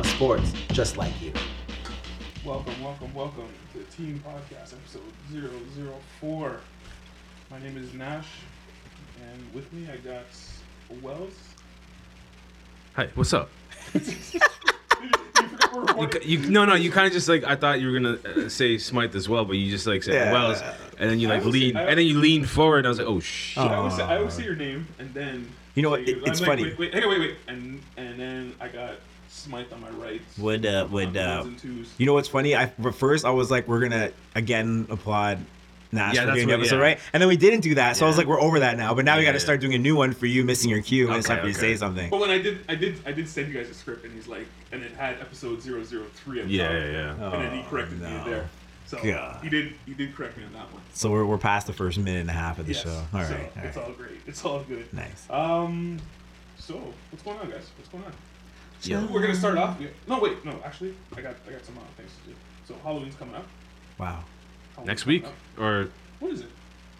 Love sports just like you. Welcome, welcome, welcome to the Team Podcast, episode 004. My name is Nash, and with me I got Wells. Hi, what's up? You forgot we're You, recording? you no no you kind of just like I thought you were gonna uh, say Smythe as well, but you just like said Yeah. Wells, and then you like always- lean, I- and then you lean forward, and I was like, oh shit. I always, say, I always say your name, and then You know what, say it- yours. it's like, funny. Wait, wait, hang on, wait, wait, and and then I got Smythe on my right. Would uh, would uh, ones and twos. you know what's funny? I but first I was like, we're gonna again applaud Nash Yeah, for that's doing the episode, yeah. right? And then we didn't do that, so I was like, we're over that now. But now we got to yeah. start doing a new one for you missing your cue, and it's Okay, for you to say something. But when I did, I did, I did send you guys a script, and he's like, and it had episode 003 at the Yeah, top. yeah, yeah. And then he Oh, corrected no. me there. So God. he did, he did correct me on that one. So we're, we're past the first minute and a half of the Yes. show. All right, so all it's all great. It's all good. nice. Um, so what's going on, guys? What's going on? Yeah. We're gonna start off. No, wait, no. Actually, I got, I got some other things to do. So Halloween's coming up. Wow. Halloween's Next coming week up. or What is it?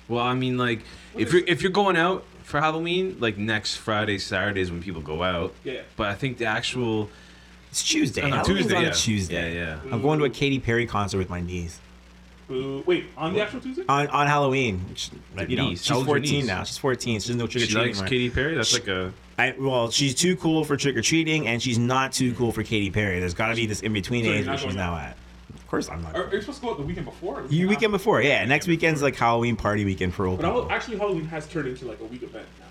well, I mean like What if is you're it? if you're going out for Halloween, like next Friday, Saturdays when people go out. Yeah. yeah. But I think the actual It's Tuesday. oh, no, Halloween's Tuesday, on a. Tuesday. Yeah, yeah. I'm going to a Katy Perry concert with my niece Boo. Wait, on the actual Tuesday? on on Halloween. She- Your you know, niece. she's old's your 14 niece? now. She's 14. She doesn't know trick or She treating. likes Katy Perry. That's like a I, well, she's too cool for trick or treating, and she's not too cool for Katy Perry. There's got to be this in between So age where she's now at. Of course, I'm not. Are, are you supposed to go out the weekend before? The You after? weekend before, yeah. Next weekend's like Halloween party weekend for old But people. Hall- actually, Halloween has turned into like a week event now.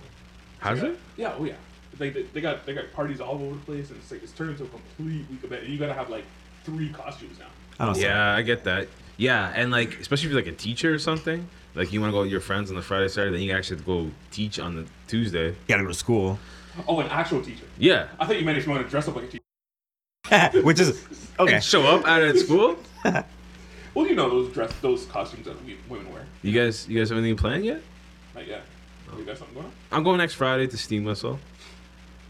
Has Yeah. it? Yeah. Oh yeah. They, they, they got they got parties all over the place, and it's like it's turned into a complete week event. And you gotta have like three costumes now. I don't. Yeah, I get that. Yeah, and like especially if you're like a teacher or something, like you want to go with your friends on the Friday, Saturday, then you actually have to go teach on the Tuesday. You gotta go to school, Oh, an actual teacher. Yeah. I thought you meant if you want to dress up like a teacher. which is okay. And show up out at school. Well, you know those dress those costumes that we, women wear. You guys, you guys have anything planned yet? Like yeah. You got something going on? I'm going next Friday to Steam Whistle.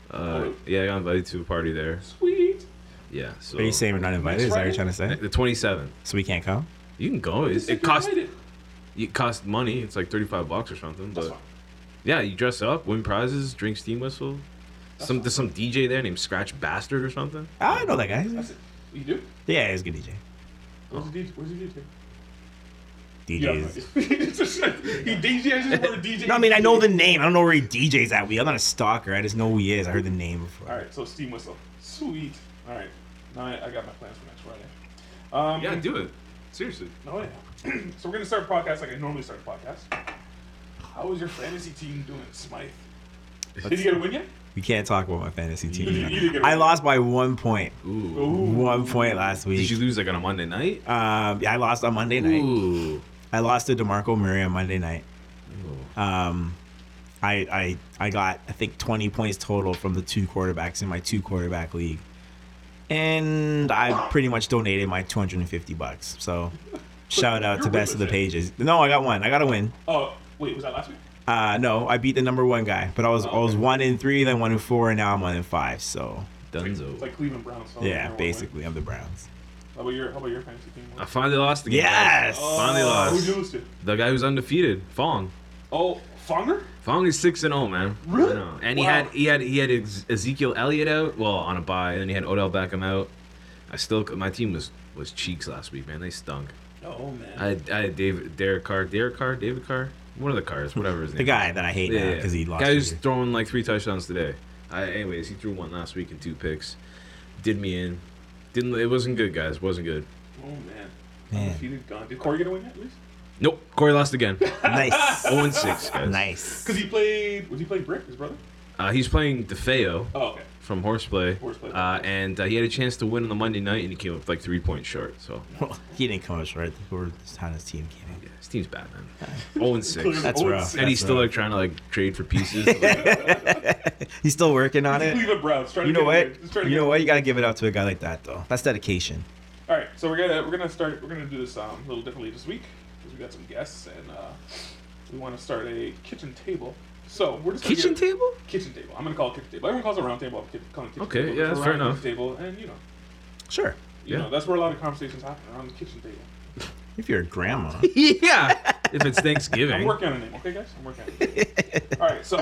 Uh, Oh. yeah, I got invited to a party there. Sweet. Yeah, so Are you saying we're not invited? Is that what you're trying to say? the 27th. So we can't come? You can go. It, it costs it costs money. It's like 35 bucks or something. That's But fine. Yeah, you dress up, win prizes, drink Steam Whistle. Some there's some DJ there named Scratch Bastard or something. I know that guy. That's it. You do? Yeah, he's a good DJ. Where's the DJ? Where's the DJ? DJs. he DJ. I just DJ. No, I mean I know the name. I don't know where he DJs at. We. I'm not a stalker. I just know who he is. I heard the name before. All right, so Steam Whistle. Sweet. All right. Now I, I got my plans for next Friday. Um, Yeah, do it. Seriously. Oh yeah. so we're gonna start a podcast like I normally start a podcast. How is your fantasy team doing, Smythe? Did you get a win yet? We can't talk about my fantasy team. You didn't- you didn't get a I win. lost by one point. Ooh. Ooh. One point last week. Did week. you lose like on a Monday night? Um, yeah, I lost on Monday night. Ooh. I lost to Demarco Murray on Monday night. Um, I I I got I think 20 points total from the two quarterbacks in my two quarterback league, and I pretty much donated my 250 bucks. So, shout out You're to Best of the Pages. No, I got one. I got a win. Oh wait, was that last week? Uh, no, I beat the number one guy, but I was I was one in three, then one in four, and now I'm one in five. So Dunzo. It's like Cleveland Browns. so yeah, basically I'm the Browns. How about your How about your fantasy team? I finally lost again. Yes! guys. Finally Oh, lost. Who'd you lose to? The guy who's undefeated, Fong. Oh, Fonger. Fong is six and zero, man. Really? I know. And he had he had he had Ezekiel Elliott out, well on a bye, and then he had Odell Beckham out. I still my team was was cheeks last week, man. They stunk. Oh man. I had, I had David Derek Carr, Derek Carr, David Carr. One of the cars, whatever his name. The guy that I hate Yeah, now yeah. because he lost. Guy who's throwing like three touchdowns today. I, anyways, he threw one last week and two picks. Did me in. Didn't. It wasn't good, guys. Wasn't good. Oh man. Man. Undefeated gone. Did Corey get a win at least? Nope. Corey lost again. nice. 0 and 6, guys. nice. Because he played. Was he playing Brick, his brother? Uh, he's playing DeFeo Oh, okay. From Horseplay. Horseplay. Uh, and uh, he had a chance to win on the Monday night, and he came up like three points short. So Well, he didn't come up short. Or how his team came in. yeah, his team's bad, man. 0 and 6. That's Oh, rough. it's- and he's That's still rough. like trying to like trade for pieces. He's still working on it. Cleveland Browns. Trying You to know get what? Just trying to You know what? You gotta give it out to a guy like that, though. That's dedication. All right, so we're gonna we're gonna start. We're gonna do this um, a little differently this week because we got some guests and uh, we want to start a kitchen table. So we're just gonna Kitchen get- table? Kitchen table. I'm gonna call it kitchen table. Everyone calls it round table. I'm kid- calling it kitchen Okay, table. yeah, that's fair enough. kitchen Table, and you know, Sure. you Yeah. know, that's where a lot of conversations happen around the kitchen table. If you're a grandma. yeah. If it's Thanksgiving. I'm working on a name, okay, guys? I'm working on a name. All right, so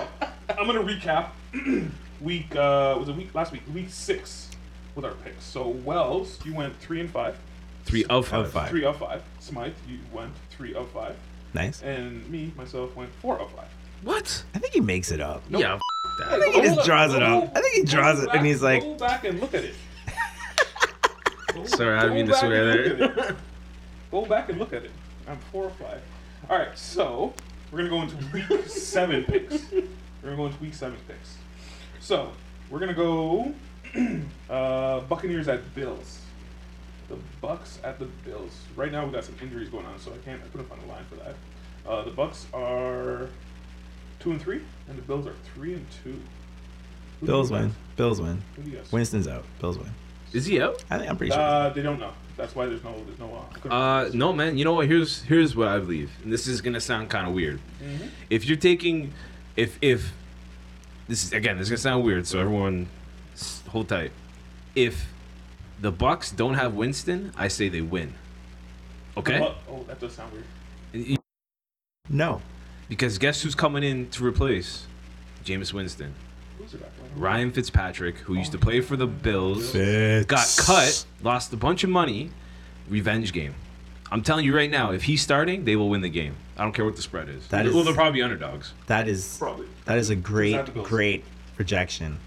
I'm gonna recap week. Uh, was it week last week? Week six with our picks. So Wells, you went three and five. Three of five. Of five. Three of five. Smythe, you went three of five. Nice. And me, myself, went four of five. What? I think he makes it up. Nope. Yeah. f- I that. think he just look- draws it up. I think he go draws it and he's like, Go back and look at it. Go- Sorry, I didn't mean to back swear and there. look at it. Go back and look at it. I'm four or five. All right, so we're gonna go into week seven picks. We're gonna go into week seven picks. So we're gonna go uh, Buccaneers at Bills. The Bucks at the Bills. Right now we got some injuries going on, so I can't. I couldn't find a line for that. Uh, the Bucks are two and three, and the Bills are three and two. Who Bills you guys- win. Bills win. Who do you guys? Winston's out. Bills win. Is he out? I think I'm pretty sure. Uh, they don't know. That's why there's no. There's no. Uh, Uh, no, man. You know what? Here's here's what I believe, and this is gonna sound kind of weird. Mhm. If you're taking, if if this is again, this is gonna sound weird, so everyone, hold tight. If the Bucks don't have Winston, I say they win. Okay. Oh, oh, that does sound weird. no. Because guess who's coming in to replace Jameis Winston? Who's it back? Ryan Fitzpatrick, who used to play for the Bills, Fitz. got cut, lost a bunch of money, revenge game. I'm telling you right now, if he's starting, they will win the game. I don't care what the spread is. That is- well, they're probably underdogs. That is Probably. that is a It's not the great great projection.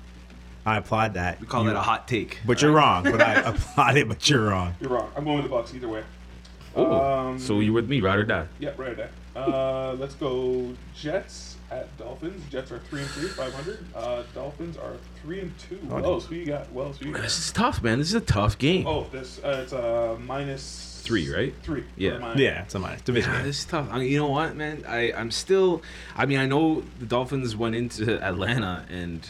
I applaud that. We call You- that a hot take. But you're wrong. But I applaud it. But you're wrong. You're wrong. I'm going with the Bucks either way. Oh, Um, so you're with me, ride or die? Yeah, right there. Uh, let's go Jets at Dolphins. Jets are three and three, 500. Uh, Dolphins are three and two. Oh, Wells, who you got? Wells, who you got? This is tough, man. This is a tough game. Oh, this uh, it's uh, minus Three, right? Three. Yeah. Minus- Yeah, it's a minus division. Yeah, game. this is tough. I mean, you know what, man? I I'm still. I mean, I know the Dolphins went into Atlanta and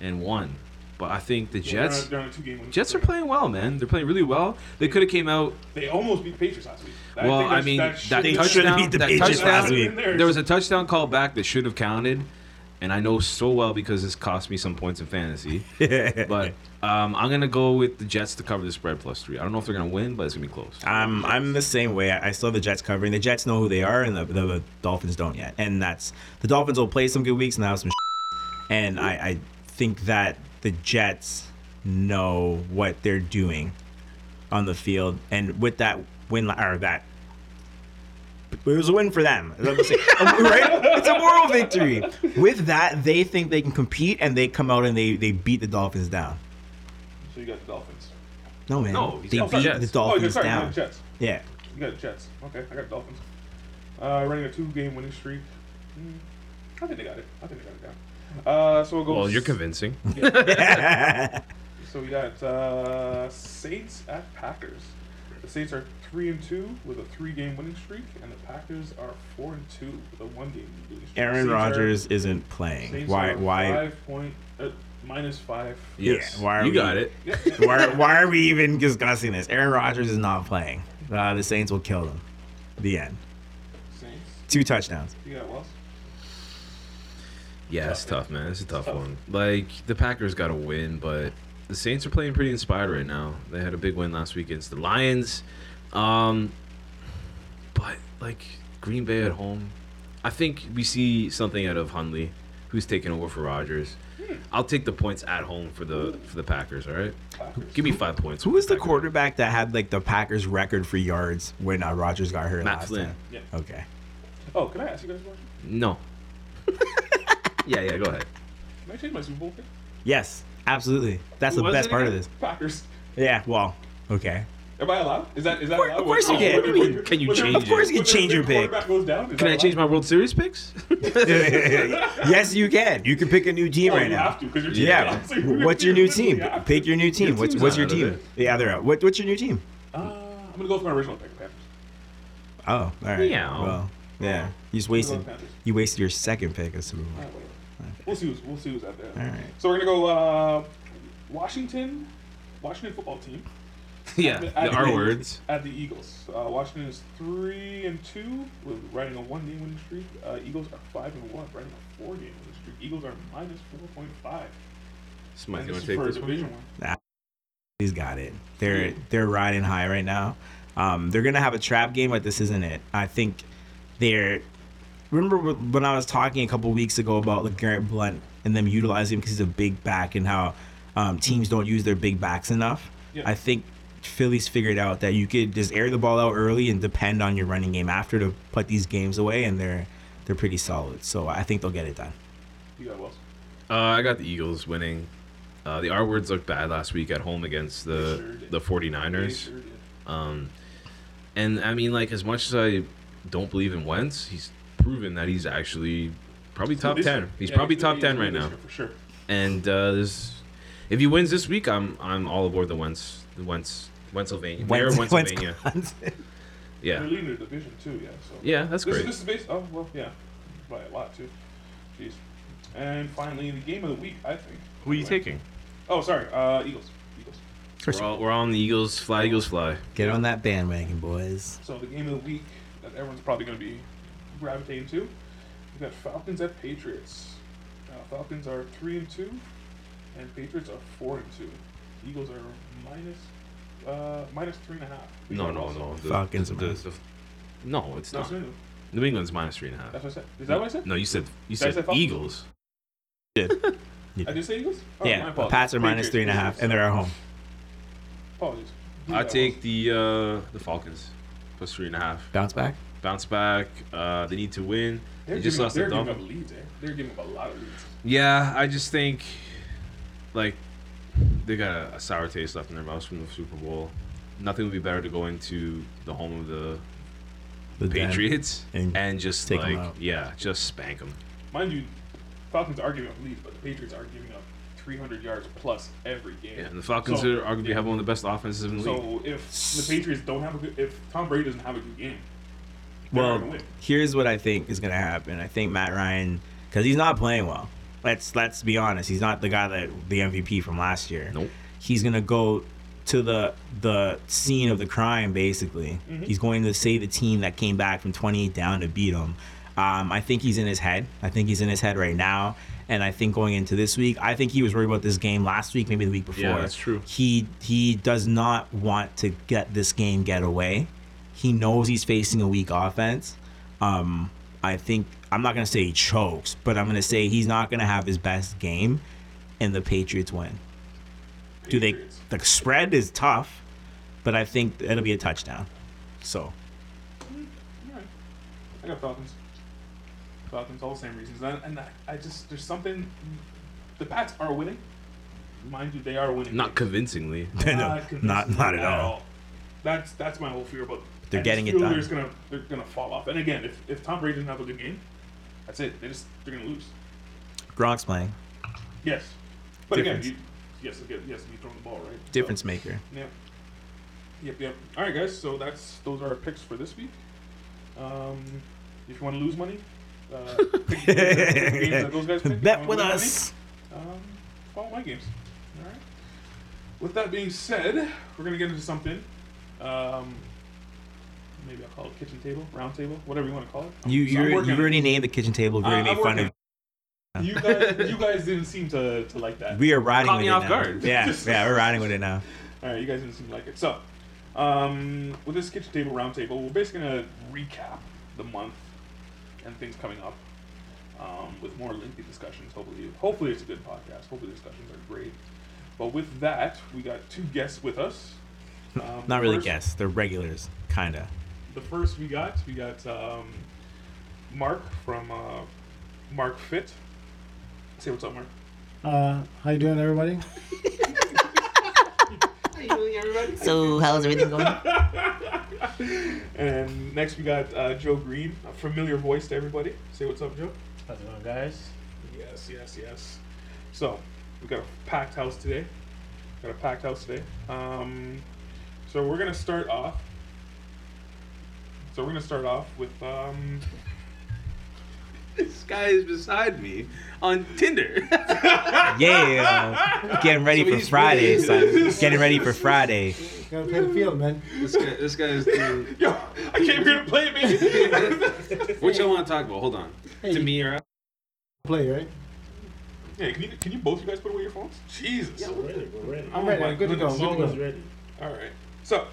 and won, but I think the They're on Jets they're on a two-game winning Jets are playing well, man. They're playing really well. They could have came out. They almost beat Patriots last week. I well, think I mean, that, should- They touchdown. should've beat the that Patriots touchdown last week. There was a touchdown call back that should have counted, and I know so well because this cost me some points in fantasy. but um, I'm gonna go with the Jets to cover the spread plus three. I don't know if they're gonna win, but it's gonna be close. I'm I'm the same way. I I still have the Jets covering. The Jets know who they are, and the, the, the Dolphins don't yet. And that's the Dolphins will play some good weeks and have some. And I, I think that the Jets know what they're doing on the field, and with that win or that. It was a win for them, Let me say. right? It's a moral victory. With that, they think they can compete, and they come out and they, they beat the Dolphins down. So you got the Dolphins. No man, No, they oh, beat the Oh, Dolphins you're sorry, you down. got Jets. Yeah, You got the Jets. Okay, I got Dolphins. Uh, running a two-game winning streak. Hmm, I think they got it. I think they got it down. Uh, so we'll go. Well, you're s- convincing. So we got uh, Saints at Packers. The Saints are three and two with a three-game winning streak, and the Packers are four and two with a one-game winning streak. Aaron Rodgers isn't playing. Saints Why? are Why? Five point uh, minus five. Yes. why are you we- got it. Why? Why are we even discussing this? Aaron Rodgers is not playing. Uh, the Saints will kill them. The end. Saints. Two touchdowns. You got Wells. Yeah, it's tough, man. It's a tough Tough. one. Like the Packers got to win, but the Saints are playing pretty inspired right now. They had a big win last week against the Lions. Um, but like Green Bay at home, I think we see something out of Hundley, who's taking over for Rodgers. I'll take the points at home for the for the Packers. All right, Packers. give me five points. Who was the Packers. quarterback that had like the Packers record for yards when uh, Rodgers got hurt Matt last Flynn. time? Yeah. Okay. Oh, can I ask you guys a question? No. yeah, yeah. Go ahead. Can I change my Super Bowl pick? Yes, absolutely. That's the Was best it part of again? this. Packers. Yeah. Well, okay. Am I allowed? Is that is that Of course- allowed? of course you can. when- What do you mean, can you when their- change Of course you when can change your pick. quarterback Goes down, is Can that I change allowed? my World Series picks? yes, you can. You can pick a new team Oh, right you now. have to your team Yeah. is out, so you- What's your new you team? have to. Pick your new team. Your What's team's what's your out of team? Yeah, they're out. What, what's your new team? Uh, I'm gonna go with my original pick, Panthers. Oh, all right. Meow. Well, yeah. You just I'm gonna go wasted. Panthers. You wasted your second pick of Super Bowl. Alright, whatever. We'll see who's we'll see who's out there. All right. So we're gonna go uh, Washington, Washington football team. yeah, At the the- at R the- words. At the Eagles. Uh, Washington is three and two, with riding a one game winning streak. Uh, Eagles are five and one, riding a four game winning streak. Eagles are minus four point five. Smith, And you this want is to take for a this one? division one. He's got it. They're they're riding high right now. Um, they're gonna have a trap game, but this isn't it. I think they're. Remember when I was talking a couple weeks ago about like Garrett Blount and them utilizing him because he's a big back and how um, teams don't use their big backs enough. Yeah. I think Philly's figured out that you could just air the ball out early and depend on your running game after to put these games away, and they're they're pretty solid. So I think they'll get it done. You got Wilson. Uh, I got the Eagles winning. Uh, the R words looked bad last week at home against the sure the They 49ers. sure. Um, and I mean, like, as much as I don't believe in Wentz, he's proven that he's actually probably top This 10. year. He's Yeah, probably he's top 10 right now. For sure. And uh, this, if he wins this week, I'm I'm all aboard the Wentz, the Wentz, Pennsylvania, Mayor of Wentz- Wentz- Pennsylvania. Yeah, They're leading the division too, yeah. So yeah, that's this, great. This is based. Oh well, yeah, by a lot too. Jeez. And finally, the game of the week, I think. Who are you Anyway. taking? Oh, sorry, uh, Eagles. Eagles. We're all, we're on the Eagles. Fly, Eagles, fly. Get on that bandwagon, boys. So the game of the week that everyone's probably going to be gravitating to, we got Falcons at Patriots. Uh, Falcons are three and two, and Patriots are four and two. Eagles are minus uh, minus three and a half. No, no, no. The, Falcons the, are minus- the- no, it's No, not. no, no. New England's minus three and a half. That's what I said. Is that what I said? No, you said you Did said? Eagles. Did. I did say Eagles. Oh, Yeah, the. Pats are Patriots, three and a half, Patriots. and they're at home. Apologies. I take the uh, the Falcons plus three and a half. Bounce back. Bounce back. Uh, they need to win. They're They just giving, lost they're to giving Dolphins. up leads, eh? They're giving up a lot of leads. Yeah, I just think like they got a, a sour taste left in their mouths from the Super Bowl. Nothing would be better to go into the home of the The Patriots and and, just take 'em like out. yeah, just spank them. Mind you, Falcons are giving up leads, but the Patriots are giving up 300 yards plus every game. Yeah, and the Falcons So- are arguably have one of the best offenses in the league. So if the Patriots don't have a good, if Tom Brady doesn't have a good game, they're not Well, here's what I think is gonna happen. I think Matt Ryan, because he's not playing well. Let's let's be honest. He's not the guy that the MVP from last year. Nope. He's gonna go to the the scene of the crime. Basically, Mm-hmm. he's going to say the team that came back from 28 down to beat him. Um, I think he's in his head. I think he's in his head right now. And I think going into this week, I think he was worried about this game last week, maybe the week before. Yeah, that's true. He he does not want to get this game get away. He knows he's facing a weak offense. Um, I think I'm not gonna say he chokes, but I'm gonna say he's not gonna have his best game, and the Patriots win. Do they? The spread is tough, but I think it'll be a touchdown. So Alright. I got Falcons. Falcons, all the same reasons. And, and I, I just there's something. The Pats are winning. Mind you, they are winning. Not games. convincingly. No, Not convincing not not at all. That's that's my whole fear about. They're I getting it done. They're gonna they're gonna fall off. And again, if, if Tom Brady doesn't have a good game, that's it. They just they're gonna lose. Gronk's playing. Yes, but Difference. again, you, yes, again, yes, you throwing the ball right. So, Difference maker. Yep. Yep, yep. All right, guys. So that's those are our picks for this week. Um, if you want to lose money, uh, pick those guys pick. Bet with win money, us. um, follow my games. All right. With that being said, we're gonna get into something. Um, maybe I'll call it kitchen table, round table, whatever you want to call it. You So I'm you working you've already named the kitchen table. You've already I- made fun of. You guys, you guys didn't seem to, to like that. We are riding Caught with me it off now. guard. Yeah, yeah, we're riding with it now. All right, you guys didn't seem to like it. So, um, with this kitchen table roundtable, we're basically gonna recap the month and things coming up, um, with more lengthy discussions. Hopefully, hopefully it's a good podcast. Hopefully, the discussions are great. But with that, we got two guests with us. Um, Not really first- guests. They're regulars, kinda. The first we got, we got um, Mark from uh, Mark Fit. Say what's up, Mark. Uh, how you doing, everybody? So, how's everything going? And next we got uh, Joe Green, a familiar voice to everybody. Say what's up, Joe. How's it going, guys? Yes, yes, yes. So we got a packed house today. Got a packed house today. Um, so we're gonna start off. So we're gonna start off with um. This guy is beside me on Tinder. Yeah, getting ready So for he's Friday, really- son. Getting ready for Friday. Gotta play the field, man. this guy, this guy is doing. Yo, I came here to play, baby. What y'all want to talk about? Hold on. Hey. To me or I Play, right? hey, can you can you both you guys put away your phones? Jesus. We're ready. We're ready. Oh I'm ready. my I'm good to go. I'm good to go. ready. All right. So,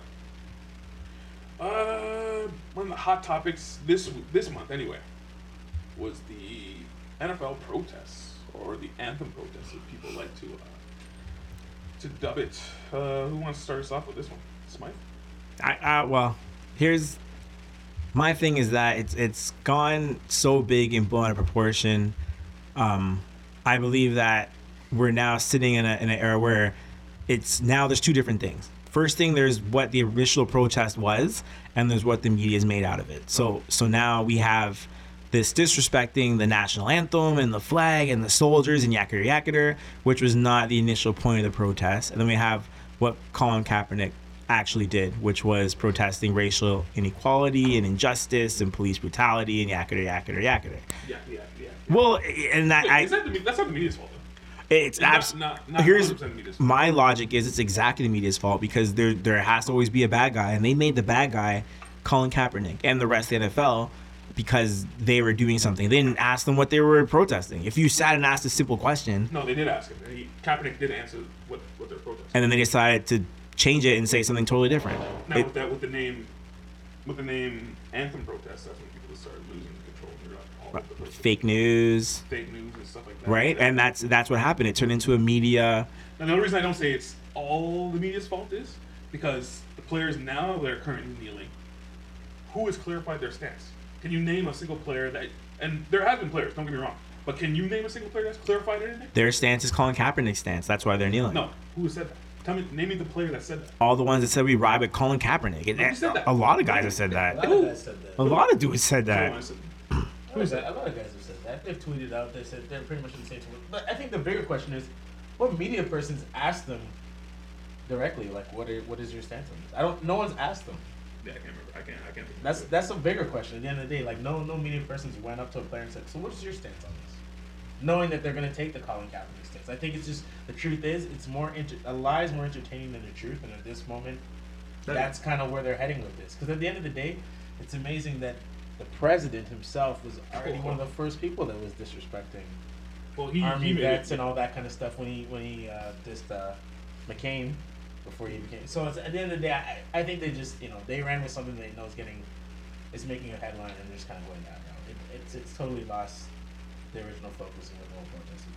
uh, one of the hot topics this this month, anyway, was the NFL protests or the anthem protests, if people like to uh, to dub it. Uh, who wants to start us off with this one? Smythe. I, well, here's my thing is that it's it's gone so big and blown out of proportion. Um, I believe that we're now sitting in a in an era where it's now there's two different things. First thing, there's what the initial protest was, and there's what the media's made out of it. So so now we have this disrespecting the national anthem and the flag and the soldiers and yakiter yakiter, which was not the initial point of the protest. And then we have what Colin Kaepernick actually did, which was protesting racial inequality and injustice and police brutality and yakiter yakiter yakiter. Yeah, yeah, yeah. Well, and that Wait, I is that the, that's not the media's fault. It's Not- abs- not- not here's 100% fault. my logic is it's exactly the media's fault because there there has to always be a bad guy and they made the bad guy Colin Kaepernick and the rest of the NFL because they were doing something. They didn't ask them what they were protesting. If you sat and asked a simple question No, they did ask him. He, Kaepernick did answer what what they're protesting. and then they decided to change it and say something totally different. Now It- with that, with the name, with the name anthem protest, that's when people started losing control. All over the fake news, fake news stuff like that. right? And that's that's what happened. It turned into a media And the only reason I don't say it's all the media's fault is because the players now that are currently kneeling, who has clarified their stance? Can you name a single player that? And there have been players. Don't get me wrong. But can you name a single player that's clarified anything? their stance is Colin Kaepernick's stance. That's why they're kneeling. No. Who said that? Tell me. Name me the player that said that. All the ones that said we ride with Colin Kaepernick. And Who said that? a lot of guys have said A that. lot of guys said that. A lot of dudes said that. Said- Who's that? A lot of guys have said that. They've tweeted out. They said they're pretty much in the same. But I think the bigger question is, what media persons asked them directly? Like, what are, what is your stance on this? I don't. No one's asked them. Yeah, I can't remember. I can't. I can't. Think That's that's a bigger question. At the end of the day, like no no media persons went up to a player and said, "So what is your stance on this?" Knowing that they're gonna take the Colin Kaepernick stance, I think it's just the truth is it's more inter- a lie is more entertaining than the truth, and at this moment, that's kind of where they're heading with this. Because at the end of the day, it's amazing that the president himself was already one of the first people that was disrespecting Well, he, army he vets it. and all that kind of stuff when he when he uh, dissed uh, McCain before he became. So it's, at the end of the day, I, I think they just you know they ran with something they know is getting is making a headline and they're just kind of going that route. It, it's it's totally lost the original focus of the whole protest is.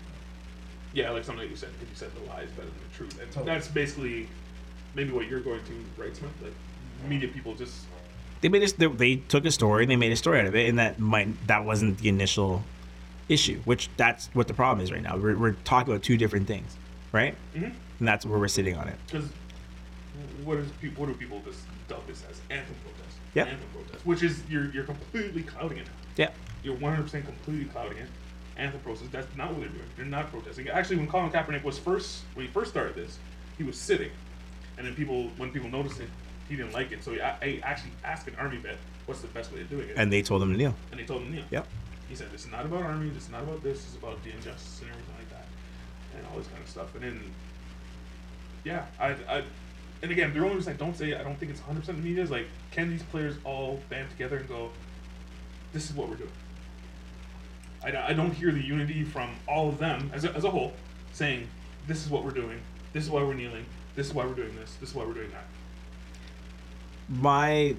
Yeah, like something that you said. If you said the lie is better than the truth, and Totally. that's basically maybe what you're going to, right, Smith? Like media people just They made a, they, they took a story and they made a story out of it, and that might that wasn't the initial issue. Which that's what the problem is right now. We're, we're talking about two different things, right? Mhm. And that's where we're sitting on it. because what is pe- what do people just dub this as anthem protest? Yep. Anthem protest, which is you're you're completely clouding it. Yeah. You're 100 percent completely clouding it. Anthem protest. That's not what they're doing. They're not protesting. Actually, when Colin Kaepernick was first when he first started this, he was sitting, and then people when people noticed it, he didn't like it. So he, he actually asked an army vet, "What's the best way of doing it?" And they told him to kneel. and they told him to kneel. Yep. He said, "This is not about army. This is not about this. It's about the injustice and everything like that, and all this kind of stuff." And then, yeah, I, I, and again, the only reason I don't say I don't think it's 100 percent the media is like, can these players all band together and go, "This is what we're doing." I, I don't hear the unity from all of them as a, as a whole saying, "This is what we're doing. This is why we're kneeling. This is why we're doing this. This is why we're doing that." My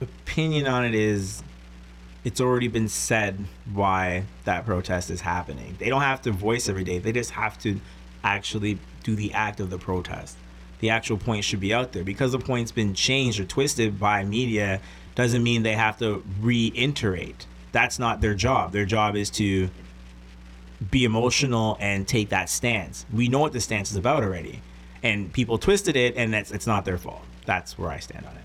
opinion on it is it's already been said why that protest is happening. They don't have to voice every day. They just have to actually do the act of the protest. The actual point should be out there. Because the point's been changed or twisted by media doesn't mean they have to reiterate That's not their job. Their job is to be emotional and take that stance. We know what the stance is about already, and people twisted it, and that's it's not their fault. That's where I stand on it.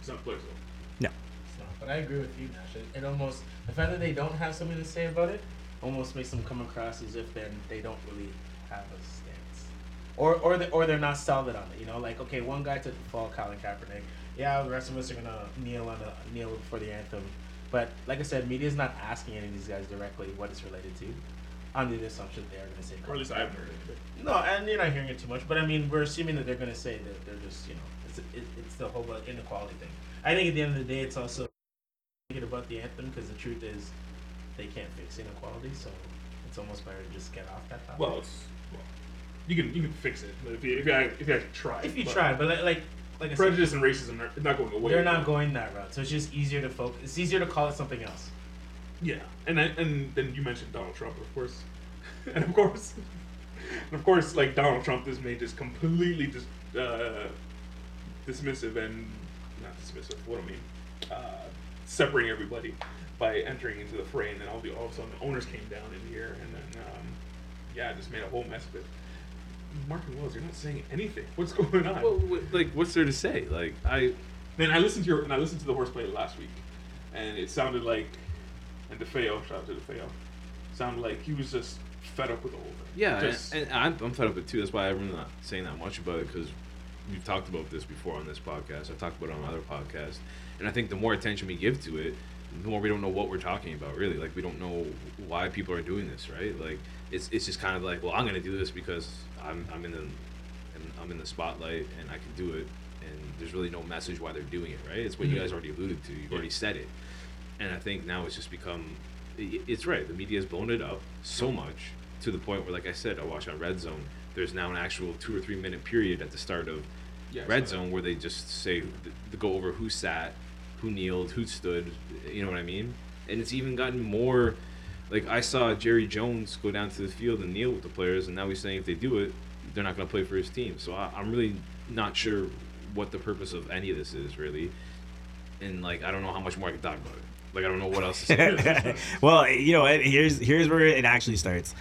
It's not players though. No. It's not, but I agree with you, Nash. It, it almost the fact that they don't have something to say about it almost makes them come across as if then they don't really have a stance, or or they, or they're not solid on it. You know, like okay, one guy took the fall, Colin Kaepernick. Yeah, the rest of us are gonna kneel on the kneel for the anthem, but like I said, media's not asking any of these guys directly what it's related to, under the assumption they are gonna say. Or at least I haven't heard it. No, and you're not hearing it too much, but I mean, we're assuming that they're going to say that they're just, you know, it's it, it's the whole inequality thing. I think at the end of the day, it's also thinking about the anthem because the truth is they can't fix inequality, so it's almost better to just get off that topic. Well, it's well, you can you can fix it if you if you, if you actually try. if you but try, but like like, like I said, prejudice and racism are not going away. they're not going that route, so it's just easier to focus. It's easier to call it something else. Yeah, and I, and then you mentioned Donald Trump, of course, and of course, and of course, like Donald Trump is made just completely just uh, dismissive and not dismissive. What do I mean? Uh, separating everybody by entering into the fray, and then all the all of a sudden the owners came down in here, and then um, yeah, just made a whole mess of it. Martin Wells, you're not saying anything. What's going on? Well, what, like, what's there to say? Like, I Then I listened to your and I listened to the horseplay last week, and it sounded like, and DeFeo, shout out to DeFeo, sounded like he was just fed up with the whole thing. Yeah, Just- and, and I'm, I'm fed up with it too. That's why I'm not saying that much about it because we've talked about this before on this podcast. I've talked about it on other podcasts, and I think the more attention we give to it, the more we don't know what we're talking about. Really, like we don't know why people are doing this. Right? Like it's it's just kind of like, well, I'm gonna do this because I'm I'm in the and I'm in the spotlight and I can do it, and there's really no message why they're doing it. Right? It's what you Mhm. guys already alluded to. You've already said it, and I think now it's just become. It's right. The media has blown it up so much to the point where, like I said, I watch on Red Zone. There's now an actual two or three minute period at the start of Yeah, Red Zone where they just say to go over who sat, who kneeled, who stood. You know what I mean? And it's even gotten more. Like I saw Jerry Jones go down to the field and kneel with the players, and now he's saying if they do it, they're not going to play for his team. So I, I'm really not sure what the purpose of any of this is really, and like I don't know how much more I can talk about it. Like I don't know what else to say. well, you know, here's here's where it actually starts.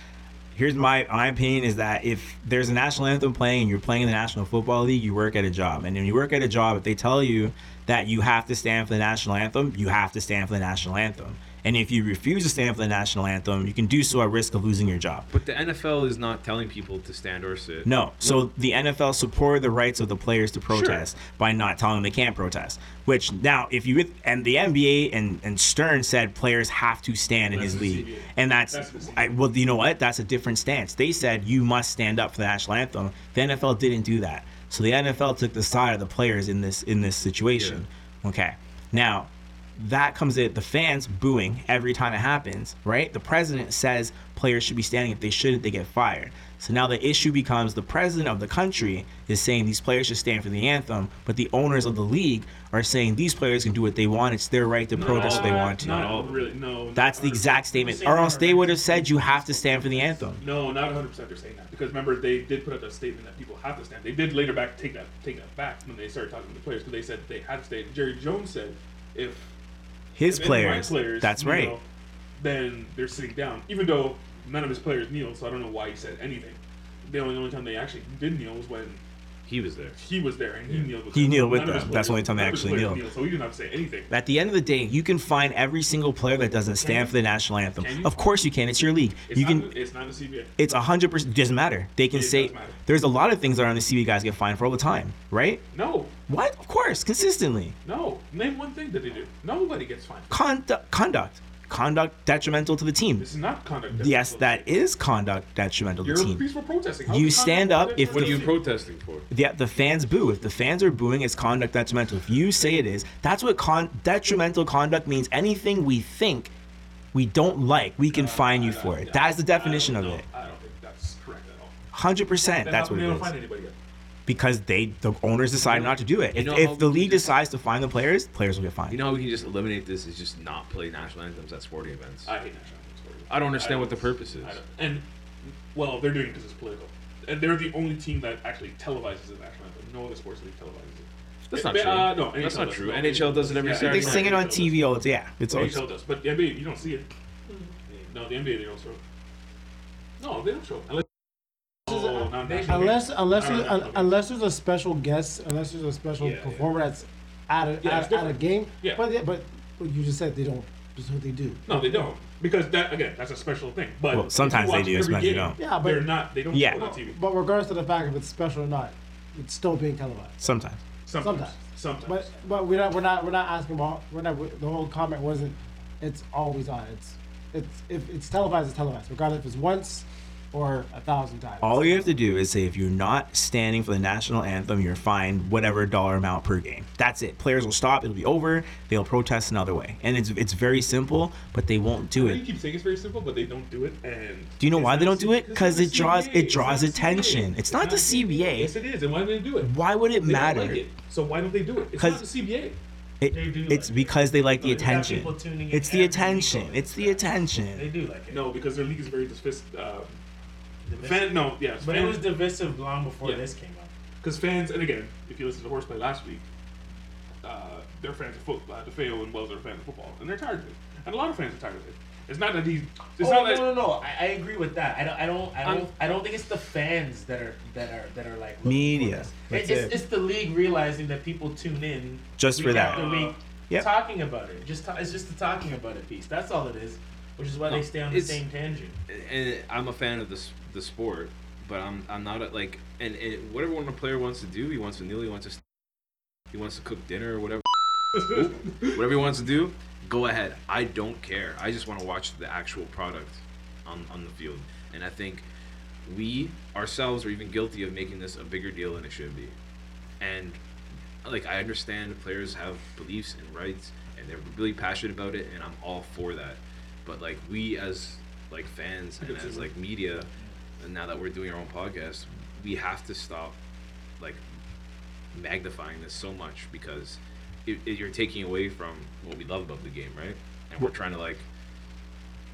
Here's my my opinion is that if there's a national anthem playing and you're playing in the National Football League, you work at a job, and when you work at a job, if they tell you that you have to stand for the national anthem, you have to stand for the national anthem. And if you refuse to stand for the national anthem, you can do so at risk of losing your job. But the NFL is not telling people to stand or sit. No. So the NFL supported the rights of the players to protest by not telling them they can't protest. Which now, if you and the NBA and, and Stern said players have to stand in That's his league, CBA. and that's, That's. I, well, you know what? That's a different stance. They said you must stand up for the national anthem. The NFL didn't do that. So the NFL took the side of the players in this in this situation. Okay. Now, that comes in the fans booing every time it happens, right? The president says players should be standing. If they shouldn't, they get fired. So now the issue becomes the president of the country is saying these players should stand for the anthem, but the owners of the league are saying these players can do what they want. It's their right to Not protest all if they want to. Not all all of them. really. No. That's the exact statement. Or else they would have said you have to stand for the anthem. No, not 100 percent. They're saying that because remember they did put out a statement that people have to stand. They did later back take that take that back when they started talking to the players because they said they had to stay. Jerry Jones said if His if any of my players. That's kneel, right. Then they're sitting down, even though none of his players kneel. So I don't know why he said anything. The only, only time they actually did kneel was when He was there. he was there and he kneeled with He them. kneeled with None of them. That's the only time they none of his actually players kneeled. So he didn't have to say anything. At the end of the day, you can find every single player that doesn't stand for the national anthem. Of course you can. It's your league. It's you not. can. it's not the CBA. It's a hundred percent. Doesn't matter. They can It say does matter. there's a lot of things that are on the CB guys get fined for all the time, right? No, What? Of course, consistently. no. Name one thing that they do. Nobody gets fined. Conduct, conduct, conduct detrimental to the team. This is not conduct. Yes, that is conduct detrimental to You're the team. peaceful protesting. How You stand up if What are the- you protesting for? The, the fans boo. If the fans are booing, it's conduct detrimental. If you say it is, that's what con- detrimental conduct means. Anything we think we don't like, we can fine you for it. That is the definition of don't it. I don't think that's correct at all. Hundred percent. That's how what come it they don't is. Find anybody yet? Because they, the owners, decided not to do it. If, if the league just- decides to fine the players, players will get fined. You know how we can just eliminate this is just not play national anthems at sporting events. I hate national anthems. I don't understand what the don't- purpose is. I don't- And well, they're doing it because it's political, and they're the only team that actually televises the national anthem. No other sports league televises it. That's not Uh, true. no, That's NHL not does. true. NHL does it every yeah, Saturday They sing it on NHL TV all the yeah. It's does. all NHL does, but the NBA you don't see it. No, the NBA they don't show. it. No, they don't show. it. Unless. Not national Unless unless I don't there's, know. un, unless there's a special guest, unless there's a special Yeah, yeah. performer that's at a, Yeah, it's at, at a different. game. Yeah. But, they- but but you just said they don't. That's what they do. No, they don't. Because that again, that's a special thing. But Well, if sometimes they watch do, every sometimes they game, don't. Yeah, but- they're not. They don't Yeah. show it on TV. But regardless of the fact if it's special or not, it's still being televised. sometimes. Sometimes. Sometimes. Sometimes. But but we're not we're not we're not asking about we're not the whole comment wasn't it's always on. It's it's if it's televised, it's televised, regardless if it's once or a thousand times. All you have to do is say if you're not standing for the national anthem, you're fined whatever dollar amount per game. That's it. Players will stop. It'll be over. They'll protest another way, and it's it's very simple. But they won't do it. You it. keep saying it's very simple, but they don't do it. And Do you know why they don't do it? Because it draws the it draws It's not the attention. CBA. It's not the CBA. Yes, it is. And why do they do it? Why would it They don't matter? like it. So why don't they do it? It's not 'Cause- the CBA. It, They it's like it. because they like the attention. people tuning in It's the attention. It's it. the They do like it. No, because their league is very disfis- um, Divisive. Fan. No, yes, But it was divisive long before Yeah. this came up. Because fans, and again, if you listen to Horseplay last week, uh, they're fans of football. Uh, DeFeo and Wells are fans of football, and they're tired of it. And a lot of fans are tired of it. It's not that he's. It's oh not no, that. no, no! I, I agree with that. I don't, I don't, I don't, I'm- I don't think it's the fans that are that are that are like Media. For this. That's it's, it. it's the league realizing that people tune in Just week for that. after week, Yep. talking about it. Just ta- it's just the talking about it piece. That's all it is. Which is why No, they stay on the same tangent. and I'm a fan of this the sport, but I'm I'm not a, like and, and whatever one a player wants to do, he wants to kneel, he wants to he wants to cook dinner or whatever, whatever he wants to do, go ahead. I don't care. I just want to watch the actual product on on the field, and I think we ourselves are even guilty of making this a bigger deal than it should be, and like I understand players have beliefs and rights and they're really passionate about it and I'm all for that. But like we as like fans and as like media and now that we're doing our own podcast, we have to stop like magnifying this so much because it, it, you're taking away from what we love about the game, right? And we're trying to like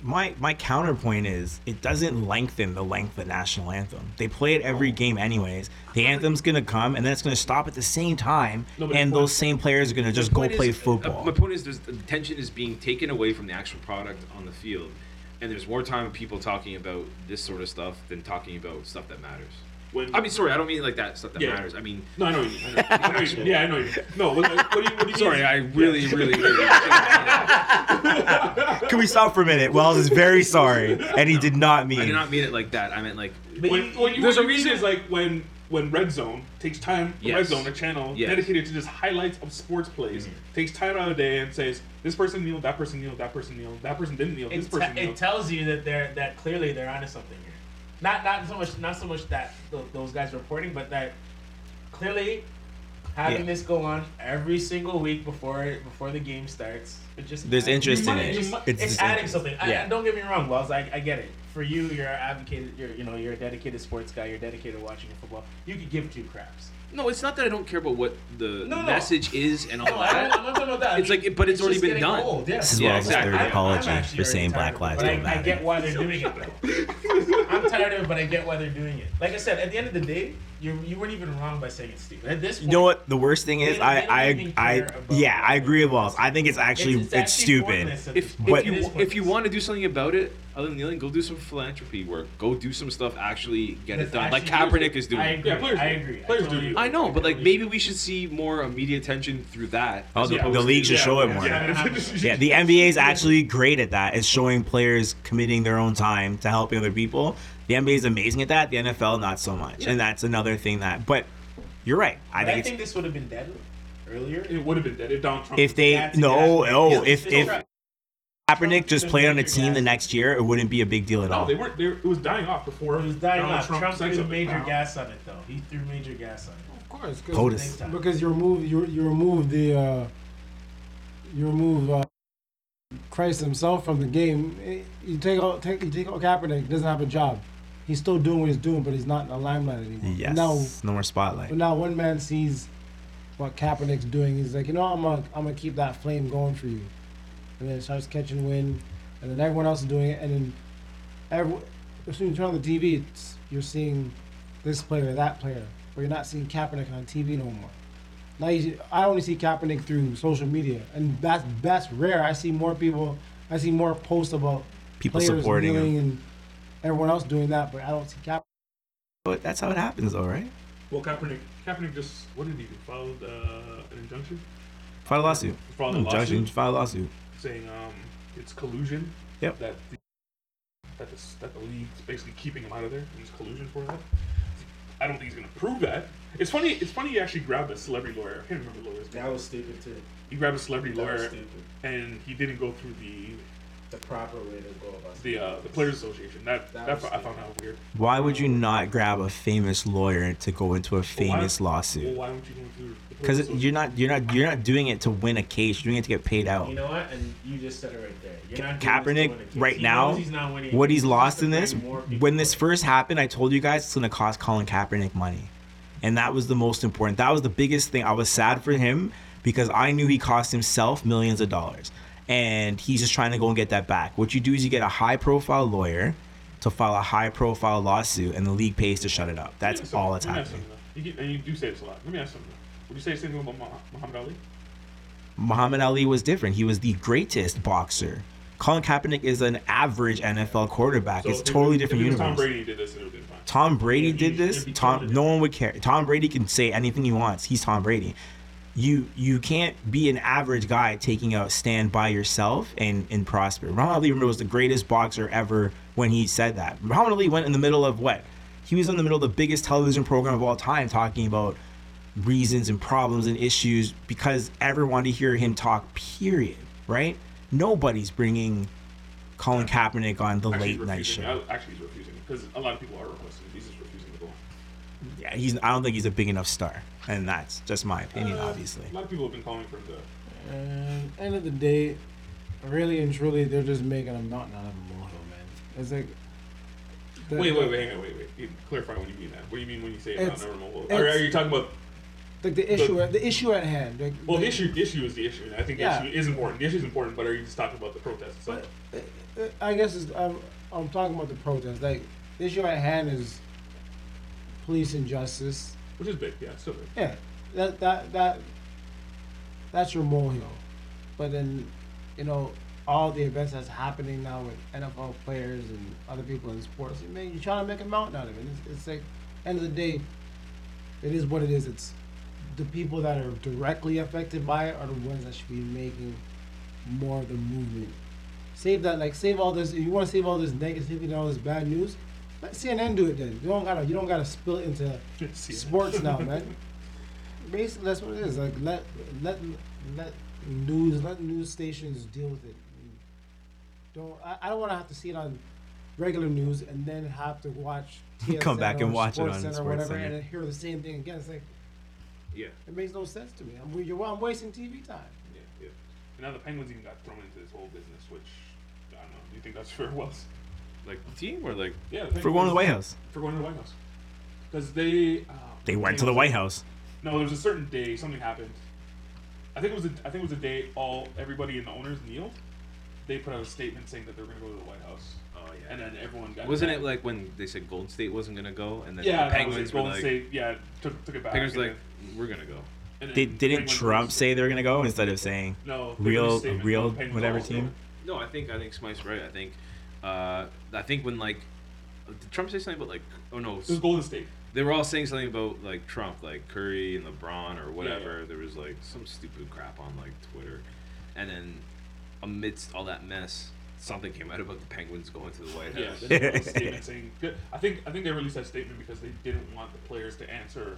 my my counterpoint is it doesn't lengthen the length of the national anthem. They play it every game anyways. The anthem's gonna come and then it's gonna stop at the same time, No, and those same players are gonna just go point play is- uh, football. my point is, there's, the attention is being taken away from the actual product on the field, and there's more time of people talking about this sort of stuff than talking about stuff that matters. When, I mean, sorry, I don't mean like that stuff that Yeah. matters. I mean, no, I know you mean. I know, I know you. Yeah, I know you. No, what, what do you, what do you sorry, mean? I really, really, really. Can we stop for a minute? Wells is very sorry, and he did not mean. I did not mean it like that. I meant like when, when you, There's what a you mean reason- is like when when Red Zone takes time. Red Zone, a channel Yes. dedicated to just highlights of sports plays, mm-hmm. takes time out of the day and says this person kneeled, that person kneeled, that person kneeled, that person didn't kneel, this it, person kneeled. it tells you that they're that clearly they're onto something here. Not not so much not so much that th- those guys reporting, but that clearly having Yeah. this go on every single week before before the game starts. It just There's adds- interest in it it. just- It's it's, adding interest. something. I, don't get me wrong, Wells. I, I get it. For you, you're an advocated. You're you know you're a dedicated sports guy. You're dedicated to watching football. You could give two craps. no, it's not that I don't care about what the No, no. message is and all No, I, that. I'm not talking about that. I It's mean, like- but it's already been done. old, yeah. This is Yeah, Wells' exactly. third I'm- apology actually for saying Black Lives but I, Don't I matter. get why they're doing it though. I'm tired of it, but I get why they're doing it. Like I said, at the end of the day, you you weren't even wrong by saying it's stupid. At this point, You know what? The worst thing is, They- I they don't I I yeah, I agree with they're I think it's actually it's, actually stupid. pointless at this If, point. if But- you It is if you want to do something about it, other than kneeling, go do some philanthropy work. Go do some stuff. Actually get it done, like actually- Kaepernick is doing. I agree. Yeah, players I do. agree. Players I totally do. I know, but like maybe we should see more uh, media attention through that. Oh, the, the league should yeah, show it more. yeah. Yeah, the NBA is actually great at that. It's showing players committing their own time to helping other people. The NBA is amazing at that. The NFL not so much, and that's another thing that. But you're right. I But think I think this would have been dead earlier. It would have been dead if Donald Trump. if they no no Yeah, if if right. Kaepernick just played on a team the next year, it wouldn't be a big deal at no, all. they weren't. They were, it was dying off before. It was dying Donald off. Trump, said threw major Wow. gas on it though. He threw major gas on it. Of course, POTUS. because, because you remove you you remove the uh, you remove uh, Christ himself from the game. Eh, You take out take you take out Kaepernick. Doesn't have a job. He's still doing what he's doing, but he's not in the limelight anymore. Yes, Now, no more spotlight. but now one man sees what Kaepernick's doing. He's like, you know, I'm gonna I'm gonna keep that flame going for you, and then it starts catching wind, and then everyone else is doing it, and then every as soon as you turn on the TV, it's, you're seeing this player, that player, but you're not seeing Kaepernick on TV no more. Like I only see Kaepernick through social media, and that's that's rare. I see more people. I see more posts about People supporting him. and everyone else doing that, but I don't see Kaepernick. But that's how it happens, though, right? Well, Kaepernick, Kaepernick just what did he do? Filed uh, an injunction, File a lawsuit. filed a Injunction, lawsuit File a lawsuit. saying um, it's collusion. Yep. That the, that the that the league's basically keeping him out of there. And it's collusion for that. I don't think he's gonna prove that. It's funny. It's funny. He actually grabbed a celebrity lawyer. I can't remember the lawyer's name. That was stupid too. He grabbed a celebrity That was lawyer, stupid. and he didn't go through the The proper way to go about it. the uh, the players association. That That that, was I found out weird. Why would you not grab a famous lawyer to go into a Well, why- famous Well, lawsuit? why don't you go players Because you're not you're not you're not doing it to win a case. You're doing it to get paid out. You know what? And you just said it right there. You're not doing this to Kaepernick win a case. right He now, he's not winning what he's lost in this, bring more people when this first happened, I told you guys it's gonna cost Colin Kaepernick money, and that was the most important. That was the biggest thing. I was sad for him because I knew he cost himself millions of dollars, and he's just trying to go and get that back. What you do is you get a high-profile lawyer to file a high-profile lawsuit, and the league pays to shut it up. That's all that's something. Let me ask happening. You keep- and you do say this a lot. Let me ask something. Would you say the same thing about Muhammad Ali? Muhammad Ali was different. He was the greatest boxer. Colin Kaepernick is an average NFL quarterback. So it's totally different universe. Tom Brady did this, it would have fine. Tom Brady Yeah, did this. Tom, no one would care. Tom Brady can say anything he wants. He's Tom Brady. You you can't be an average guy taking a stand by yourself and and prosper. Muhammad Ali was the greatest boxer ever when he said that. Muhammad Ali went in the middle of what? He was in the middle of the biggest television program of all time, talking about reasons and problems and issues because everyone wanted to hear him talk. Period. Right? Nobody's bringing Colin Kaepernick on the Actually, late night show. I- Actually, he's refusing because a lot of people are requesting. He's just refusing to go on. Yeah, he's. I don't think he's a big enough star, and that's just my opinion, Uh, obviously. A lot of people have been calling for him to. And end of the day, really and truly, they're just making a mountain out of a molehill, man. It's like. the- Wait, wait, wait, hang on, wait, wait. You Clarify what you mean that. What do you mean when you say about It's- never mobile? it's- Are, are you talking about? Like the issue, at, the issue at hand. Like, Well, the the- issue, the issue is the issue. I think the Yeah. issue is important. The issue is important, but are you just talking about the protest itself? Uh, I guess it's, I'm, I'm talking about the protest. Like the issue at hand is police injustice. Which is big, yeah, it's still big. Yeah, that that that that's your molehill. But then, you know, all the events that's happening now with NFL players and other people in sports, you make, you're trying to make a mountain out of it. It's, it's like, end of the day, it is what it is. It's the people that are directly affected by it are the ones that should be making more of the movement. Save that, like, save all this. If you want to save all this negativity and all this bad news, let CNN do it then. You don't gotta, you don't gotta spill it into sports now, man. Basically, that's what it is. Like let let let news let news stations deal with it. Don't I, I don't want to have to see it on regular news and then have to watch TSN Come back or and watch it on Center or whatever Center. and hear the same thing again. It's like Yeah. it makes no sense to me. I'm you're, I'm wasting TV time. Yeah, yeah. And now the Penguins even got thrown into this whole business, which I don't know. Do you think that's fair? Was Like team or like yeah, For going to the White House, For going to the White House. Because they uh, they went to the White House. No, there was a certain day something happened. I think it was a, I think it was a day all everybody and the owners kneeled. They put out a statement saying that they were going to go to the White House, oh yeah. and then everyone got. Wasn't mad. it like when they said Golden State wasn't gonna go, and then Yeah, the that was Penguins it. were Golden like, State, yeah, took took it back. Penguins and like, then- we're gonna go. and then Did, didn't Penguins Trump released- say they were gonna go instead of saying no they real- a statement, real Penguins whatever also team? No, I think I think Smythe's right. I think, uh, I think when like, did Trump say something about like, oh no, It was Golden State. they were all saying something about like Trump, like Curry and LeBron or whatever. yeah. There was like some stupid crap on like Twitter, and then amidst all that mess, something came out about the Penguins going to the White Yeah, House. a statement saying. I think I think they released that statement because they didn't want the players to answer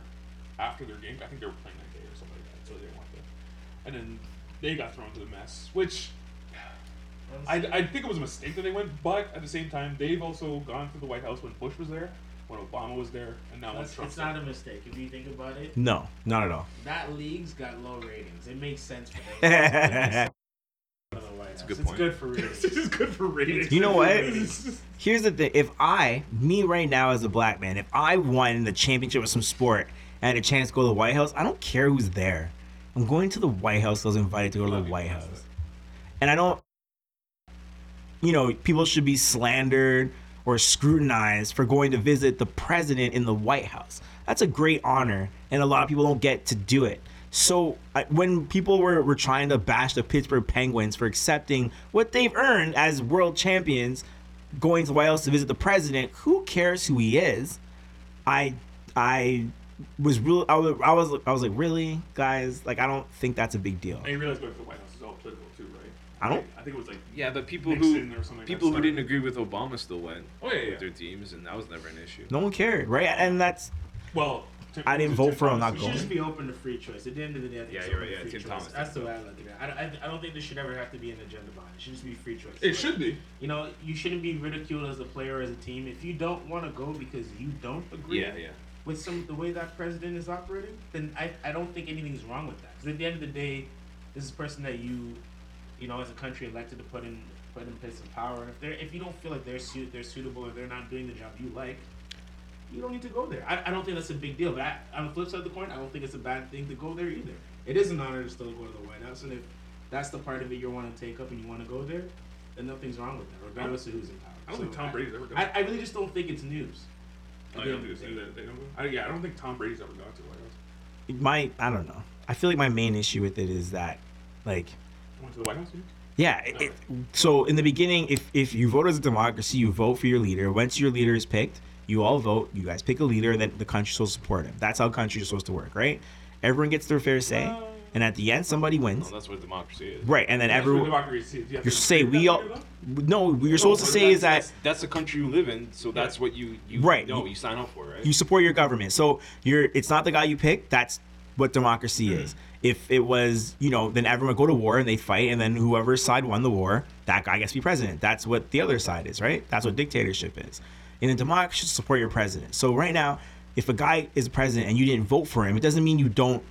after their game. I think they were playing that day or something like that, so they didn't want that. And then they got thrown into the mess, which I, I think it was a mistake that they went, but at the same time, they've also gone to the White House when Bush was there, when Obama was there, and now when That's, Trump's it's not there. a mistake if you think about it. no, not at all? That league's got low ratings. It makes sense for them. It's a good It's point. good for ratings. this is good for ratings. You know what? Here's the thing: if I, me right now as a black man, if I won the championship of some sport and had a chance to go to the White House, I don't care who's there. I'm going to the White House. I was invited to go to the White House, and I don't. You know, people should be slandered or scrutinized for going to visit the president in the White House. That's a great honor, and a lot of people don't get to do it. So I, when people were, were trying to bash the Pittsburgh Penguins for accepting what they've earned as world champions, going to the White House to visit the president, who cares who he is? I I was real. I was I was I like, really, guys? Like, I don't think that's a big deal. And you realize going to the White House is all political too, right? I don't- I think it was like Yeah, but people Nixon who something people that who didn't agree with Obama still went Oh, yeah, yeah, with yeah. their teams, and that was never an issue. No one cared, right? And that's well. Tim- I didn't Tim vote for him, Thomas not You is- should just be open to free choice. At the end of the day, I think Yeah, it's you're open right. to Yeah, free Tim choice. Thomas That's the way I look at it. I, I, I don't think there should ever have to be an agenda behind it. It should just be free choice. It should be. You know, you shouldn't be ridiculed as a player or as a team if you don't want to go because you don't agree Yeah, yeah. with some the way that president is operating. Then I, I don't think anything's wrong with that. Because at the end of the day, this is a person that you, you know, as a country elected to put in put in place of power. And if they're if you don't feel like they're suit they're suitable or they're not doing the job you like, you don't need to go there. I, I don't think that's a big deal. But I, on the flip side of the coin, I don't think it's a bad thing to go there either. It is an honor to still go to the White House, and if that's the part of it you want to take up and you want to go there, then nothing's wrong with that, regardless of who's in power. I don't So think Tom Brady's ever gone. I, I really just don't think it's news. Oh, I don't think it's that they don't go. I, yeah, I don't think Tom Brady's ever gone to the White House. my I don't know. I feel like my main issue with it is that, like, Went to the White House. you? Yeah. It, it- so in the beginning, if if you vote as a democracy, you vote for your leader. Once your leader is picked, you all vote. You guys pick a leader, and then the country's supposed to support him. That's how countries are supposed to work, right? Everyone gets their fair say, uh, and at the end, somebody No, wins. that's what democracy is. Right, and then That's what everyone. democracy is. You You say we all. you? No, what you're supposed to say is that that's, that's the country you live in, so that's what you you Right. know you sign up for, right? you support your government. So you're it's not the guy you pick. That's what democracy mm. is. If it was, you know, then everyone would go to war and they fight, and then whoever side won the war, that guy gets to be president. That's what the other side is, right? That's what dictatorship is. In a democracy, support your president. So right now, if a guy is president and you didn't vote for him, it doesn't mean you don't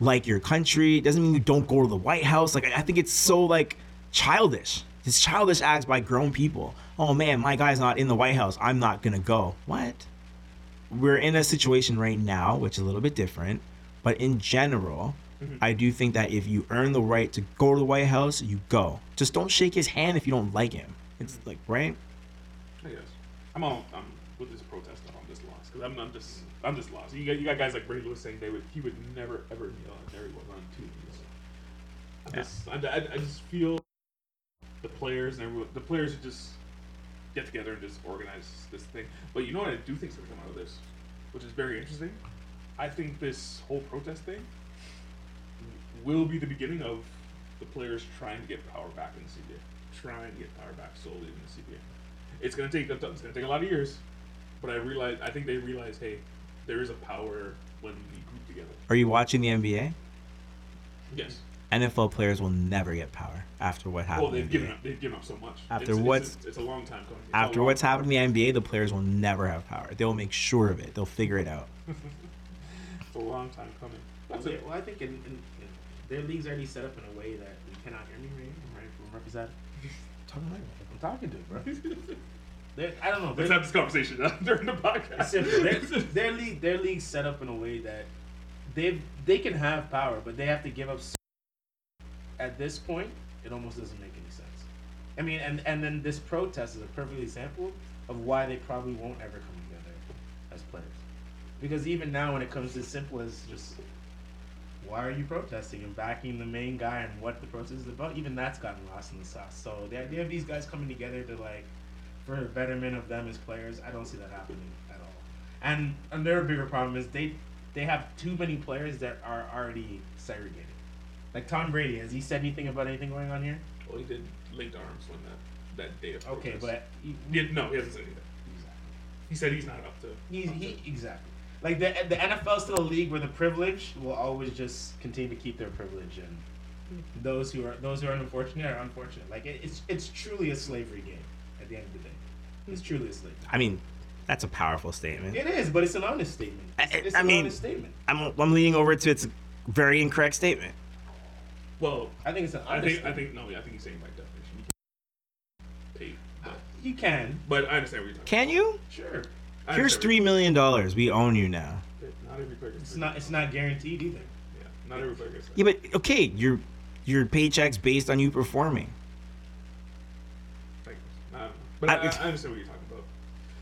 like your country. It doesn't mean you don't go to the White House. Like I think it's so like childish. It's childish acts by grown people. Oh man, my guy's not in the White House. I'm not gonna go. What? We're in a situation right now, which is a little bit different, but in general, Mm-hmm. I do think that if you earn the right to go to the White House, you go. Just don't shake his hand if you don't like him. It's mm-hmm. like right. I guess. I'm on. I'm with this protest. I'm just lost because I'm, I'm just. I'm just lost. You got you got guys like Brady Lewis saying they would he would never ever kneel and there he was on two knees. I Yeah. just I, I, I just feel the players and everyone, the players should just get together and just organize this thing. But you know what I do think is come out of this, which is very interesting. I think this whole protest thing will be the beginning of the players trying to get power back in the CBA, trying to get power back solely in the CBA. It's gonna take it's gonna take a lot of years, but I realize I think they realize, hey, there is a power when we group together. Are you watching the NBA? Yes. NFL players will never get power after what happened. Well, they've in the given NBA. up. They've given up so much. After it's, what's- it's, a, it's a long time coming. It's After what's time. happened in the NBA, the players will never have power. They'll make sure of it. They'll figure it out. It's a long time coming. Well, That's they- it. well, I think in, in, in their league's already set up in a way that you cannot hear me, right? Right? From representative. I'm talking to you, bro. They're- I don't know. Let's they're- have this conversation uh, during the podcast. Simple. Their, their league, their league's set up in a way that they they can have power, but they have to give up. At this point, it almost doesn't make any sense. I mean, and and then this protest is a perfect example of why they probably won't ever come together as players, because even now, when it comes to as simple as just why are you protesting and backing the main guy and what the protest is about, even that's gotten lost in the sauce. So the idea of these guys coming together to like for the betterment of them as players, I don't see that happening at all. And another bigger problem is they they have too many players that are already segregated. Like Tom Brady, has he said anything about anything going on here? Well, he did linked arms when that that day of Okay, but he, Yeah, no, he hasn't said anything. Exactly. He said he's not up to. he's he exactly. Like the the NFL is still a league where the privilege will always just continue to keep their privilege, and those who are those who are unfortunate are unfortunate. Like it, it's it's truly a slavery game at the end of the day. It's hmm. truly a slavery. I mean, that's a powerful statement. It is, but it's an honest statement. It's, I- it's I an mean- honest statement. I'm, I'm leaning over to it's very incorrect statement. Well, I think it's an I honest. think I think no, I think he's saying by definition. You can't pay, but, you can. but I understand what you're talking. Can you? Sure. About. I Here's three million dollars. We own you now. Not every player gets. It's not. It's not guaranteed either. Yeah, not every player gets. Yeah, but okay, your your paycheck's based on you performing. Like, I don't know. But I- I, I, understand what you're talking about.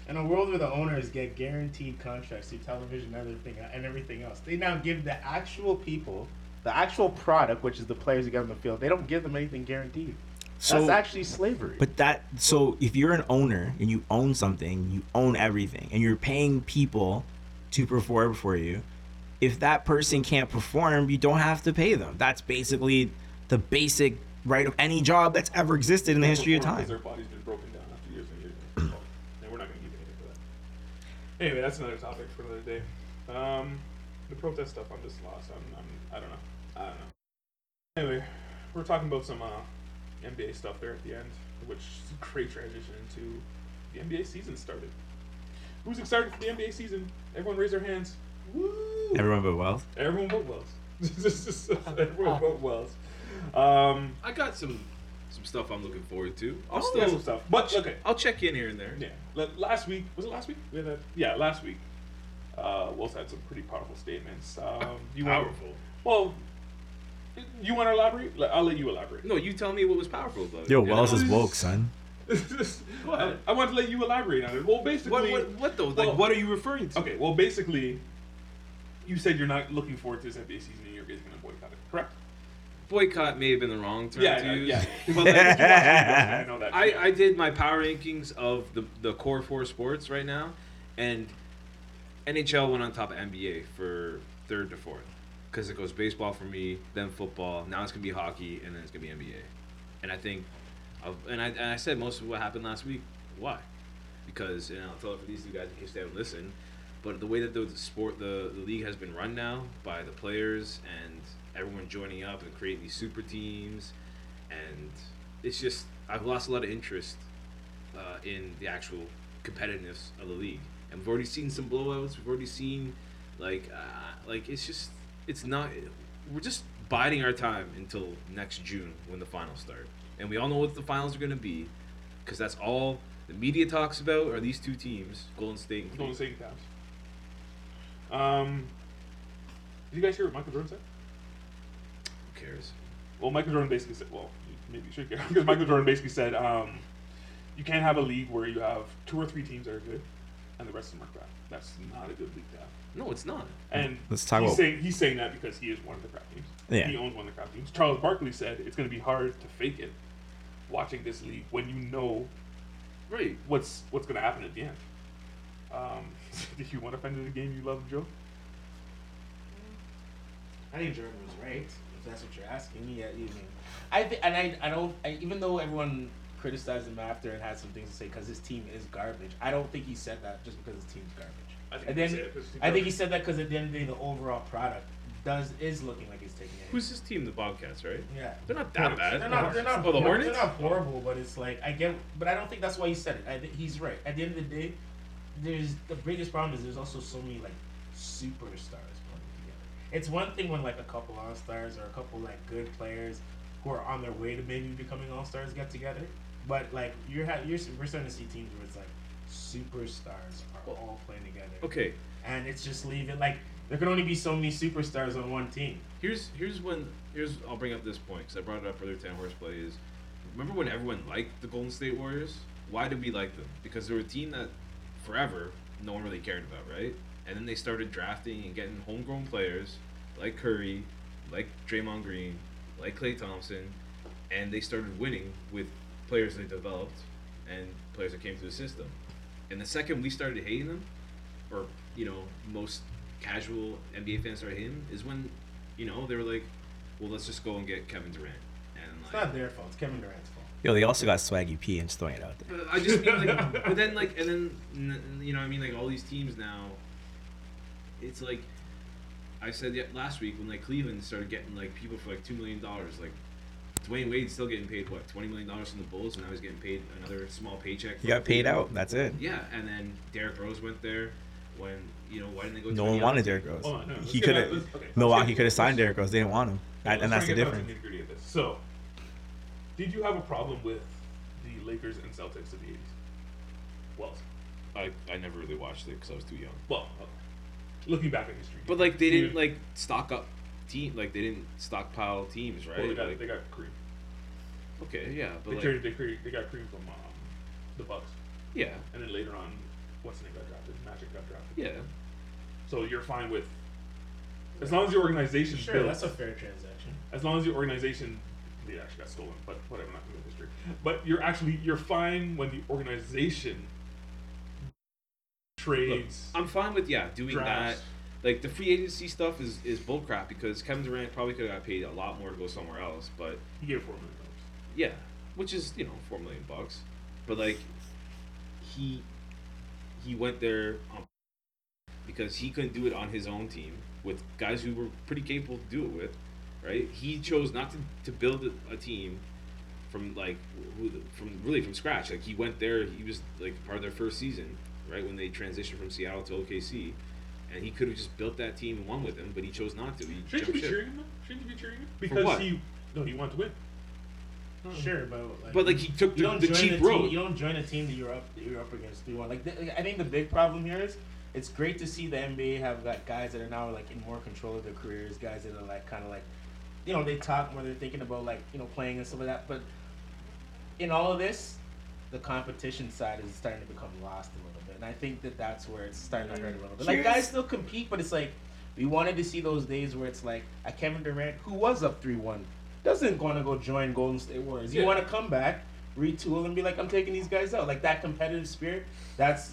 In a world where the owners get guaranteed contracts through television and everything and everything else, they now give the actual people, the actual product, which is the players who get on the field, they don't give them anything guaranteed. So, That's actually slavery. but that so if you're an owner and you own something, you own everything, and you're paying people to perform for you. If that person can't perform, you don't have to pay them. That's basically the basic right of any job that's ever existed in the history of time. their body's been broken down after years and years. And years. and we're not going to give anything for that. Anyway, that's another topic for another day. Um, the protest stuff, I'm just lost. I'm, I'm, I don't know. I don't know. Anyway, we're talking about some uh, NBA stuff there at the end, which is a great transition into the NBA season started. Who's excited for the NBA season? Everyone raise their hands. Woo! Everyone but Wells. Everyone but Wells. Everyone but Wells. Um, I got some some stuff I'm looking forward to. I'll I'll still some stuff. But okay, I'll check in here and there. yeah. Last week was it last week? We had that. Yeah, last week. Uh, Wells had some pretty powerful statements. Um, you want- Powerful. well, you want to elaborate? Like, I'll let you elaborate. No, you tell me what was powerful about it. Yo, And Wells I'll- is woke, son. Go ahead. I want to let you elaborate on it. Well, basically, What, what, what though? Like, well- what are you referring to? Okay, well, basically, you said you're not looking forward to this NBA season and you're basically going to boycott it, correct? Boycott may have been the wrong term Yeah, to yeah, use. yeah. But, like, you watch NBA, I know that. I, I did my power rankings of the, the core four sports right now, and NHL went on top of NBA for third to fourth. Because it goes baseball for me, then football, now it's to be hockey, and then it's to be NBA. And I think, I've, and, I, and I said most of what happened last week. Why? Because, and I'll tell it for these two guys in case they haven't listened, but the way that the sport, the, the league has been run now by the players and everyone joining up and creating these super teams, and it's just I've lost a lot of interest uh, in the actual competitiveness of the league, and we've already seen some blowouts. We've already seen like uh, like it's just it's not we're just biding our time until next June when the finals start, and we all know what the finals are going to be, because that's all the media talks about are these two teams, Golden State. And Golden. State Cavs. Um, did you guys hear what Michael Jordan said? Who cares? Well, Michael Jordan basically said, well, maybe you should care because Michael Jordan basically said, um, you can't have a league where you have two or three teams that are good, and the rest of them are crap. That's not a good league to have. No, it's not. And Let's talk he's about- saying he's saying that because he is one of the crap teams. Yeah. He owns one of the crap teams. Charles Barkley said it's going to be hard to fake it watching this league when you know Right. what's what's going to happen at the end. Um, did you want to offend the game you love, Joe? I think Jordan was right. If that's what you're asking me, yeah, you mean. I think, and I, I don't. I, even though everyone criticized him after and had some things to say because his team is garbage, I don't think he said that just because his team's garbage. I think and he then said it 'cause I think he said that because at the end of the day, the overall product does is looking like he's taking it. Who's his team? The Bobcats, right? yeah. They're not that bad. They're not. They're not. Oh, the hor- Hornets. They're not horrible, but it's like I get. But I don't think that's why he said it. I think he's right. At the end of the day, there's the biggest problem is there's also so many like superstars playing together. It's one thing when like a couple all stars or a couple like good players who are on their way to maybe becoming all stars get together, but like you're ha- you're we're starting to see teams where it's like superstars are all playing together. Okay. And it's just leaving like there can only be so many superstars on one team. Here's here's when here's I'll bring up this point because I brought it up earlier. Ten horseplay is remember when everyone liked the Golden State Warriors? Why did we like them? Because they were a team that forever no one really cared about, right? And then they started drafting and getting homegrown players like Curry, like Draymond Green, like Klay Thompson, and they started winning with players they developed and players that came through the system. And the second we started hating them, or you know, most casual NBA fans started hating them, is when, you know, they were like, well, let's just go and get Kevin Durant. And It's like, not their fault. It's Kevin Durant's fault. Yo, they also got Swaggy P and just throwing it out there. But I just mean like, but then like, and then you know, I mean, like all these teams now. It's like, I said yet last week when like Cleveland started getting like people for like two million dollars, like Dwyane Wade's still getting paid what twenty million dollars from the Bulls, and now he's getting paid another small paycheck. He got paid out. That's it. Yeah, and then Derrick Rose went there. When you know, why didn't they go? to No one wanted other Derrick? Rose. Hold on, no, he could have. okay, Milwaukee get- could have signed let's- Derrick Rose. They didn't want him. Yeah, and, and that's the and get down to difference. the nitty-gritty of this. So, did you have a problem with the Lakers and Celtics of the 80s? Well, I, I never really watched it because I was too young. Well, okay. looking back at history. But like they didn't like stock up team like they didn't stockpile teams, right? Well, they got, Like- they got Kareem. okay, yeah, but They, like traded, they, created, they got Kareem from um, the Bucks. yeah, And then later on, what's the name got drafted? Magic got drafted. Yeah. So you're fine with as long as your organization Sure, built, that's a fair transaction. as long as your organization they actually got stolen, but whatever, not in history. But you're actually you're fine when the organization Look, trades. I'm fine with yeah doing Drafts. that. Like the free agency stuff is is bullcrap because Kevin Durant probably could have got paid a lot more to go somewhere else, but he gave four million dollars. yeah, which is you know four million bucks, but like he he went there um, because he couldn't do it on his own team with guys who were pretty capable to do it with, right? He chose not to, to build a, a team from like who the, from really from scratch. Like he went there, he was like part of their first season, right when they transitioned from Seattle to OKC, and he could have just built that team and won with him, but he chose not to. He Shouldn't you be ship. cheering him? though? Shouldn't you be cheering him? Because what? he no, he wanted to win. Sure, but like, But like he took you the, don't the join cheap a team, road. You don't join a team that you're up that you're up against three one. Like the, I think the big problem here is it's great to see the NBA have got guys that are now like in more control of their careers, guys that are like kind of like, you know, they talk more. They're thinking about like you know playing and stuff like that. But in all of this, the competition side is starting to become lost a little bit, and I think that that's where it's starting to hurt a little bit. Like guys still compete, but it's like we wanted to see those days where it's like a Kevin Durant who was up three one doesn't want to go join Golden State Warriors. You Yeah. want to come back, retool, and be like, I'm taking these guys out. Like that competitive spirit. That's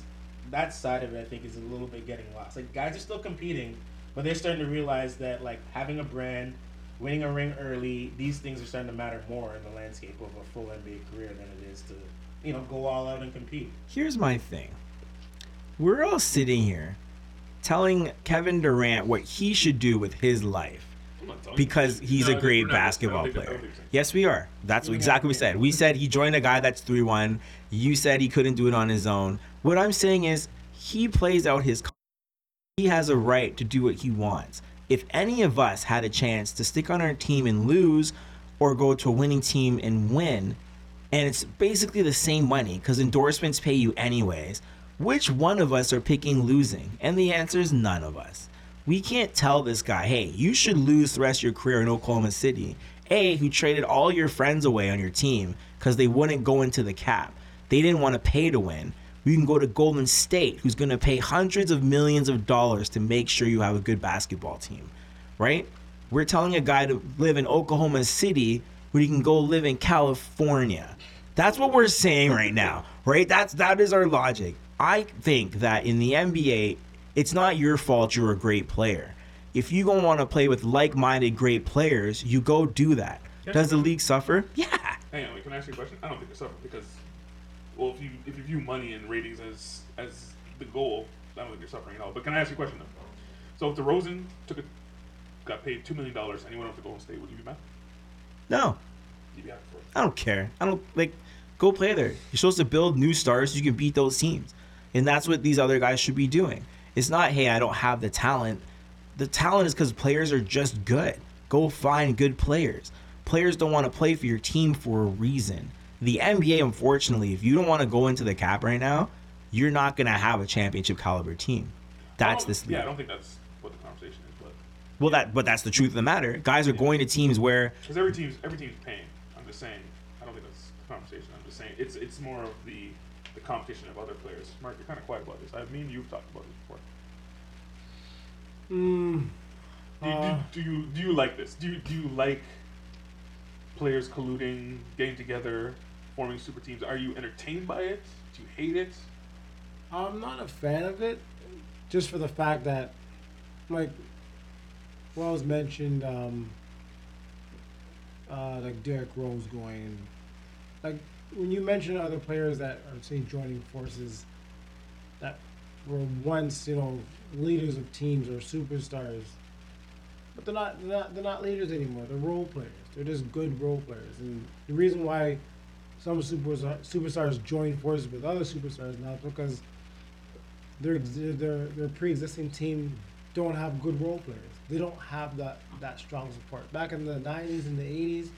that side of it. I think is a little bit getting lost. Like guys are still competing, but they're starting to realize that like having a brand, winning a ring early, these things are starting to matter more in the landscape of a full NBA career than it is to you know go all out and compete. Here's my thing. We're all sitting here telling Kevin Durant what he should do with his life I'm not telling because he's No, a great not- basketball think- I don't player. Yes, we are. That's exactly what we said. We said he joined a guy that's 3 1. You said he couldn't do it on his own. What I'm saying is, he plays out his. He has a right to do what he wants. If any of us had a chance to stick on our team and lose, or go to a winning team and win, and it's basically the same money because endorsements pay you anyways. Which one of us are picking losing? And the answer is none of us. We can't tell this guy, hey, you should lose the rest of your career in Oklahoma City. A, who traded all your friends away on your team because they wouldn't go into the cap. They didn't want to pay to win. You can go to Golden State, who's going to pay hundreds of millions of dollars to make sure you have a good basketball team, right? We're telling a guy to live in Oklahoma City when he can go live in California. That's what we're saying right now, right? That's that is our logic. I think that in the NBA, it's not your fault you're a great player. If you don't want to play with like-minded great players, you go do that. Does the league suffer? Yeah. Hang on, wait, can I ask you a question? I don't think they're suffering because, well, if you if you view money and ratings as as the goal, I don't think they're suffering at all. But can I ask you a question though? So if DeRozan took a got paid two million dollars and he went up to Golden State, would you be mad? No, You'd be happy for it. I don't care. I don't like go play there. You're supposed to build new stars so you can beat those teams. And that's what these other guys should be doing. It's not, hey, I don't have the talent. The talent is because players are just good. Go find good players. Players don't want to play for your team for a reason. The NBA, unfortunately, if you don't want to go into the cap right now, you're not going to have a championship caliber team. That's this league. Yeah, I don't think that's what the conversation is, but Well, that but that's the truth of the matter. Guys are going to teams where because every team's every team's paying. I'm just saying. I don't think that's the conversation. I'm just saying it's it's more of the competition of other players. Mark, you're kind of quiet about this. I mean, you've talked about this before. Mm, Do you, Uh, do, do you do you like this? Do you do you like players colluding, getting together, forming super teams? Are you entertained by it? Do you hate it? I'm not a fan of it, just for the fact that, like, Wells mentioned, um, uh, like Derrick Rose going, like when you mention other players that are say joining forces, that were once you know leaders of teams or superstars, but they're not they're not they're not leaders anymore. They're role players. They're just good role players, and the reason why some superstar, superstars join forces with other superstars now is because their their their pre-existing team don't have good role players. They don't have that that strong support. Back in the '90s and the '80s,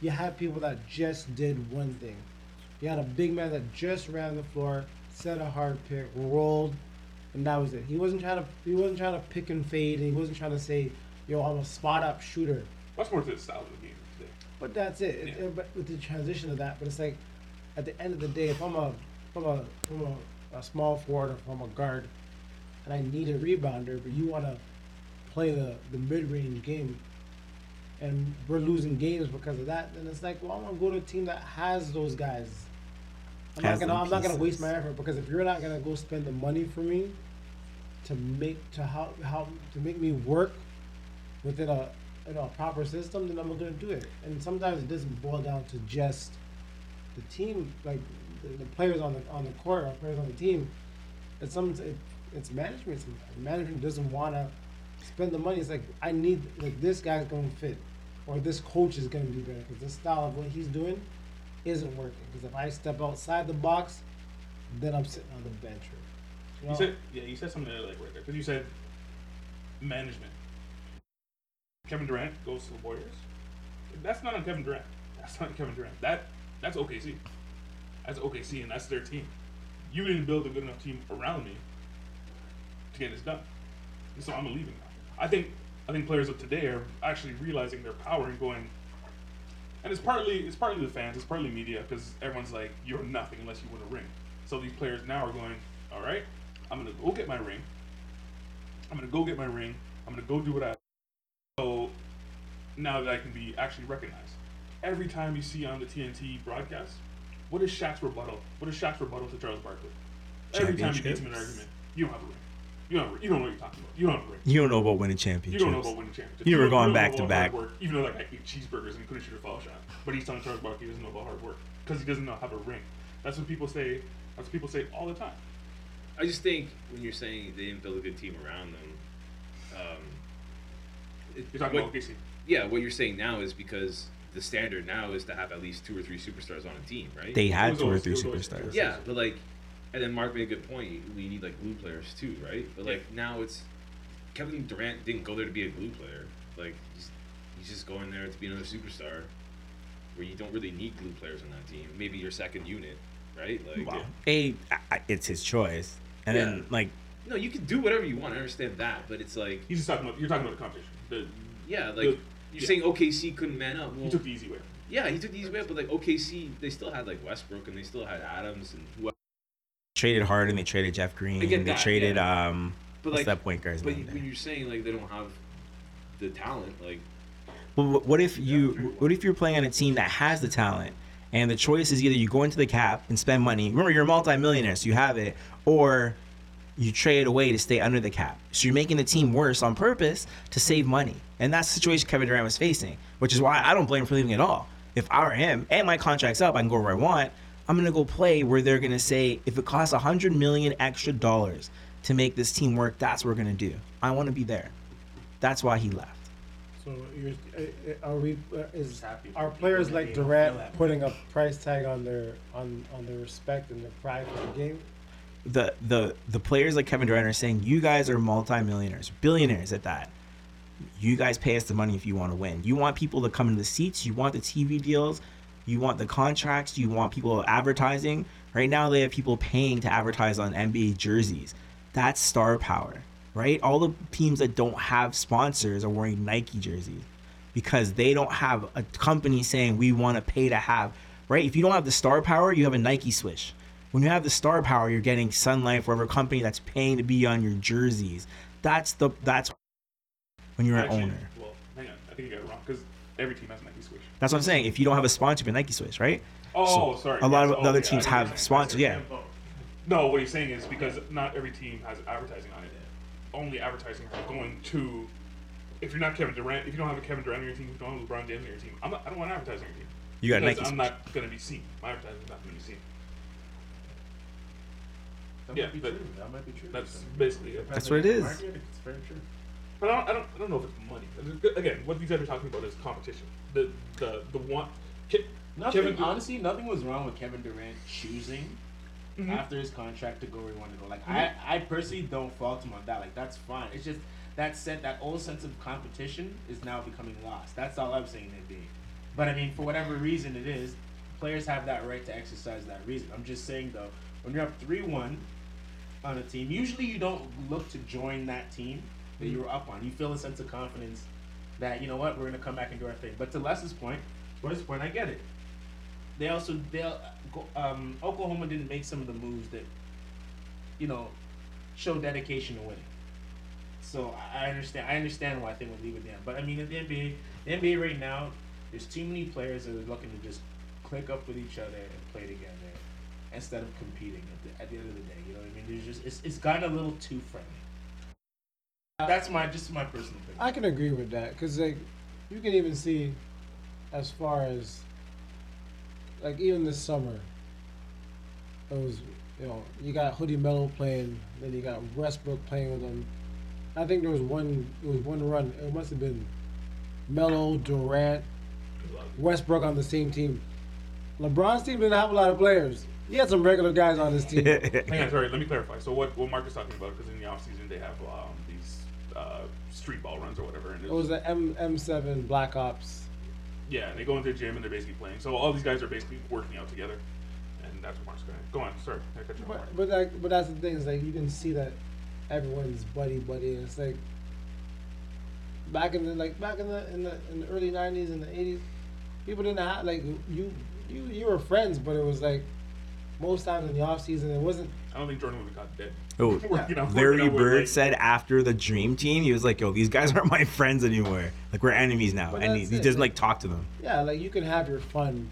you had people that just did one thing. You had a big man that just ran the floor, set a hard pick, rolled, and that was it. He wasn't trying to he wasn't trying to pick and fade. And he wasn't trying to say, "Yo, I'm a spot up shooter." That's more to the style of the game today. But that's it. It- Yeah. it- But with the transition of that, but it's like, at the end of the day, if I'm a, I'm a, if I'm a, a small forward or from a guard, and I need a rebounder, but you want to play the the mid range game, and we're losing games because of that, then it's like, well, I'm gonna go to a team that has those guys. I'm Has not gonna I'm not gonna waste my effort because if you're not gonna go spend the money for me to make to help help to make me work within a in a proper system, then I'm not gonna do it. And sometimes it doesn't boil down to just the team, like the, the players on the on the court or players on the team. It's some it, it's management. Sometimes. Management doesn't want to spend the money. It's like I need like this guy's gonna fit, or this coach is gonna be better because this style of what he's doing isn't working. Because if I step outside the box, then I'm sitting on the bench. Or, you You said yeah, you said something like right there because you said management. Kevin Durant goes to the Warriors. That's not on Kevin Durant. That's not Kevin Durant. That that's OKC. That's OKC and that's their team. You didn't build a good enough team around me to get this done. So I'm leaving. I think I think players of today are actually realizing their power and going. And it's partly it's partly the fans, it's partly media because everyone's like you're nothing unless you win a ring. So these players now are going, all right, I'm gonna go get my ring. I'm gonna go get my ring. I'm gonna go do what I. So now that I can be actually recognized. Every time you see on the TNT broadcast, what is Shaq's rebuttal? What is Shaq's rebuttal to Charles Barkley? Every time he him in an argument, you don't have a ring. You don't. You don't know what you're talking about. You don't have a ring. You don't know about winning championships. You don't know about winning championships. You were don't- going don't back to back. hard Work, even though like I ate cheeseburgers and he couldn't shoot a foul shot, but he's telling Charles Barkley he doesn't know about hard work because he doesn't know have a ring. That's what people say. That's what people say all the time. I just think when you're saying they didn't build a good team around them, um, it- You're talking what- about OKC. Yeah, what you're saying now is because the standard now is to have at least two or three superstars on a team, right? They had two or three it was always- superstars. yeah, but like, and then Mark made a good point. We need like glue players too, right? But like now it's Kevin Durant didn't go there to be a glue player. Like he's, he's just going there to be another superstar, where you don't really need glue players on that team. Maybe your second unit, right? Like, Well, a, I- it's his choice, and Yeah. then like no, you can do whatever you want. I understand that, but it's like, He's just talking about. You're talking about the competition. The, yeah, like The- you're yeah. saying OKC couldn't man up. he took the easy way. yeah, he took the easy way, but like OKC, they still had like Westbrook and they still had Adams and whoever. Traded Harden, they traded Jeff Green, I they that, traded yeah. um, But like, that point guard's but when you're saying like they don't have the talent, like Well, what if you what if you're playing on a team that has the talent and the choice is either you go into the cap and spend money. Remember, you're a multimillionaire, so you have it, or you trade away to stay under the cap. So you're making the team worse on purpose to save money, and that's the situation Kevin Durant was facing. Which is why I don't blame him for leaving at all. If I were him and my contract's up, I can go where I want. I'm gonna go play where they're gonna say if it costs a hundred million extra dollars to make this team work, that's what we're gonna do. I want to be there. That's why he left. So you're, uh, uh, are we? Uh, is Just happy are players like to be able to Durant putting a price tag on their on on their respect and their pride for the game? the the the players like Kevin Durant are saying you guys are multimillionaires, billionaires at that. You guys pay us the money if you want to win. You want people to come into the seats. You want the TV deals. You want the contracts. You want people advertising. Right now, they have people paying to advertise on NBA jerseys. That's star power, right? All the teams that don't have sponsors are wearing Nike jerseys because they don't have a company saying we want to pay to have, right? If you don't have the star power, you have a Nike swish. When you have the star power, you're getting Sunlight, whatever company that's paying to be on your jerseys. That's the that's when you're an owner. Well, hang on. I think you got it wrong because every team has Nike switch. That's what I'm saying. If you don't have a sponsor, you have a Nike swish, right? Oh, So, sorry. A lot yes, of the other okay, teams get have sponsors. Yeah. No, what he's saying is because not every team has advertising on it. Only advertising are going to. If you're not Kevin Durant, if you don't have a Kevin Durant on your team, if you don't have LeBron James on your team, I'm not, I don't want advertising on your team. You got a Nike I'm swish. not going to be seen. My advertising is not going to be seen. That Yeah, might be true. That might be true. That's basically it. That's what it the market, It's very true. But I don't, I don't, I don't know if it's money. Again, what these guys are talking about is competition. The the the one. Ke- Nothing, Kevin, honestly, nothing was wrong with Kevin Durant choosing Mhm. after his contract to go where he wanted to go. Like I, I personally don't fault him on that. Like that's fine. It's just that set that old sense of competition is now becoming lost. That's all I'm saying it being. But I mean, for whatever reason it is, players have that right to exercise that reason. I'm just saying though, when you're up three one on a team, usually you don't look to join that team that you were up on. You feel a sense of confidence that you know what we're gonna come back and do our thing. But to Les's point, to his point, I get it. They also they um, Oklahoma didn't make some of the moves that you know, show dedication to winning. So I understand. I understand why they would leave it there. But I mean, at the NBA, the NBA right now, there's too many players that are looking to just click up with each other and play together instead of competing. At the, at the end of the day, you know what I mean? There's just it's, it's gotten a little too friendly. That's my just my personal opinion. I can agree with that because like you can even see as far as like even this summer it was you know you got Hoodie Melo playing then you got Westbrook playing with them I think there was one it was one run it must have been Melo Durant Westbrook on the same team LeBron's team didn't have a lot of players he had some regular guys on his team Hang on, sorry. Let me clarify. So what what Mark is talking about? Because in the off season they have um, these uh, street ball runs or whatever. And it was the M M7 Black Ops yeah, and they go into the gym and they're basically playing. So all these guys are basically working out together, and that's what Mark's going. Go on, sorry, I cut you off. Mark. But but like but that's the thing is like you can see that everyone's buddy buddy. And it's like back in the like back in the in the in the early nineties and the eighties, people didn't have like you you you were friends, but it was like most times in the off season it wasn't. I don't think Jordan would have got dead. Oh, Working out- Larry working out Bird like- said after the Dream Team, he was like, "Yo, these guys aren't my friends anymore. Like we're enemies now." And he, he doesn't like- like talk to them. Yeah, like you can have your fun,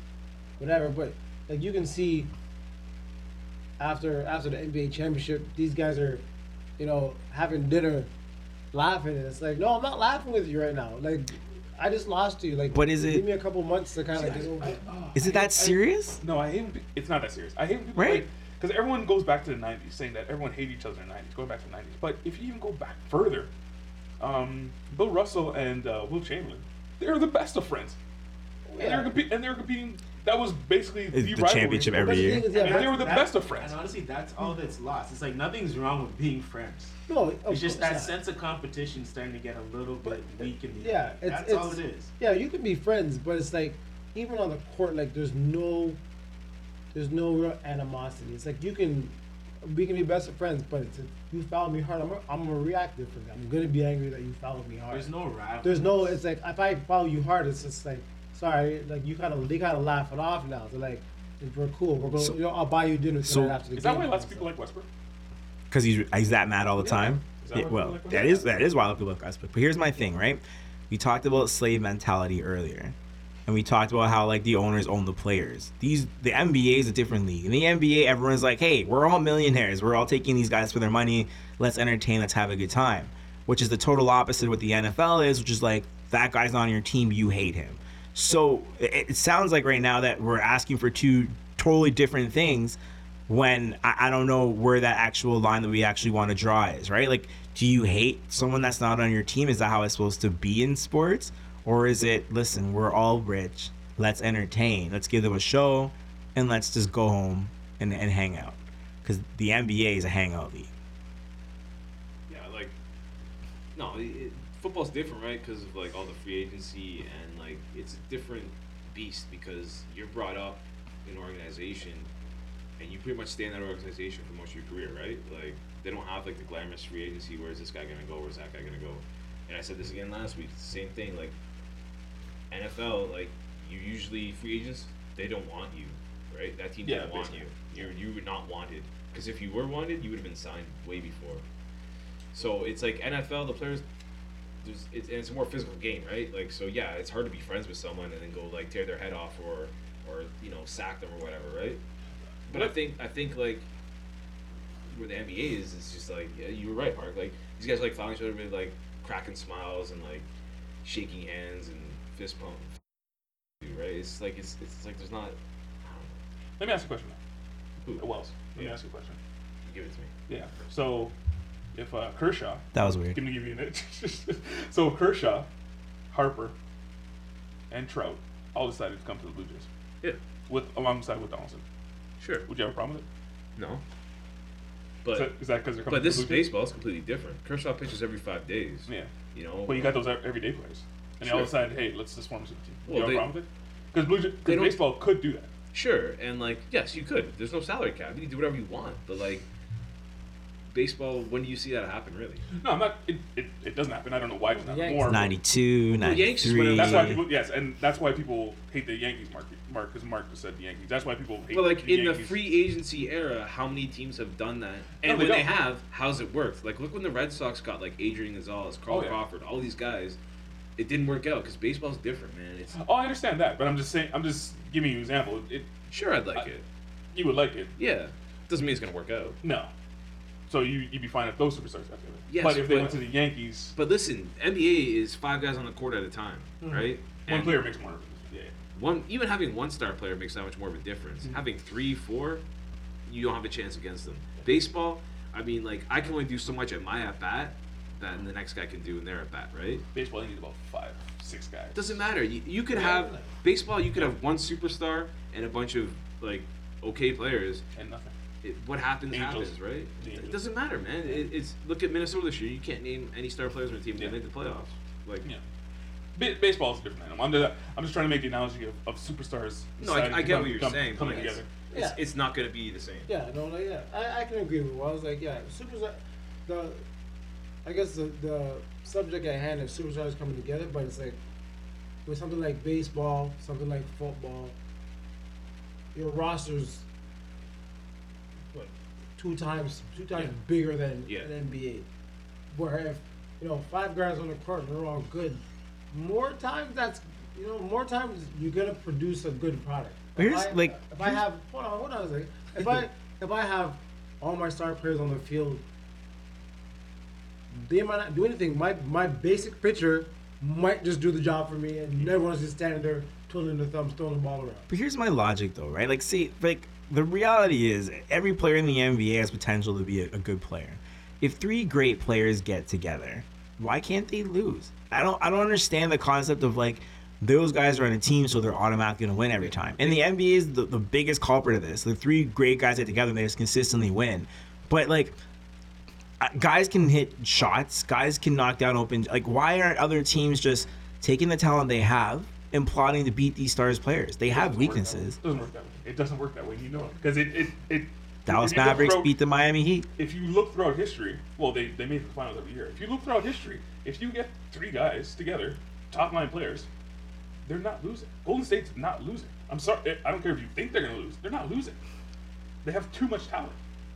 whatever, but like you can see after after the NBA championship, these guys are, you know, having dinner, laughing, and it's like, no, I'm not laughing with you right now. Like, I just lost to you. Like, But is it- Give me a couple months to kind of get over. I- it. oh, Is it I- that serious? No, I hate. It's not that serious. I hate when people Right. Because everyone goes back to the '90s, saying that everyone hated each other in the '90s, going back to the '90s. But if you even go back further, um, Bill Russell and uh, Wilt Chamberlain, they're the best of friends, and Yeah. they're competing. And they're competing. That was basically It's the, the championship every year. thing is, And they were the That- best of friends. And honestly, that's all that's lost. It's like nothing's wrong with being friends. no, It's just that not. sense of competition starting to get a little bit weak in the Yeah, end. it's, that's it's, all it is. Yeah, you can be friends, but it's like even on the court, like there's no, there's no real animosity. It's like you can, we can be best of friends, but it's, if you follow me hard, I'm gonna, I'm gonna react differently. I'm gonna be angry that you followed me hard. There's no rivalry. There's no. It's like if I follow you hard, it's just like sorry, like you kind of they kind of laugh it off now. They're like, we're cool. We're going. So- you know, I'll buy you dinner so- tonight after the Is game. that why lots of people like Westbrook? because he's he's that mad all the time. Yeah, well, people like that Westbrook? is that is why a lot of people like Westbrook. But here's my thing, right? We talked about slave mentality earlier, and we talked about how like the owners own the players. These the NBA is a different league. In the NBA, everyone's like, hey, we're all millionaires. We're all taking these guys for their money. Let's entertain. Let's have a good time. Which is the total opposite of what the NFL is, which is like that guy's on your team, you hate him. So it, sounds like right now that we're asking for two totally different things when I, I don't know where that actual line that we actually want to draw is, right? Like, do you hate someone that's not on your team? Is that how it's supposed to be in sports? Or is it, listen, we're all rich, let's entertain, let's give them a show, and let's just go home and, and hang out? Because the NBA is a hangout league. Yeah, like no, it, football's different, right? Because of like all the free agency and like it's a different beast because you're brought up in an organization and you pretty much stay in that organization for most of your career, right? Like they don't have like the glamorous free agency. Where's this guy gonna go? Where's that guy gonna go? And I said this again last week. Same thing. Like NFL, like you usually free agents, they don't want you, right? That team Yeah, didn't want you. basically. You you were not wanted because if you were wanted, you would have been signed way before. So it's like NFL, the players, there's it's and it's a more physical game, right? Like so, yeah, it's hard to be friends with someone and then go like tear their head off or or you know sack them or whatever, right? But I think I think like where the NBA is, it's just like yeah, you were right, Mark. Like these guys like following each other with like cracking smiles and like shaking hands and fist pump, right? It's like it's it's like there's not. I don't know. Let me ask you a question. Who? Now. Wells, let me ask you a question. Give it to me. Yeah. So, if uh, Kershaw, That was weird. give me give you an so Kershaw, Harper, and Trout all decided to come to the Blue Jays Yeah, with alongside with Donaldson. sure. Would you have a problem with it? No. Is But is that because they're coming? but to this the is Blue Jays? baseball. It's completely different. Kershaw pitches every five days. Yeah. You know. But you got those everyday players, and they all Sure. decided, hey, let's just form a super team. Well, you have they- a problem with it? Because Blue Jays, they don't- baseball could do that. Sure, and like yes, you could. There's no salary cap. You can do whatever you want, but like baseball. When do you see that happen? Really? No, I'm not. It, it, it doesn't happen. I don't know why it's not Yankees. more. but 92, Well, Yankees 93. That's why people. Yes, and that's why people hate the Yankees. Mark, Mark, because Mark just said the Yankees. That's why people hate. But like the in the free agency era, how many teams have done that? And No, they when they don't. have, how's it worked? Like look when the Red Sox got like Adrian Gonzalez, Carl Oh, yeah. Crawford, all these guys. It didn't work out because baseball's different, man. It's Oh, I understand that, but I'm just saying. I'm just giving you an example. It, sure I'd like I- it. you would like it. Yeah, doesn't mean it's gonna work out. No. So you you'd be fine if those superstars got together. Yes, but if they but- went to the Yankees, But listen, NBA is five guys on the court at a time, mm-hmm. right? one And player makes more. Yeah. one even having one star player makes that much more of a difference. Mm-hmm. Having three, four, you don't have a chance against them. Baseball, I mean, like I can only do so much at my at bat that the next guy can do in their at bat, right? Baseball, you need about five, six guys. Doesn't matter. You, you could have baseball. You could have one superstar and a bunch of like okay players. and nothing. It, what happens Angels. happens, right? The Angels. It doesn't matter, man. It, it's look at Minnesota this year. You can't name any star players on the team. They Yeah. made the playoffs. Like Yeah. Ba- baseball is a different animal. I'm just, I'm just trying to make the analogy of, of superstars. no, deciding I, I to get come- what you're come- saying. Coming but it's, together. it's, Yeah. it's not going to be the same. Yeah, no, like, yeah, I, I can agree with. What I was like, yeah, superstar. The, I guess the the subject at hand is superstars coming together, but it's like with something like baseball, something like football, your rosters what two times two times Yeah. bigger than Yeah. an NBA. Where if you know five guys on the court, they're all good. More times that's you know more times you're gonna produce a good product. But If here's, I- like- if I have hold on hold on a second. If I if I have all my star players on the field, they might not do anything. My my basic pitcher might just do the job for me, and mm-hmm. everyone's just standing there twiddling their thumbs, throwing the ball around. But here's my logic, though, right? Like, see, like the reality is, every player in the NBA has potential to be a, a good player. If three great players get together, why can't they lose? I don't, I don't understand the concept of like those guys are on a team, so they're automatically gonna win every time. And the NBA is the, the biggest culprit of this. The three great guys get together, and they just consistently win. But like, guys can hit shots. Guys can knock down open. Like, why aren't other teams just taking the talent they have and plotting to beat these stars players? They have Doesn't work that weaknesses. Doesn't work that way. It doesn't work that way. You know it because it it it. Dallas if you look Mavericks throughout- beat the Miami Heat. If you look throughout history, well, they they make the finals every year. If you look throughout history, if you get three guys together, top line players, they're not losing. Golden State's not losing. I'm sorry. I don't care if you think they're gonna lose. They're not losing. They have too much talent.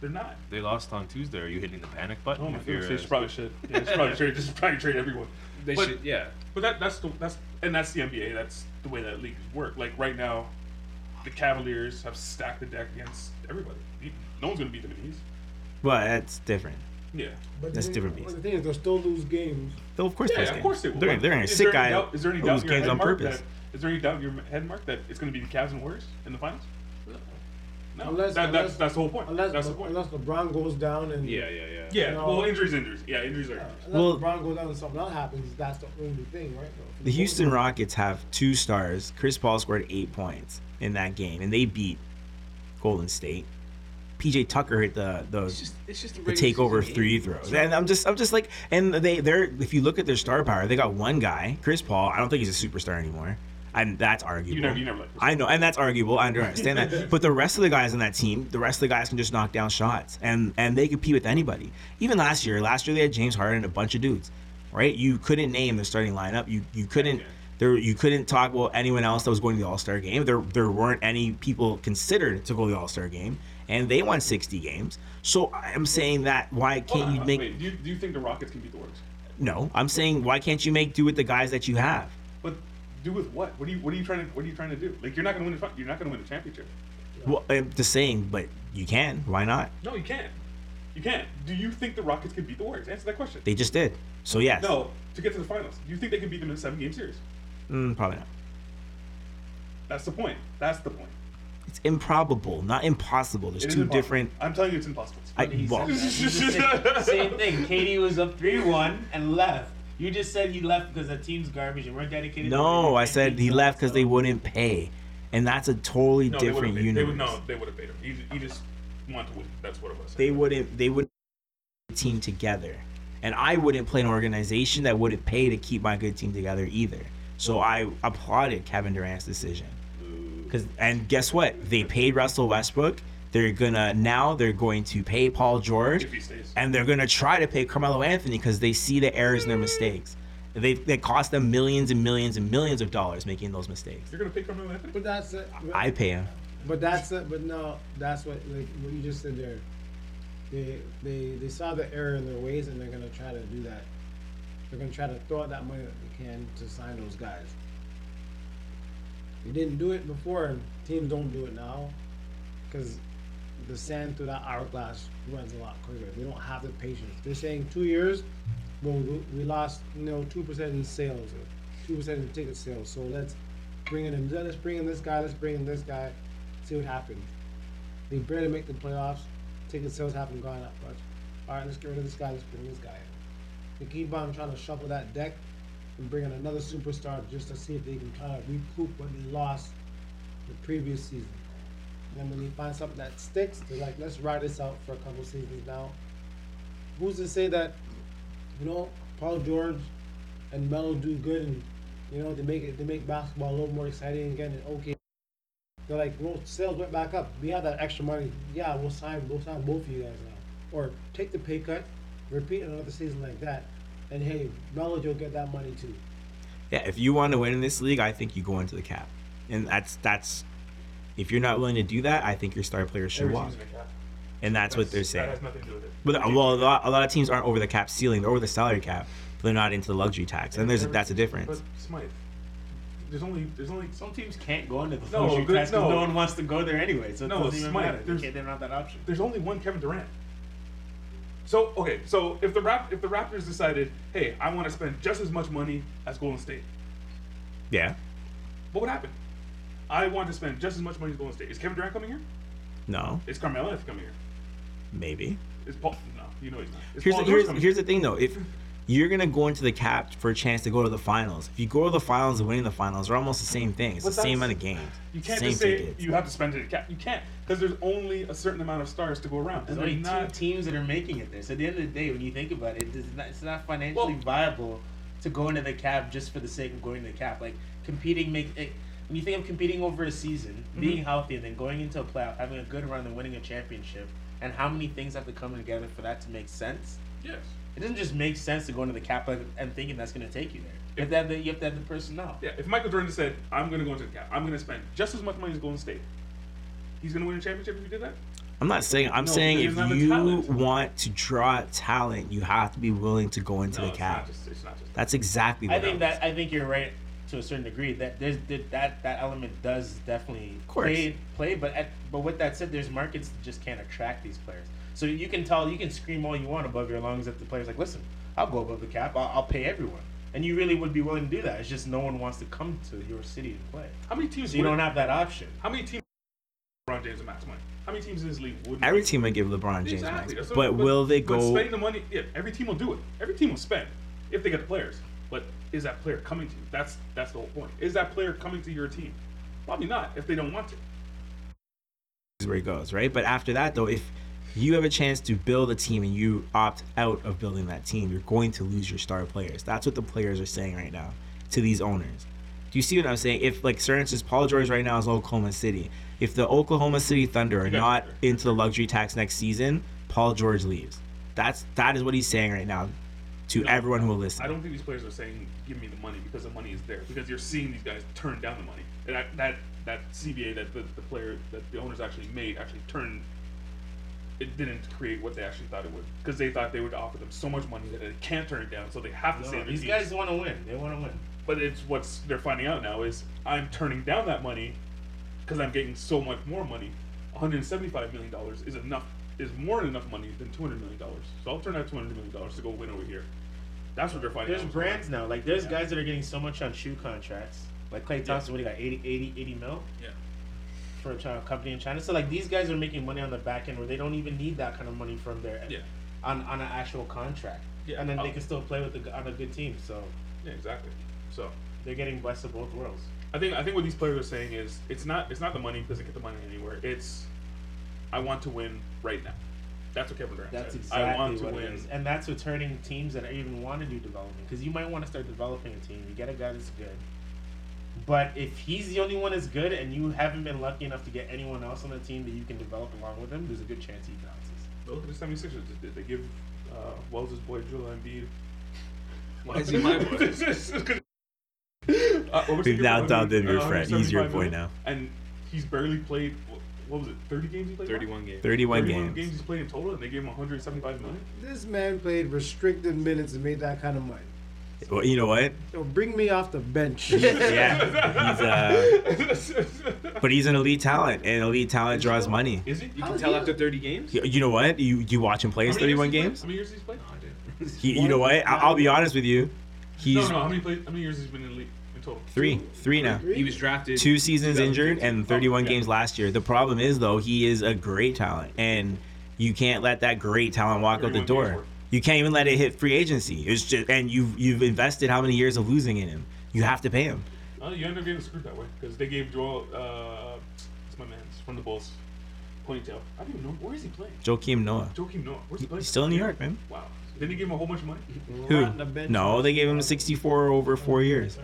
They're not. They lost on Tuesday. Are you hitting the panic button? Oh my if goodness, they should probably should. Yeah, they should probably trade. Just probably trade everyone. They But- should, yeah. But that that's the that's and that's the NBA. That's the way that leagues work. Like right now, the Cavaliers have stacked the deck against everybody. No one's gonna beat them in the East. But that's different. Yeah. But That's different beast. the thing is, they'll still lose games. They'll of course Yeah, lose of games. course they will. They're, they're gonna sick guy doubt- Is there any doubt lose in your games head, on Mark, purpose. That, is there any doubt in your head, Mark, that it's going to be the Cavs and Warriors in the finals? No. Unless- that, unless- that's, that's the whole point. Unless that's the point. unless LeBron goes down and Yeah, yeah, yeah. yeah. No. Well, injuries, injuries. Yeah, injuries are. Uh, unless Well- LeBron goes down and something else happens, that's the only thing, right? For The Houston Rockets have two stars. Chris Paul scored eight points in that game, and they beat Golden State. PJ Tucker hit the the, It's just, it's just a the takeover three throws, and I'm just I'm just like, and they they're if you look at their star power, they got one guy, Chris Paul. I don't think he's a superstar anymore, and that's arguable. You never, you never Chris I know, and that's arguable. I understand that. But the rest of the guys on that team, the rest of the guys can just knock down shots, and and they compete with anybody. Even last year, last year they had James Harden and a bunch of dudes, right? You couldn't name the starting lineup. You you couldn't. There, you couldn't talk about anyone else that was going to the All Star game. There, there weren't any people considered to go to the All Star game, and they won 60 games. So I'm saying that why can't on, you make? wait, do, you, do you think the Rockets can beat the Warriors? No, I'm saying why can't you make do with the guys that you have? But do with what? What are you What are you trying to What are you trying to do? Like you're not going to win. The, you're not going to win the championship. Well, I'm just saying, but you can. Why not? No, you can't. You can't. Do you think the Rockets can beat the Warriors? Answer that question. They just did. So yes. no, to get to the finals. Do you think they can beat them in a seven game series? Mm, probably not. That's the point. That's the point. It's improbable, not impossible. There's It is two impossible. different. I'm telling you, it's impossible. I, well, said that. You just said- same thing. KD was up three one and left. You just said he left because the team's garbage and weren't dedicated. no. I said he left because they wouldn't pay, and that's a totally No, different They universe. would, no, they would have paid him. He, he just wanted to win. That's what it was. They wouldn't. They wouldn't team together, and I wouldn't play an organization that wouldn't pay to keep my good team together either. So I applauded Kevin Durant's decision. Cause and guess what? They paid Russell Westbrook. They're gonna now they're going to pay Paul George, If he stays. and they're gonna try to pay Carmelo Anthony because they see the errors and their mistakes. They they cost them millions and millions and millions of dollars making those mistakes. You're gonna pick Carmelo Anthony? But that's it. I pay him. But that's it. But no, that's what like what you just said there. They they they saw the error in their ways, and they're gonna try to do that. They're gonna try to throw out that money that they can to sign those guys. They didn't do it before, and teams don't do it now, because the sand through that hourglass runs a lot quicker. They don't have the patience. They're saying two years, well, we, lost you know two percent in sales, two percent in ticket sales. So let's bring in let's bring in this guy, let's bring in this guy, see what happens. They barely make the playoffs. Ticket sales haven't gone up much. All right, let's get rid of this guy. Let's bring this guy in. They keep on trying to shuffle that deck and bring in another superstar just to see if they can kind of recoup what they lost the previous season. And when they find something that sticks, they're like, let's ride this out for a couple seasons now. Who's to say that, you know, Paul George and Melo do good and you know they make it they make basketball a little more exciting again and okay. They're like, well, sales went back up. We have that extra money. Yeah, we'll sign we'll sign both of you guys now. Or take the pay cut, repeat another season like that, and hey, Melo you'll get that money too. Yeah, if you want to win in this league, I think you go into the cap, and that's that's. If you're not willing to do that, I think your star players should Every walk, team's in and that's what they're That saying. has nothing to do with it. But well, a lot, a lot of teams aren't over the cap ceiling; they're over the salary cap, but they're not into the luxury tax, and there's a, that's a difference. But Smythe, there's only there's only Some teams can't go into the No, luxury good- tax 'cause no. no. one wants to go there anyway. So it No, doesn't even matter. They, there's- can't, they don't have that option. there's only one Kevin Durant. So okay, so if the Rap if the Raptors decided, hey, I want to spend just as much money as Golden State, Yeah, what would happen? I want to spend just as much money as Golden State. Is Kevin Durant coming here? no, Is Carmelo Anthony coming here? maybe. Is Paul? No, you know he's not. Is Here's Paul the, here's, coming here's the thing though. If you're gonna go into the cap for a chance to go to the finals, if you go to the finals and winning the finals, are almost the same thing. It's But the same amount of games. You can't same just say tickets. you have to spend it at cap. You can't because there's only a certain amount of stars to go around, There's and only they're two teams that are making it this. So at the end of the day, when you think about it, it does not, it's not financially Well- viable to go into the cap just for the sake of going to the cap. Like competing, make it, when you think of competing over a season, Mm-hmm. being healthy, and then going into a playoff, having a good run, and winning a championship, and how many things have to come together for that to make sense? Yes. It doesn't just make sense to go into the cap and thinking that's going to take you there. You have, to have the, you have to have the personnel. Yeah. If Michael Jordan said, "I'm going to go into the cap. I'm going to spend just as much money as Golden State," he's going to win a championship if he did that. I'm not saying. I'm No, saying if doesn't have the you want to draw talent, you have to be willing to go into No, the it's cap. not just. It's not just. That's exactly what I think I'm- that I think you're right to a certain degree. That there's that that, that element does definitely play play. But at, but with that said, there's markets that just can't attract these players. So you can tell you can scream all you want above your lungs if the players like, listen, I'll go above the cap. I'll, I'll pay everyone. And you really would be willing to do that. It's just no one wants to come to your city to play. How many teams? So you don't have that option. How many teams? LeBron James and Max money. How many teams in this league wouldn't? Every team would give LeBron James Exactly. max, That's but what- will they But go? spending the money? Yeah, every team will do it. Every team will spend if they get the players. But is that player coming to you? That's that's the whole point. Is that player coming to your team? Probably not if they don't want to. is where it goes, right? But after that, though, if you have a chance to build a team and you opt out of building that team, you're going to lose your star players. That's what the players are saying right now to these owners. Do you see what I'm saying? If, like, for instance, Paul George right now is Oklahoma City. If the Oklahoma City Thunder are not into the luxury tax next season, Paul George leaves. That's that is what he's saying right now to No, everyone who will listen. I don't think these players are saying, "Give me the money," because the money is there. Because you're seeing these guys turn down the money. And that that, that CBA that the, the player that the owners actually made actually turned. It didn't create what they actually thought it would, because they thought they would offer them so much money that they can't turn it down, so they have to No, stay in their these teams. guys want to win. They want to win. But it's what's they're finding out now is I'm turning down that money because I'm getting so much more money. 175 million dollars is enough is more than enough money than 200 million dollars. So I'll turn that 200 million dollars to go win over here. That's what they're finding. There's out. brands now. Like there's Yeah. guys that are getting so much on shoe contracts. Like Klay Thompson, what he got? 80, 80, 80 mil Yeah. for a China, company in China. So like these guys are making money on the back end where they don't even need that kind of money from their Yeah. on on an actual contract. Yeah. And then they Oh. can still play with the on a good team. So Yeah, exactly. So they're getting blessed of both worlds. I think I think what these players are saying is it's not it's not the money because they get the money anywhere. It's I want to win right now. That's what Kevin Durant That's said. exactly I want to win. and that's what's hurting teams that even want to do development. Because you might want to start developing a team. You get a guy that's good, But if he's the only one that's good and you haven't been lucky enough to get anyone else on the team that you can develop along with him, there's a good chance he bounces. Look at the 76ers just did. They give uh, Wells' boy Joel Embiid. Why is he my boy? Uh, what We've now given? dubbed him your friend. He's your boy now. And he's barely played. What, what was it? 30 games he played. 31 games. 31 31 games. he's played in total, and they gave him 175 million. This man played restricted minutes and made that kind of money. Well, you know what? So bring me off the bench. Yeah, he's uh, but he's an elite talent, and elite talent draws money. Is he? You How can is tell he- after 30 games? You you know what? You you watch him play How his 31 games. How many years he's played? No, I didn't. He, you know what? I, I'll be honest with you. He's no, no. How many played? How many years he's been in the league in total? Three, three now. He was drafted. Two seasons injured and 31 Oh, yeah. games last year. The problem is though, he is a great talent, and you can't let that great talent walk out the door. You can't even let it hit free agency. It's just, and you've you've invested how many years of losing in him? You have to pay him. Uh, you end up getting screwed that way because they gave Joel. Uh, it's my man's from the Bulls. Ponytail. I don't even know where is he playing. Joakim Noah. Joakim Noah. Where's he playing? He's still in New York, man. Wow. Didn't he give him a whole bunch of money? Who? Rotting the bench. No, they gave him 64 over four years.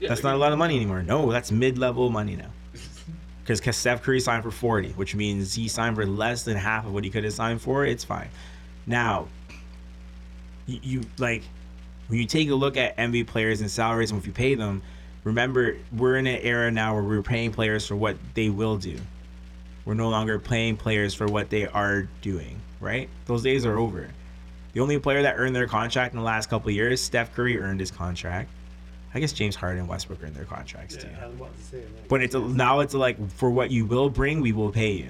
Yeah, That's not a lot of money anymore. No, that's mid-level money now. Because Steph Curry signed for 40, which means he signed for less than half of what he could have signed for. It's fine. Now, you, you like when you take a look at NBA players and salaries and if you pay them, remember we're in an era now where we're paying players for what they will do. We're no longer paying players for what they are doing. Right? Those days are over. The only player that earned their contract in the last couple of years, Steph Curry earned his contract. I guess James Harden and Westbrook in their contracts too. I was about to say that. But it's a, now it's like for what you will bring, we will pay you.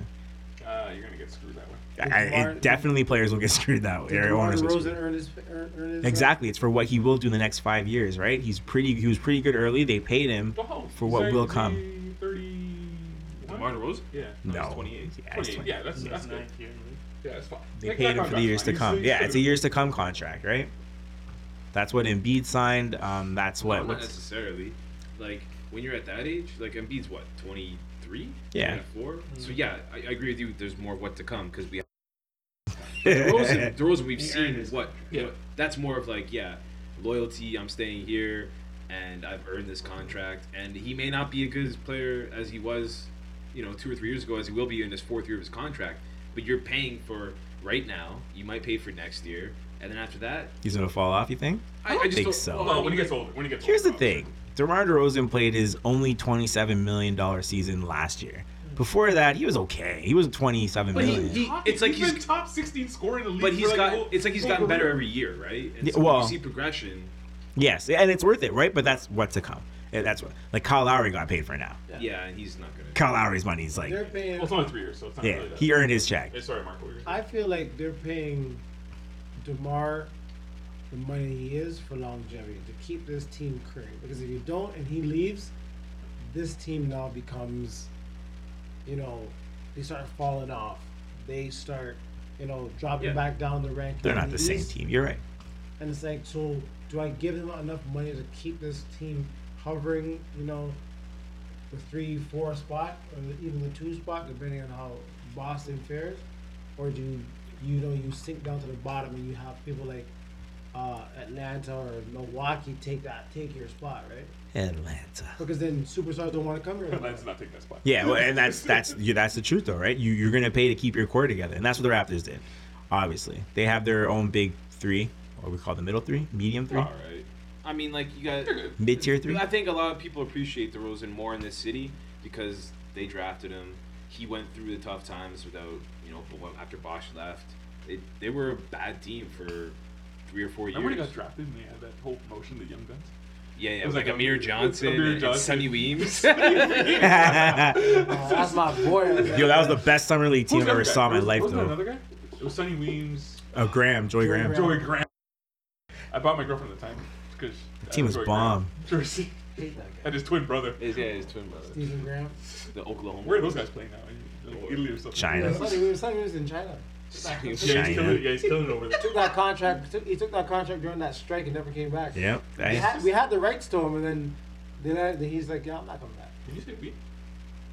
Uh, you're gonna get screwed that way. I, DeMar- it definitely players will get screwed that way. Did or DeMar owners will DeRozan earn his, earn, earn his uh, Exactly, it's for what he will do in the next five years, right? He's pretty. He was pretty good early. They paid him Well, how old? for what he- will come. 30. DeMar DeRozan? Yeah. No, he's 28. Yeah, he's 28. 20. Yeah, that's that's good. ninth year in the league. Yeah, that's fine. They That- paid that him for the contract's years to fine. come. He's- Yeah, he's it's a good. years to come contract, right? That's what Embiid signed. Um, that's what. not what's- necessarily. Like when you're at that age, like Embiid's what, 23? Yeah. 24? So yeah, I, I agree with you. There's more what to come because we. Have... DeRozan, DeRozan, we've seen earned his what. Yeah. what- That's more of like yeah, loyalty. I'm staying here, and I've earned this contract. And he may not be a good player as he was, you know, two or three years ago, as he will be in his fourth year of his contract. But you're paying for right now. You might pay for next year, and then after that, He's gonna fall off. You think? I, don't just think so. Well, when he gets older. When he gets Here's the thing: DeMar DeRozan played his only twenty-seven million dollar season last year. Before that, he was okay. He was twenty-seven But million. he- Top- it's like he's been he's- top 16 scorer in the league. But for he's like got. the whole- It's like he's gotten better every year, right? And Yeah, so well- you see progression. yes, and it's worth it, right? But that's what's to come. That's what like Kyle Lowry got paid for now. Yeah, and he's not gonna. Kyle Lowry's money is like, They're paying. Well, it's only three years, so it's not yeah, really that. he earned his check. Hey, sorry, Mark. What were you gonna I feel like they're paying Demar the money he is for longevity to keep this team current. Because if you don't and he leaves, this team now becomes, you know, they start falling off. They start, you know, dropping Yeah. back down the rank. They're not the same team. You're right. And it's like, so do I give them enough money to keep this team hovering, you know, the three, four spot, or the, even the two spot, depending on how Boston fares? Or do you, you know, you sink down to the bottom and you have people like uh, Atlanta or Milwaukee take that, take your spot, right? Atlanta. Because then superstars don't want to come here. say? anymore. Not take that spot. Yeah, well, and that's that's yeah, that's the truth though, right? You you're gonna pay to keep your core together, and that's what the Raptors did. Obviously, they have their own big three, what we call the middle three, medium three, All right. I mean, like you got. mid tier three. I think a lot of people appreciate the DeRozan more in this city because they drafted him. He went through the tough times without, you know, after Bosch left, they, they were a bad team for three or four years. Remember when he got drafted and they had that whole promotion, the Young Guns? yeah, yeah, It it was was like, like Amir Johnson, Amir and, Sonny Weems. Oh, that's my boy. Yo, that was the best summer league team I ever the other saw in my Was- life wasn't there though. another guy? It was Sonny Weems, Oh, Graham, Joey Joey Graham. Graham. Joey Graham. I bought my girlfriend at the time because The uh, team was bomb. Jersey and his twin brother. His, yeah, his twin brother, Stephen Graham. the Oklahoma. Where are those guys playing now? In, like, Italy or something? China. Yeah, Sonny was, Sonny was in China. Yeah, he's China. killing. Yeah, he's killing it over there. Took that contract. Took, he took that contract during that strike and never came back. Yep. We I- had, we had the rights to him, and then then, I, then he's like, "Yeah, I'm not coming back." Did you say we?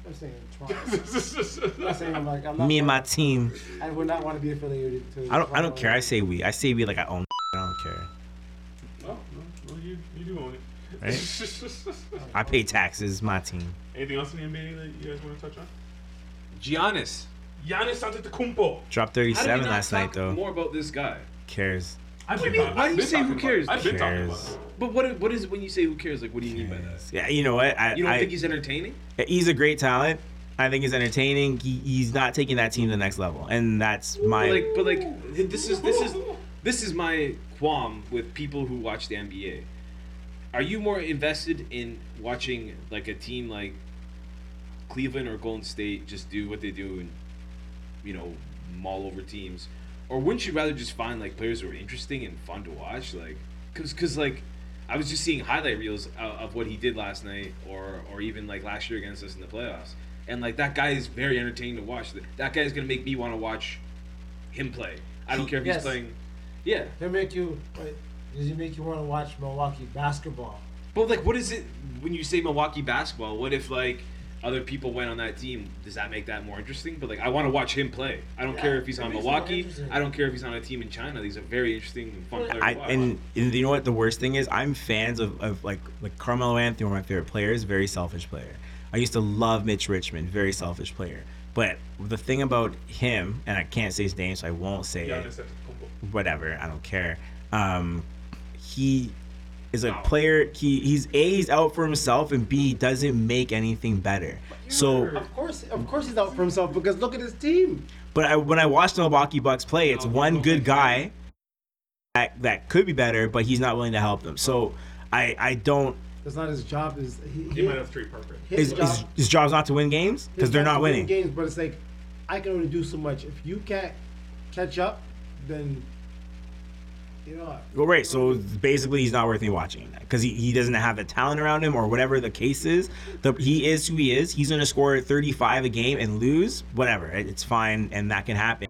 I'm saying Toronto. I'm not saying I'm like I'm not. Me and my team. I would not want to be affiliated to. I don't. I don't care. I say we. I say we like I own. I don't care. No, well, you, you do own it. Right? I pay taxes. My team. Anything else in the NBA that you guys want to touch on? Giannis. Giannis Antetokounmpo. Dropped How did 37 not last night though. More about this guy. Cares. I've been mean? talking- Why do you say who cares? I've been talking about Cares. it. But what what is when you say who cares? Like, what do you mean by that? Yeah, you know what? I, You don't I, think he's entertaining? he's a great talent. I think he's entertaining. He, he's not taking that team to the next level, and that's my. But like, but like, this is this is this is my qualm with people who watch the NBA. Are you more invested in watching like a team like Cleveland or Golden State just do what they do and you know maul over teams, or wouldn't you rather just find like players who are interesting and fun to watch? Like, cause, cause like. I was just seeing highlight reels of, of what he did last night, or or even like last year against us in the playoffs, and like that guy is very entertaining to watch. That guy is gonna make me want to watch him play. I don't care if Yes. he's playing. Yeah, He'll make you. Wait, does he make you want to watch Milwaukee basketball? but like, what is it when you say Milwaukee basketball? What if like other people went on that team? Does that make that more interesting? But like, I want to watch him play. I don't Yeah, care if he's on makes it more Milwaukee. I don't care if he's on a team in China. These are very interesting and fun players. I, and, and you know what the worst thing is? I'm fans of, of like like Carmelo Anthony, one of my favorite players, very selfish player. I used to love Mitch Richmond, very selfish player. But the thing about him, and I can't say his name, so I won't say it. Giannis Antetokounmpo. Whatever, I don't care. Um, he is a player. He he's a he's out for himself, and b doesn't make anything better. So Of course, of course, he's out for himself because look at his team. But I, when I watch the Milwaukee Bucks play, it's one good guy that, that could be better, but he's not willing to help them. So I, I don't. That's not his job. Is he? He he might have three Parker. his, His, job, his, his job's not to win games because they're not to win winning. games. But it's like I can only do so much. If you can't catch up, then you know. what? Well, right. So basically, he's not worth me watching because he, he doesn't have the talent around him or whatever the case is. The, he is who he is. He's going to score 35 a game and lose. Whatever. It- It's fine, and that can happen.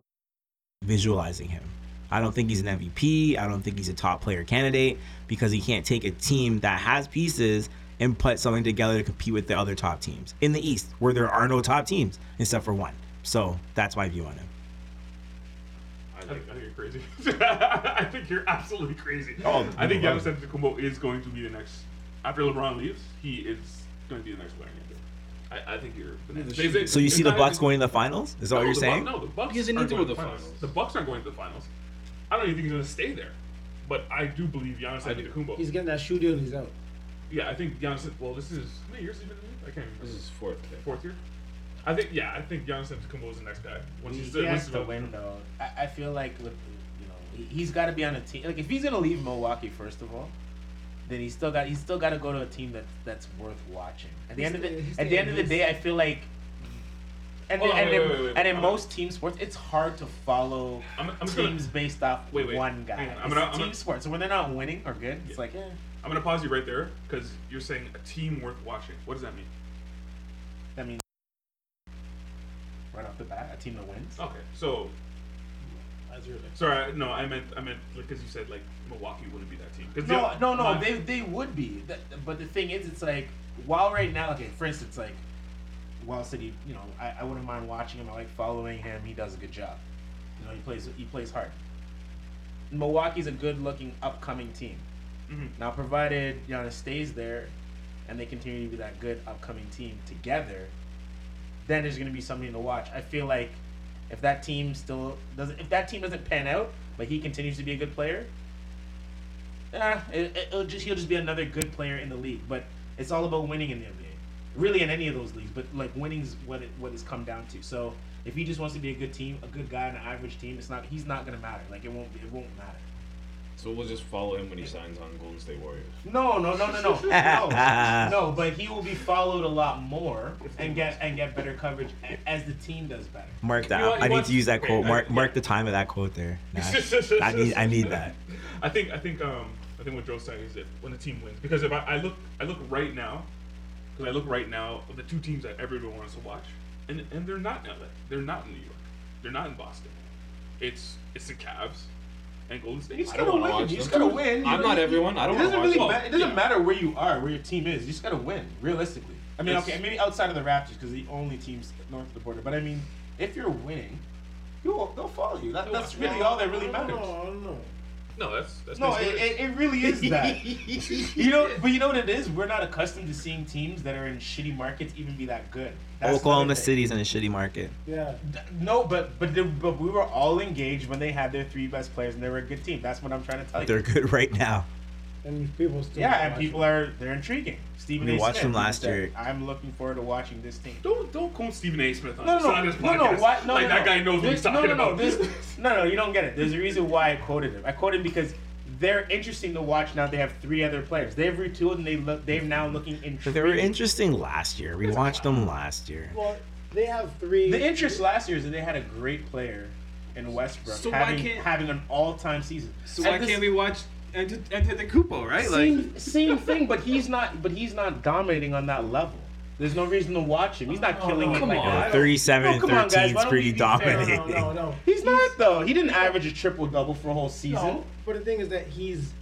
Visualizing him. I don't think he's an MVP. I don't think he's a top player candidate because he can't take a team that has pieces and put something together to compete with the other top teams in the East, where there are no top teams except for one. So that's my view on him. I think, I think you're crazy. I think you're absolutely crazy. Oh, I think no. Giannis Antetokounmpo is going to be the next. After LeBron leaves, he is going to be the next player. in the NBA. I, I think you're. They say- So you see the Bucks going to the finals? Is that what you're saying? Bucks, no, the Bucks He doesn't aren't need to going go to the finals. finals. The Bucks aren't going to the finals. I don't even think he's going to stay there. But I do believe Giannis I. Antetokounmpo. He's getting that shoe deal. and He's out. Yeah, I think Giannis. Well, this is how many years has he been in the league? I can't remember. this is fourth. I think. fourth year. I think yeah, I think Giannis Antetokounmpo is the next guy. Once He, he's he once has he's to out. win though. I, I feel like with you know he, he's got to be on a team. Like if he's gonna leave Milwaukee first of all, then he's still got he's still got to go to a team that's that's worth watching. At the He's end of the staying- he's at the end of the day, I feel like. And, Hold on, and, wait, in, wait, wait, wait. and in I'm most team sports, it's hard to follow I'm- I'm just gonna- teams based off Wait, wait. one guy. On, I'm It's gonna- I'm team gonna- sports. So when they're not winning or good, it's like, eh. I'm gonna pause you right there because you're saying a team worth watching. What does that mean? Right off the bat, a team that wins. Okay, so As you're sorry, I- no, I meant I meant because you said like Milwaukee wouldn't be that team. 'Cause No, the- no, no. my- They they would be. That, but the thing is, it's like while right now, okay. For instance, like Wild City, you know, I, I wouldn't mind watching him. I like following him. He does a good job. You know, he plays he plays hard. Milwaukee's a good looking upcoming team. Mhm. Now, provided Giannis stays there, and they continue to be that good upcoming team together, then there's going to be something to watch. I feel like if that team still doesn't, if that team doesn't pan out, but he continues to be a good player, eh, it, it'll just he'll just be another good player in the league. But it's all about winning in the NBA, really in any of those leagues. But like winning's what it what it's come down to. So if he just wants to be a good team, a good guy, an average team, it's not he's not going to matter. Like it won't it won't matter. So we'll just follow him when he signs on Golden State Warriors. No, no, no, no, no, no, no. But he will be followed a lot more and get and get better coverage as the team does better. Mark that. You know I need to use that quote. I- Mark yeah. mark the time of that quote there. Nash. I need I need that. I think I think um I think what Joe's saying is that when the team wins because if I, I look I look right now because I look right now of the two teams that everyone wants to watch and and they're not in LA they're not in New York they're not in Boston it's it's the Cavs and Golden State. You just I don't gotta wanna win. watch You just them. gotta win. You I'm know, not everyone. I don't It wanna doesn't watch really them. matter. It doesn't Yeah. matter where you are, where your team is. You just gotta win, realistically. I mean, It's- okay, maybe outside of the Raptors because the only teams north of the border. But I mean, if you're winning, you'll they'll follow you. That, that's really all that really I matters. don't know. I don't know. No, that's that's No, it, it it, it really is that. you know, but you know what it is? We're not accustomed to seeing teams that are in shitty markets even be that good. That's Oklahoma another thing. City's in a shitty market. Yeah. No, but but the, but we were all engaged when they had their three best players and they were a good team. That's what I'm trying to tell you. They're good right now. And people still. yeah, and watch people are they're intriguing. Stephen We A. watched Smith them last said, year. I'm looking forward to watching this team. Don't don't quote Stephen A. Smith on, No, no, on no, this no, podcast. no, why, no, like no, that guy knows what he's talking no, no, no. This, no, no, you don't get it. There's a reason why I quoted him. I quoted him because they're interesting to watch now. They have three other players. They've retooled and they look. They're now looking But intriguing. they were interesting last year. We watched them last year. Well, they have three. The interest last year is that they had a great player in Westbrook So why having can't- having an all-time season. So And why this- can't we watch Antetokounmpo, right? Like Same, same thing, but he's not. But he's not dominating on that level. There's no reason to watch him. He's not oh, killing it like on. that. 37 No, and come on, guys, 13 is pretty we be fair? dominating. no, no, no. He's not though. He didn't average a triple double for a whole season. No, but the thing is that he's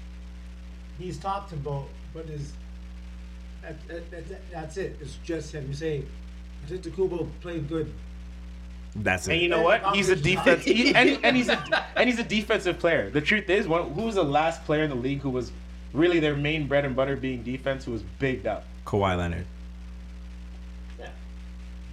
he's top to both, but is that, that, that, that's it. It's just him. You say, I think Kubo played good. That's it. And you know what? He's a defense, he, and, and he's a and he's a defensive player. The truth is, one, who was the last player in the league who was really their main bread and butter being defense, who was bigged up? Kawhi Leonard. Yeah.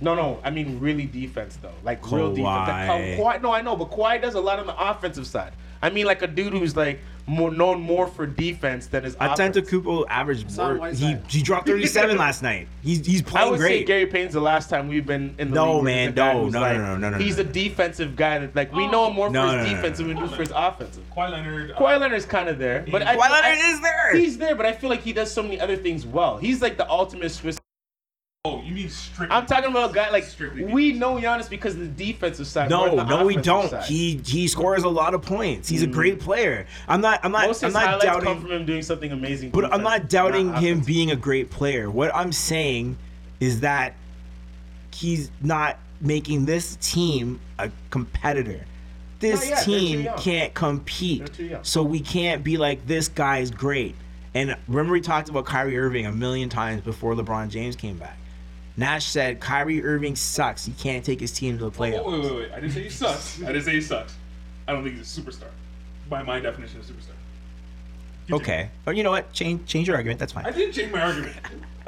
No, no, I mean really defense though, like real defense. Like, Kawhi. Kawhi, no, I know, but Kawhi does a lot on the offensive side. I mean, like a dude who's like more known more for defense than his offense. Atento averaged Hassan more. He, he dropped 37 last night. He's he's I playing would say. Gary Payton's the last time we've been in the No, league. where man, he's no, who's no, no, like- no, no, no, He's no. a defensive guy that like we know him more No, for his no, defense no, than we do for his offensive. Kawhi Leonard. uh, Kawhi Leonard's kind of there, but I, Kawhi Leonard I- is there. He's there, but I feel like he does so many other things well. He's like the ultimate Swiss. Oh, you mean strictly? I'm talking about a guy like Strictly we know Giannis because of the defensive side. No, the no, we don't. side. He he scores a lot of points. He's a mm. great player. I'm not. I'm not. Most I'm his not highlights come doubting. from him doing something amazing. But I'm not defense, doubting him being a great player. What I'm saying is that he's not making this team a competitor. This yet. Team can't compete. They're too young. So we can't be like this guy's great. And remember we talked about Kyrie Irving a million times before LeBron James came back. Nash said Kyrie Irving sucks. He can't take his team to the Oh, wait, playoffs. wait, wait, wait. I didn't say he sucks. I didn't say he sucks. I don't think he's a superstar. By my definition of superstar. Continue. Okay. But you know what? Change change your argument. That's fine. I didn't change my argument.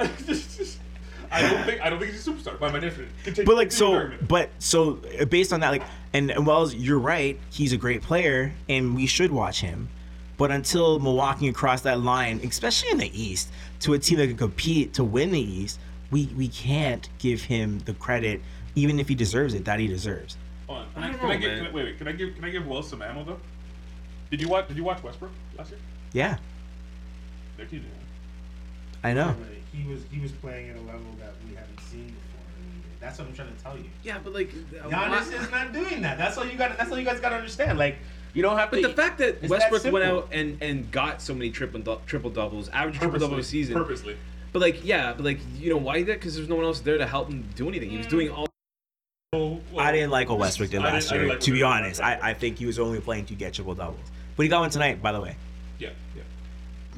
I don't think I don't think he's a superstar by my definition. Continue- But like so, but so uh, based on that, like, and, and Wells, you're right. He's a great player, and we should watch him. But until Milwaukee can cross that line, especially in the East, to a team that can compete to win the East, we we can't give him the credit, even if he deserves it, that he deserves. Hold on. Can I I, don't can I give, can I, wait, wait. Can I give can I give Wells some ammo though? Did you watch Did you watch Westbrook last year? Yeah, Their team did. I know. He was he was playing at a level that we haven't seen before. That's what I'm trying to tell you. yeah, but like Giannis is not doing that. That's all you got. That's all you guys got to understand. Like you don't have But to. But the fact that Westbrook that went out and, and got so many triple triple doubles, average triple double a season, Purposely. But like yeah, but like you know why he did? Because there's no one else there to help him do anything. He was doing all. Well, I didn't like what Westbrook did last year. like to be honest. I, I think he was only playing to get triple doubles. But he got one tonight, by the way. Yeah, yeah.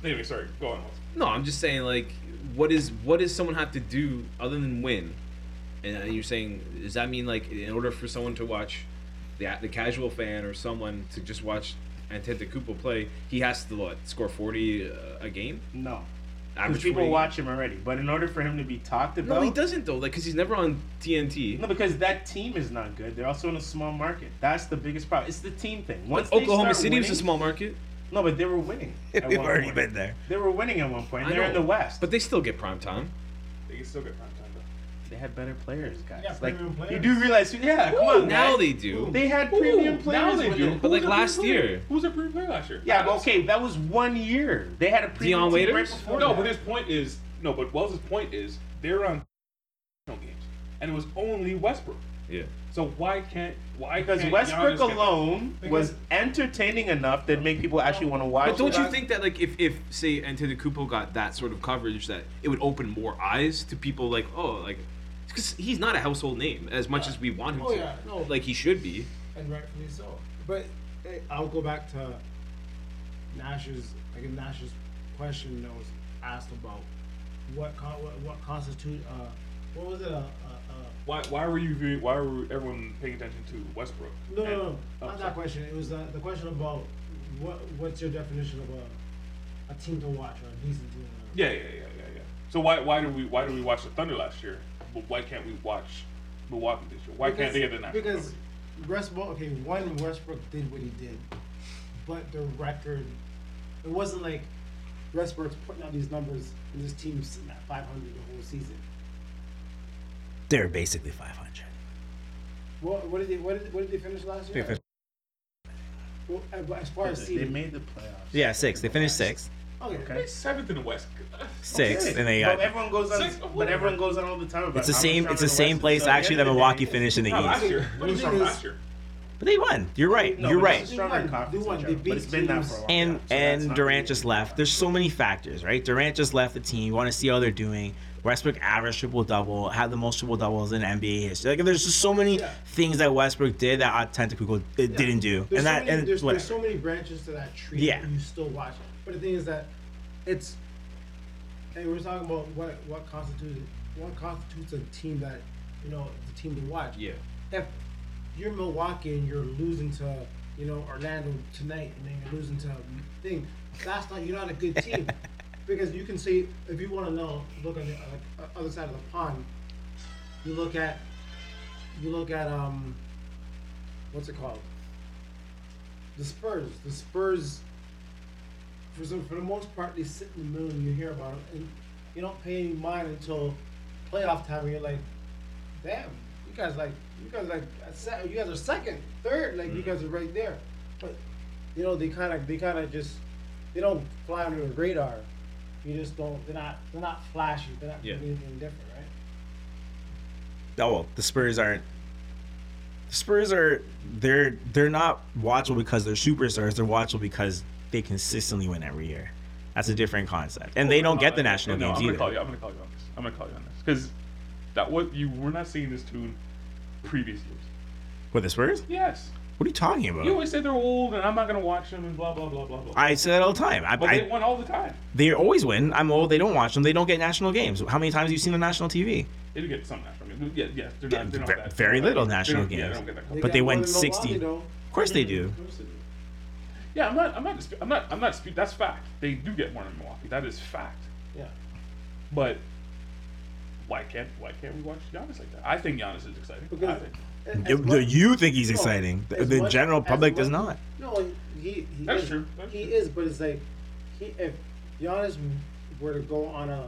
Anyway, sorry. Go on. No, I'm just saying like, what is what does someone have to do other than win? And uh, you're saying does that mean like in order for someone to watch the the casual fan or someone to just watch Antetokounmpo play, he has to what score 40 uh, a game? no. Average Because people 40? watch him already, but in order for him to be talked about, No, he doesn't though. Like, cause he's never on TNT. No, because that team is not good. They're also in a small market. That's the biggest problem. It's the team thing. Once they Oklahoma start City was a small market, No, but they were winning. at We've already point. been there. They were winning at one point. I They're in the West, but they still get prime time. They can still get prime time though. They had better players, guys. Yeah, like premium you do realize, yeah, come on. now guys. they do. They had premium players. Now they when do. But, was like, last player? year. Who was their premium player last year? Yeah, but okay, that was one year. They had a premium Dion team right Waiters? before No, that. but his point is no. But Wells's point is they're on no games, and it was only Westbrook. Yeah. So why can't why because can't Westbrook Giannis get alone was entertaining enough that make people actually want to watch. But don't you think that like if, if say Antetokounmpo got that sort of coverage that it would open more eyes to people like oh like because he's not a household name as much as we want him Oh, to. yeah, no. Like he should be. and rightfully so. But eh, I'll go back to Nash's like Nash's question that was asked about what con- what, what constitute uh what was it uh, uh, uh Why why were you viewing, why were everyone paying attention to Westbrook? no no And- no oh, not sorry. that question it was uh, the question about what what's your definition of a a team to watch or a decent team? to watch? Yeah, yeah, yeah, yeah, yeah. So why why do we why do we watch the Thunder last year? But why can't we watch Milwaukee this year? Why can't they get the national? Because coverage? Westbrook, okay, one Westbrook did what he did, but the record, it wasn't like Westbrook's putting out these numbers and this team's sitting at 500 the whole season. They're basically 500. What, what did they what did, what did they finish last year? Well, as far as They made the playoffs. Yeah, six. They finished sixth. Okay. Okay. seventh in the West. Six, Okay. and they but got. everyone goes on. Six- but everyone goes on all the time about It's the same. It's the the same West place So actually that end of the Milwaukee day, finished in the Not last East. year. But It was from last year. But they won. You're right. No, You're right. It's a stronger They won. They won. They but it's beat been that for a while. and so and Durant just left. There's so many factors, right? Durant just left the team. You want to see how they're doing. Westbrook averaged triple double, had the most triple doubles in NBA history. Like there's just so many Yeah. things that Westbrook did that authentic people it didn't do, There's and that so many, and there's, there's so many branches to that tree. Yeah. that you still watch. But the thing is that it's, and we're talking about what what constitutes what constitutes a team that you know the team to watch. Yeah. If you're Milwaukee and you're losing to you know Orlando tonight, and then you're losing to thing, that's not you're not a good team. because you can see if you want to know, look on the uh, other side of the pond. You look at, you look at um, what's it called? the Spurs. The Spurs, for some, for the most part, they sit in the middle and you hear about them, and you don't pay any mind until playoff time. And you're like, damn, you guys like, you guys like, you guys are second, third, like you mm-hmm. guys are right there. But you know, they kind of, they kind of just, they don't fly under the radar. You just don't. They're not. They're not flashy. They're not Yeah. doing anything different, right? Oh well, the Spurs aren't. The Spurs are they're they're not watchable because they're superstars. They're watchable because they consistently win every year. That's a different concept, and they don't get the national no, games I'm gonna call either. you. I'm gonna call you on this. I'm gonna call you on this because that what you we're not seeing this tune previous years. With the Spurs, Yes, what are you talking about? you always say they're old and I'm not gonna watch them and blah blah blah blah blah. I say that all the time. I, but they I, won all the time. they always win. I'm old. They don't watch them. They don't get national games. How many times have you seen on national TV? They do get some national games. Yeah, yeah, they're Yeah, not. They're not ve- that, very little national they don't- Yeah, games. they don't get that. They close. But they more win than Milwaukee, 60. though. Of course they do. Yeah, I'm not. I'm not. Disp- I'm not. I'm not. Disp- that's fact. They do get more than Milwaukee. That is fact. Yeah. But why can't why can't we watch Giannis like that? I think Giannis is exciting. I Because think. as You, much- you think he's no, exciting. The, the much- general as public does not. No, he he That is is, true. That is he true. is, but it's like he if Giannis were to go on a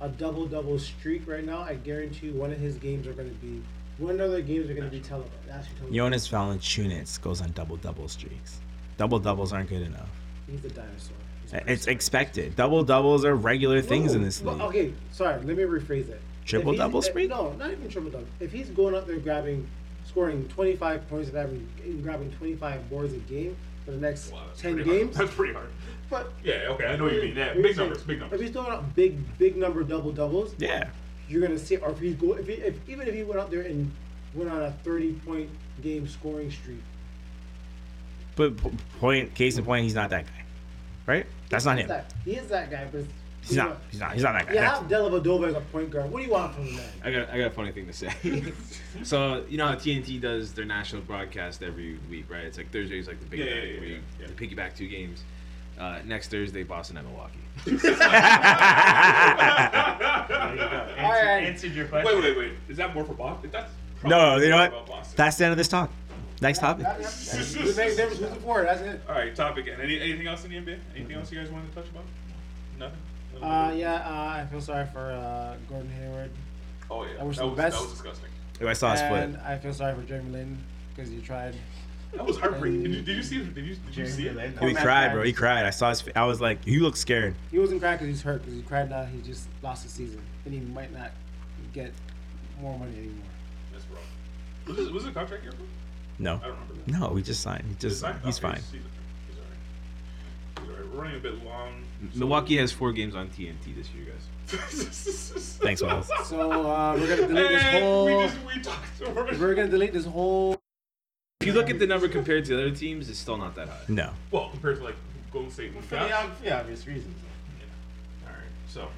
a double double streak right now, I guarantee you one of his games are going to be one of their games are going to be televised. Actually, televised. Jonas Valanciunas goes on double double streaks. Double doubles aren't good enough. He's a dinosaur. He's a It's expected. Double doubles are regular things in this league. Okay, sorry. Let me rephrase it. Triple If he's- double if- streak? No, not even triple double. If he's going out there grabbing, scoring 25 points and having and grabbing 25 boards a game for the next Wow, that's 10 pretty hard. games, That's pretty hard. but Yeah. Okay. I know what you mean. Yeah. You're Big numbers. Big If numbers. he's throwing out big, big number double doubles, Yeah. you're gonna see. Or if he's go, if, he, if even if he went out there and went on a 30 point game scoring streak, But point case in point, he's not that guy, right? That's not him. That, he is that guy, but He's not. He's not. He's not that guy. Yeah, That's- have Dellavedova as a point guard. What do you want from the man? I got I got a funny thing to say. so you know how TNT does their national broadcast every week, right? It's like Thursday's like the big Yeah, night yeah, yeah, you, yeah, yeah. piggyback two games. Uh, next Thursday, Boston at Milwaukee. Answered, Alright. answered your question. Wait, wait, wait. Is that more for Boston? That's No, you know what? That's the end of this talk. Next topic. That- that- that's the next difference who's for. That's it. All right. Topic. And any anything else in the NBA? Anything else you guys wanted to touch about? Nothing. Uh, yeah, uh, I feel sorry for uh, Gordon Hayward. Oh yeah. I wish that him was the best. that was disgusting. Oh, I saw a and. I feel sorry for Jeremy Lin because you tried. That was heartbreaking. Did you, did you see? Did you, did you Jeremy see it? Lin. He man cried, cried. bro. He cried. I saw his. I was like, he looked scared. He wasn't crying because he's hurt. Because he cried now. He just lost the season, and he might not get more money anymore. That's wrong. Was it, was it a contract year? Bro? No, I don't remember. That. no, we just signed. He just. Fine. He's fine. see He's alright. He's alright. We're running a bit long. Milwaukee has four games on TNT this year, guys. Thanks, Wells. So uh, we're gonna delete this And whole. we just we talked over. We're gonna delete this whole. If you look at the number compared to the other teams, it's still not that high. No. Well, compared to like Golden State and For Cavs. the, ob- for the obvious reasons. All right.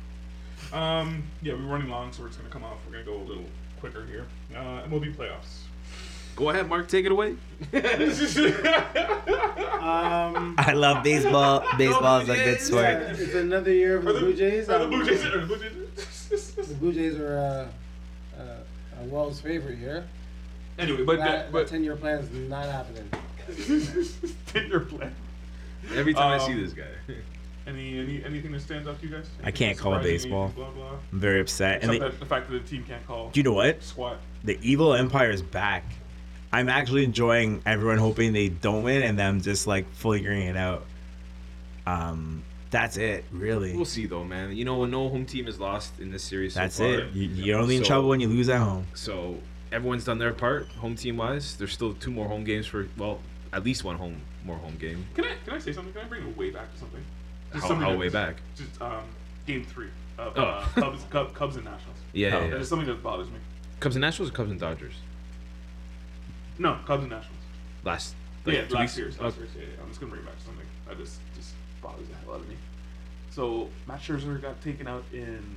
So, um, yeah, we're running long, so we're just gonna come off. We're gonna go a little quicker here. Uh, MLB playoffs. Go ahead, Mark. Take it away. Um, I love baseball. Baseball is a good yeah, sport. it's another year for the Blue Jays. Are the Um, Blue Jays? Are the Blue Jays? The Blue Jays are uh, uh, a world's favorite here. anyway, but That, but ten year plan is not happening. Tinder plan. Every time I Um, see this guy. Any, any anything that stands out to you guys? I can't call it Surprising, baseball. Blah blah. I'm very upset. And they, the fact that the team can't call do you know what? squat. The evil empire is back. I'm actually enjoying everyone hoping they don't win and them just like figuring it out. Um, that's it, really. We'll see though, man. You know, no home team is lost in this series. so That's far. it. You, you're only in So- trouble when you lose at home. So everyone's done their part, home team wise. There's still two more home games for well, at least one home more home game. Can I can I say something? Can I bring it way back to something? Just How, something how that- way back? Just um, game three of Oh. uh, Cubs, Cubs, Cubs and Nationals. Yeah, Oh. yeah, That yeah. is something that bothers me. Cubs and Nationals or Cubs and Dodgers? No, Cubs and Nationals. Last like, yeah, two last weeks? year's. Last year's. Yeah, yeah. I'm just gonna bring back something that just just bothers the hell out of me. So Max Scherzer got taken out in.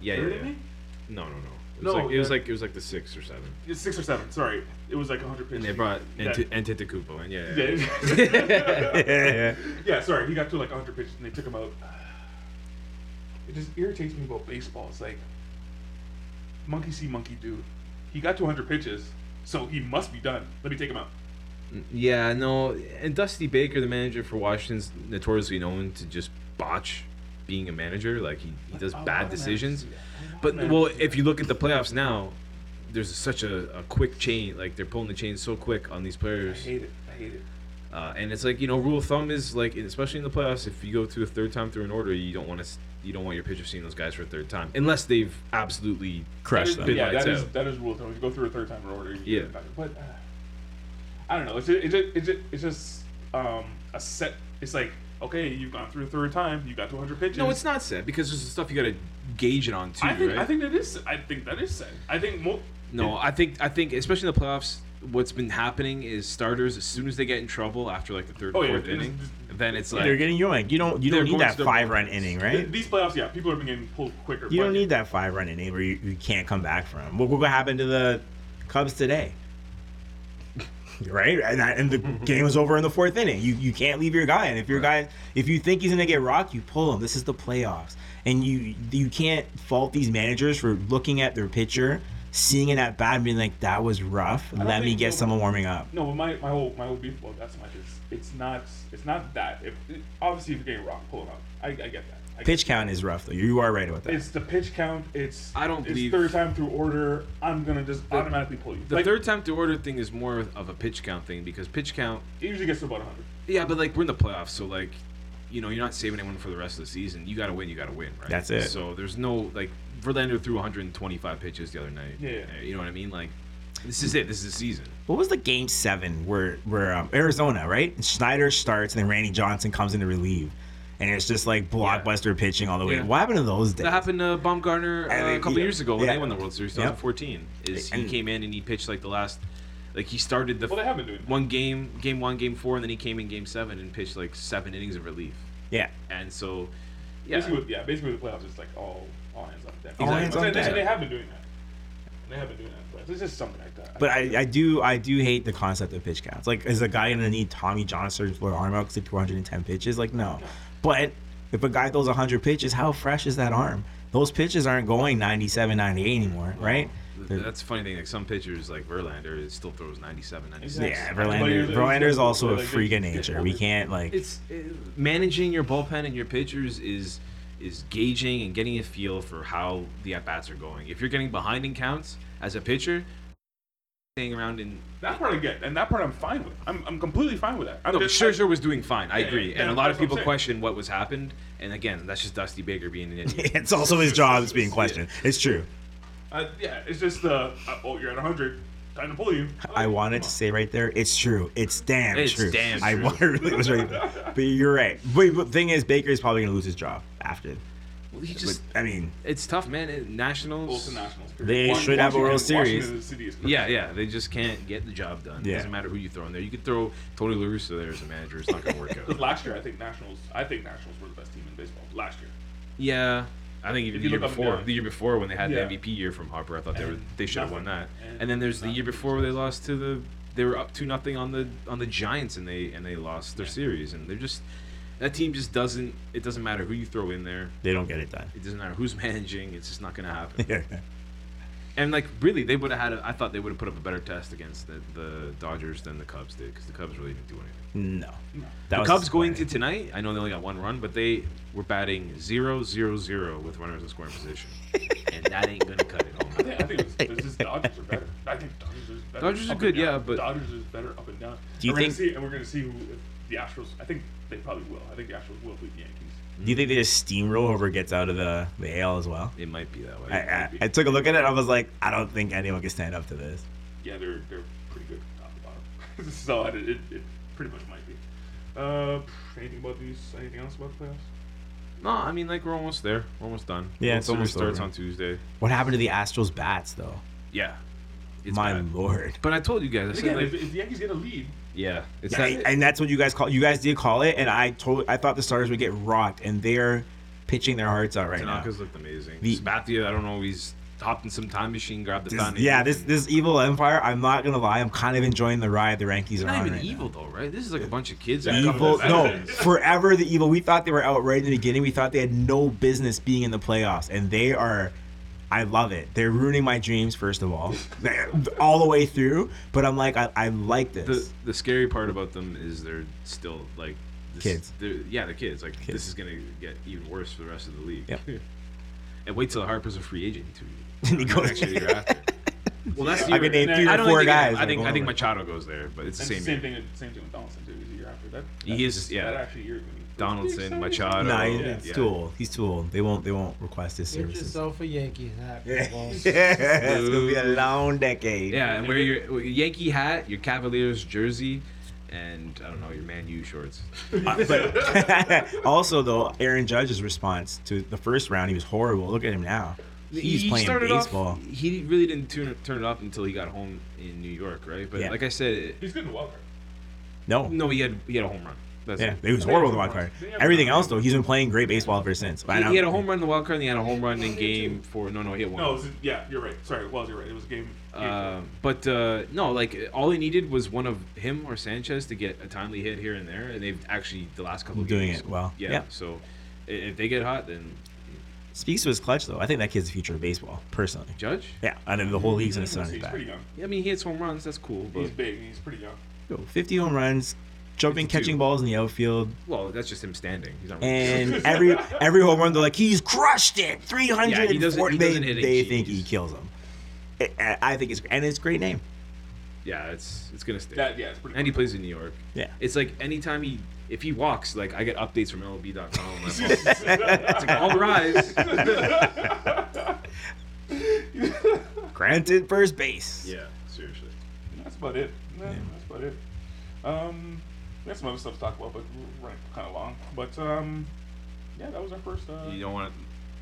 yeah, yeah, third yeah. inning? No, no, no. It No, like it was like it was like the six or seven. It's six or seven. Sorry, it was like 100 pitches. And they brought yeah. Ant- Antetokounmpo and yeah, yeah. Yeah. yeah. yeah, sorry, he got to like 100 pitches and they took him out. It just irritates me about baseball. It's like monkey see, monkey do. He got to 100 pitches, so he must be done. Let me take him out. Yeah, no, and Dusty Baker, the manager for Washington's notoriously known to just botch being a manager. Like he, he does bad decisions. But well, if you look at the playoffs now, there's such a, a quick chain. Like they're pulling the chain so quick on these players. I hate it. I hate it. Uh, and it's like you know, rule of thumb is like, especially in the playoffs, if you go through a third time through an order, you don't want to, you don't want your pitcher seeing those guys for a third time, unless they've absolutely Crushed That is- them. Yeah, Lights that is out. that is rule of thumb. If you go through a third time in order, you Yeah. get it back. But uh, I don't know. It's just, it's just, it's just, it's just um, a set. It's like okay, you've gone through a third time. You got to 100 pitches. No, it's not set because there's stuff you got to gauge it on too, I think right? I think that is. I think that is set. I think mo- No, I think I think especially in the playoffs, what's been happening is starters as soon as they get in trouble after like the third Oh, or yeah, fourth it is- inning, then it's like They're getting yoinked. You don't. You don't need that five run inning, right? these playoffs. Yeah, people are been getting pulled quicker. You don't need that five run inning where you, you can't come back from. What, what happened to the Cubs today? right, and, that- and the game was over in the fourth inning. You you can't leave your guy, and if your guy, if you think he's gonna get rocked, you pull him. This is the playoffs, and you you can't fault these managers for looking at their pitcher, seeing it at bat, and being like, "That was rough. Let me get so. someone warming up." No, but my, my whole my whole beef about that so much is it's not it's not that. If obviously if you're getting rocked, pull it out. I, I get that. I get Pitch count is rough though. You are right about that. It's the pitch count. It's I don't it's believe- third time through order. I'm gonna just automatically pull you. the Like, third time through order thing is more of a pitch count thing because pitch count, it usually gets to about 100. yeah, but like we're in the playoffs, so like. You know, you're not saving anyone for the rest of the season. You got to win. You got to win, right? That's it. So there's no like Verlander threw 125 pitches the other night. Yeah. You know what I mean? Like, this is it. This is the season. What was the game seven where where um, Arizona right? And Schilling starts and then Randy Johnson comes in to relieve, and it's just like blockbuster pitching all the way. Yeah. What happened to those days? That happened to Bumgarner uh, And a couple yeah. years ago when Yeah. they won the World Series, Yep. 2014. Is he And- came in and he pitched like the last, like he started the Well, they have been doing that. one game, game one, game four, and then he came in game seven and pitched like seven innings of relief. Yeah, And so, yeah, Basically, with, yeah, basically with the playoffs, it's like all all hands on deck. All hands on And they, deck. and they have been doing that. And they have been doing that. But it's just something like that. but I, I do I do hate the concept of pitch counts. Like, is a guy gonna need Tommy John surgery for an arm out because he 210 pitches? Like, no. But if a guy throws 100 pitches, how fresh is that arm? Those pitches aren't going 97, 98 anymore, right? Th- that's the funny thing. Like some pitchers, like Verlander, it still throws 97, 96. Yeah, Verlander. you're- Verlander is also a freak of nature. We can't like. It's uh, managing your bullpen and your pitchers is is gauging and getting a feel for how the at bats are going. If you're getting behind in counts as a pitcher, staying around in that part I get, and that part I'm fine with. I'm, I'm completely fine with that. I'm No, but just- Scherzer was doing fine. I Yeah, agree, yeah, and a lot of that's what I'm people saying. question what was happened. And again, that's just Dusty Baker being an idiot. it's also his job is being questioned. It's true. Uh, yeah, it's just uh, uh, oh, you're at 100. Time to pull you. I wanted to say right there, it's true. It's damn It's true. damn I true. wa- really was right. But you're right. But the thing is, Baker is probably gonna lose his job after. Well, he But, just I mean, it's tough, man. It, nationals. Bulls to Nationals. They Washington- should have a World Washington- Series. Washington City is Yeah, yeah, they just can't get the job done. Yeah. It doesn't matter who you throw in there. You could throw Tony La Russa there as a manager; it's not gonna work out. last year, I think Nationals. I think Nationals were the best team in baseball last year. Yeah, I, I think even If the you year look up and before, down. the year before when they had Yeah. the MVP year from Harper, I thought they were they should have won that. And, And then there's the year before where they lost to the they were up to nothing on the on the Giants and they and they lost their Yeah. series and they're just that team just doesn't it doesn't matter who you throw in there. They don't get it done. It doesn't matter who's managing. It's just not gonna happen. Yeah. And like really, they would have had. A, I thought they would have put up a better test against the, the Dodgers than the Cubs did because the Cubs really didn't do anything. No. No. That the was Cubs going to tonight. I know they only got one run, but they were batting zero zero zero with runners in scoring position, and that ain't gonna cut it I think, I think it's, it's just Dodgers are better. I think Dodgers are better. Dodgers are up good, and down. yeah, but- Dodgers is better up and down. Do you and we're think- Gonna see, and we're going to see who if the Astros. I think they probably will. I think the Astros will beat the Yankees. Do you think they just steamroll whoever gets out of the, the AL as well? It might be that way. I, I, I took a look at it. I was like, I don't think anyone can stand up to this. Yeah, they're they're pretty good top to bottom. so it, it, it pretty much might be. Uh, anything about these? Anything else about the playoffs? no, I mean like we're almost there. We're almost done. Yeah, it's Series almost starts over. on Tuesday. What happened to the Astros bats though? Yeah, it's My bad. lord. But I told you guys. I said, again, like, if, if the Yankees get a lead, yeah, it's Yeah, that. and that's what you guys call. You guys did call it, and I told. I thought the starters would get rocked, and they're pitching their hearts out right now. Tanaka's looked amazing. The- Sabathia, I don't know. He's hopped in some time machine, grabbed the This- time. yeah, this this evil empire. I'm not gonna lie. I'm kind of enjoying the ride the Yankees It's are not on even right now. evil though, right? This is like a bunch of kids. that Yeah, come Evil, no, forever the evil. We thought they were out right in the beginning. We thought they had no business being in the playoffs, and they are. I love it. They're ruining my dreams. First of all, all the way through. But I'm like, I, I like this. the the scary part about them is they're still like this, Kids. They're, yeah, they're kids. Like Kids. this is gonna get even worse for the rest of the league. Yep. and wait till Harper's a free agent too. And he goes- next year, year after. Well, that's the I year. could name three or don't four think they- guys. I think go I think. Machado goes there, but it's the same. same year. thing. Same thing with Donaldson too. Is the year after that. He is. yeah. That actually year is gonna be pretty Donaldson, exciting. Machado. Nah, he- Yeah. he's too old. He's too old. They won't. They won't request his Get services. yourself a Yankee hat. Yeah, it's gonna be a long decade. Yeah, and wear your Yankee hat, your Cavaliers jersey, and I don't know your Man U shorts. Uh, but also though, Aaron Judge's response to the first round, he was horrible. Look at him now. He's He playing started off- baseball. he really didn't turn, turn it up until he got home in New York, right? But Yeah. like I said, it- He's good in the wild card. No, no, he had he had a home run. That's yeah, it. it was horrible in the wild card. Everything else though, he's been playing great baseball ever since. But He, he had a home run in the wild card, and he had a home run in game four. No, no, he had one. No, it was, yeah, you're right. Sorry, it was you're right. It was a game. game Uh, but uh, no, like all he needed was one of him or Sanchez to get a timely hit here and there, and they've actually the last couple of Doing games, it well. Yeah, Yeah. so if they get hot, then Speaks to his clutch though. I think that kid's the future of baseball, personally. Judge. Yeah, I know the whole league's gonna he's, sit on his he's back. pretty young. Yeah, I mean he hits home runs. That's cool, but He's big. He's pretty young. Yo, 50 home runs, jumping, 52. catching balls in the outfield, well, that's just him standing. He's not. and every every home run they're like he's crushed it. 300. Yeah, he doesn't- he they, doesn't hit it they Gs. think he kills them. I, I think it's and it's a great name. yeah, it's it's gonna stay. That yeah, it's pretty. and he plays in New York. Yeah. It's like anytime he if he walks, like I get updates from MLB.com. It's like all rise. Granted, first base. yeah, seriously. That's about it. Yeah, That's about it. Um, we have some other stuff to talk about, but we're running kind of long. But um, yeah, that was our first. Uh, You don't want to.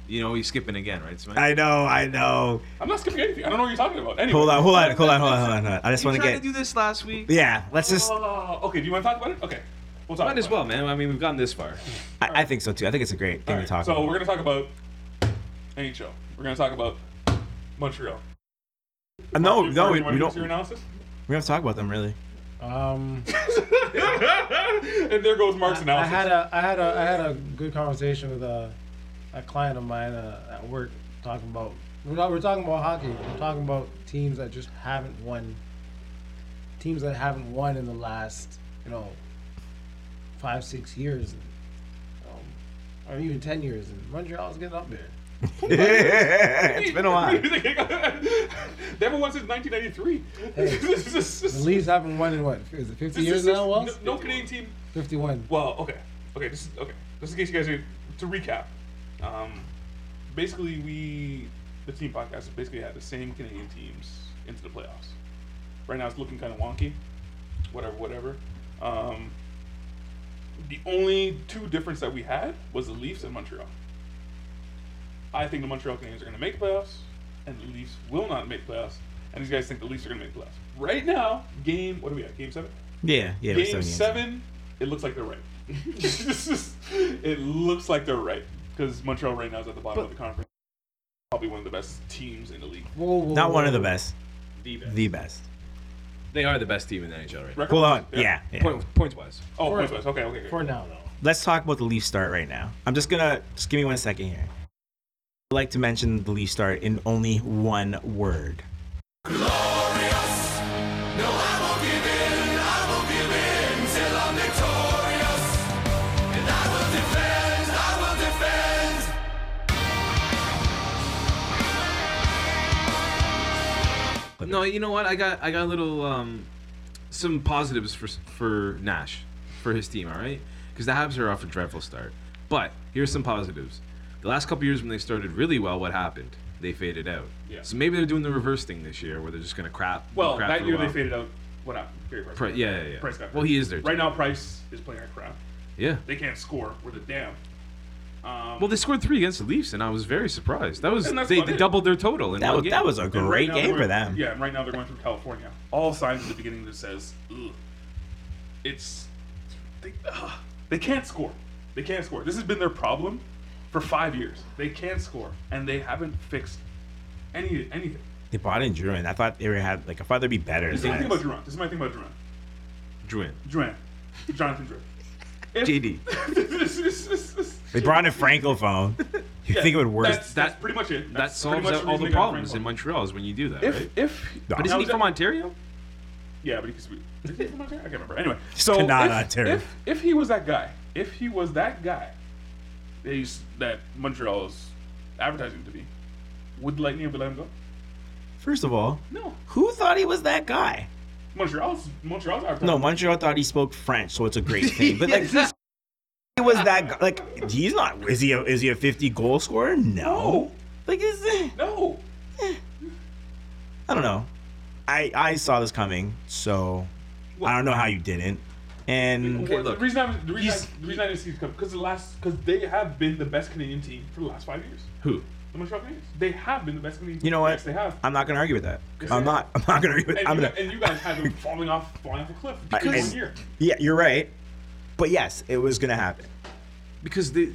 You know he's skipping again, right? Smack? I know, I know. I'm not skipping anything. I don't know what you're talking about. Anyway. Hold on, hold on, hold on, hold on, hold on. I just want to tried get. to do this last week. Yeah, let's just. Oh, okay. Do you want to talk about it? Okay. We'll talk. Might about as it. well, man. I mean, we've gotten this far. I, I think so too. I think it's a great thing All to talk so about. we're gonna talk about NHL. We're gonna talk about Montreal. Uh, no, You- no, you we, wanna we give don't. Your analysis. We don't have to talk about them really. Um, and there goes Mark's analysis. I analysis. had a I had a I had a good conversation with a a client of mine uh, at work talking about we're not we're talking about hockey. We're talking about teams that just haven't won. Teams that haven't won in the last you know five six years, um, or even ten years. And Montreal's getting up there. it's been a while. they haven't won since 1993. This is- The Leafs haven't won in what is it fifty this years is- now? Wells? no, no Canadian team fifty one. Well, okay, okay. This is okay. Just in case you guys are to recap. Um, basically, we the team podcast basically had the same Canadian teams into the playoffs. Right now, it's looking kind of wonky. Whatever, whatever. Um, the only two difference that we had was the Leafs and Montreal. I think the Montreal Canadiens are going to make playoffs, and the Leafs will not make playoffs. And these guys think the Leafs are going to make playoffs. Right now, game what do we at? Game seven. Yeah, yeah. Game seven seven, it looks like they're right. it looks like they're right. because Montreal right now is at the bottom of the conference. Probably one of the best teams in the league. Whoa, whoa, Not one of the best. The best. The best. They are the best team in the NHL right now. Record Hold on. Yeah. yeah. Point, points wise. Oh, For- points wise. Okay, okay, okay. For now, though. Let's talk about the Leaf start right now. I'm just gonna just give me one second here. I'd like to mention the Leaf start in only one word. No, you know what? I got I got a little um, some positives for for Nash for his team. All right, because the Habs are off a dreadful start. But here's some positives. The last couple years when they started really well, what happened? They faded out. Yeah. So maybe they're doing the reverse thing this year, where they're just gonna crap. Well, crap that year they faded out. What happened? Price. Pri- yeah, yeah, yeah. Price got Well, he is there. Right now, Price is playing like crap. Yeah. They can't score. We're the damn. Um, Well, they scored three against the Leafs, and I was very surprised. That was they, they doubled their total in That one was game. that was a and right great game they're for them. Yeah, and right now they're going through California. All signs at the beginning that says, Ugh. it's they, ugh. they can't score. They can't score. This has been their problem for five years. They can't score, and they haven't fixed any anything. They bought in Drouin. I thought they were had like I thought they'd be better. This is my thing about Duran. This is my thing about Duran. Drouin. Duran. Jonathan Duran. If- JD. this is- this is- They brought in Francophone. You Yeah, think it would work? That's, that's That- pretty much it. That That's pretty solves much out all the they got problems Franco. in Montreal is when you do that, If right? if No. But isn't he Now, from Ontario? Yeah, but he could is he from Ontario? I can't remember. Anyway, Just so cannot if, Ontario. if if he was that guy, if he was that guy, that, he's, that Montreal is advertising to be, would Lightning have let him go? First of all, No, who thought he was that guy? Montreal's Montreal's advertising. No, Montreal thought he spoke French, so it's a great thing. But like, he's- he was that guy. Like, he's not. Is he? A, is he a fifty goal scorer? No. No. Like, is it? no. Eh. I don't know. I I saw this coming, so I don't know how you didn't. And Okay, Well, look, the reason I the reason, I, the reason I didn't see it come because the last because they have been the best Canadian team for the last five years. Who? The Montreal Canadiens. They have been the best Canadian. you know what? Yes, they have. I'm not gonna argue with that. Yes, I'm not. I'm not gonna argue with. And, I'm you, gonna. and you guys have them falling off, falling off a cliff I- because and- one year. Yeah, you're right. But yes, it was gonna happen. Because they.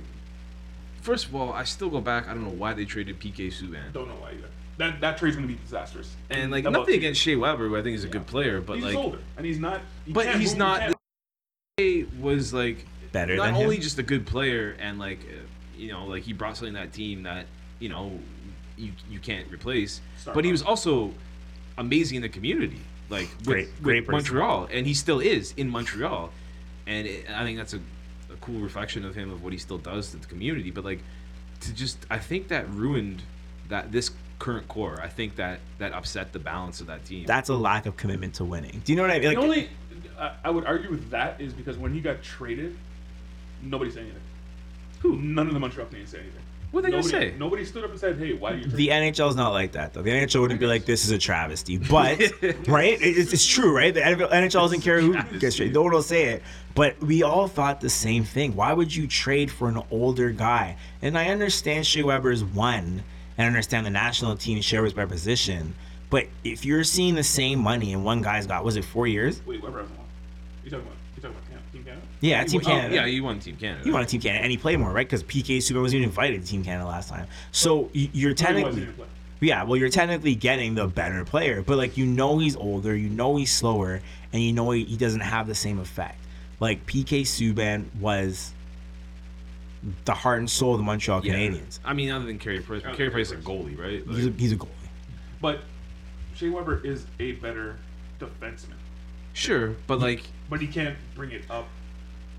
First of all, I still go back. I don't know why they traded PK Subban. Don't know why either. That that trade's gonna be disastrous. And like About nothing two- against Shea Weber, who I think is a good player, but he's like, older and he's not. he but he's move, not. can't- Shea was like Better not than only him. just a good player and like uh, you know like he brought something to that team that you know you you can't replace, Star but he was also amazing in the community, like with, Great- with great person. Montreal, and he still is in Montreal, and it, I think that's a, a cool reflection of him of what he still does to the community. But like to just, I think that ruined that this current core. I think that that upset the balance of that team. That's a lack of commitment to winning. Do you know what I mean? Like, the only I, I would argue with that is because when he got traded, nobody said anything. Who? None of the Montreal Canadiens said anything. What they gonna nobody, say? Nobody stood up and said, "Hey, why do you?" The NHL is not like that though. The NHL wouldn't be like this is a travesty, but right? It's, it's true, right? The NHL doesn't care who gets traded. No one will say it. But we all thought the same thing. Why would you trade for an older guy? And I understand Shea Weber's one, and I understand the national team shares by position. But if you're seeing the same money and one guy's got was it four years? Wait, Weber hasn't won. You talking about? You talking about Can- Team Canada? Yeah, Team Oh, Canada. yeah, you won Team Canada. He won a Team Canada, and he played more, right? Because PK Subban wasn't even invited to Team Canada last time. So you're technically, yeah, well, you're technically getting the better player, but like you know he's older, you know he's slower, and you know he, he doesn't have the same effect. Like PK Subban was the heart and soul of the Montreal Yeah. Canadiens. I mean, other than Carey Price, Other Carey Price is a goalie, right? He's a, he's a goalie. But Shea Weber is a better defenseman, sure, but like but he can't bring it up.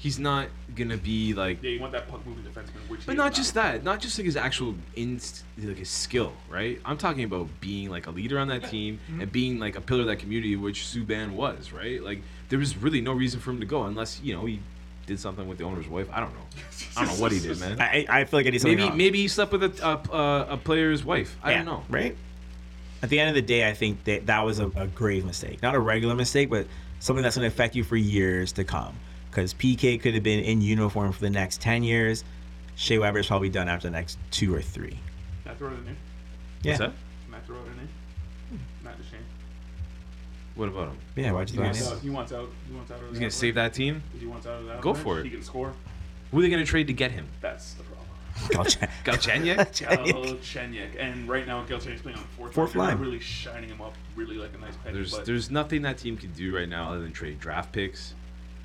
He's not gonna be like. Yeah, you want that puck moving defenseman, which. But he not is just that, not just like his actual inst, like his skill, right? I'm talking about being like a leader on that team Mm-hmm. and being like a pillar of that community, which Subban was, right? Like there was really no reason for him to go unless you know he did something with the owner's wife. I don't know. I don't know what he did, man. I, I I feel like I did something Maybe wrong. maybe he slept with a a, a, a player's wife. I Yeah, don't know. Right? At the end of the day, I think that that was a, a grave mistake. Not a regular mistake, but something that's going to affect you for years to come. Because PK could have been in uniform for the next 10 years. Shea Weber's probably done after the next two or three. Matt throw out a name. Yeah. What's that? Matt throw out a name. Matt Duchene. What about him? Yeah, why'd you He do wants out. He wants out. He wants out of He's that gonna save that team. He wants out of that. Go avalanche. for it. He can score. Who are they gonna trade to get him? That's the problem. Galchenyuk. Galchenyuk? Galchenyuk, and right now Galchenyuk's playing on the fourth, Fourth line. Line. really shining him up, really like a nice penny. There's but there's nothing that team can do right now other than trade draft picks,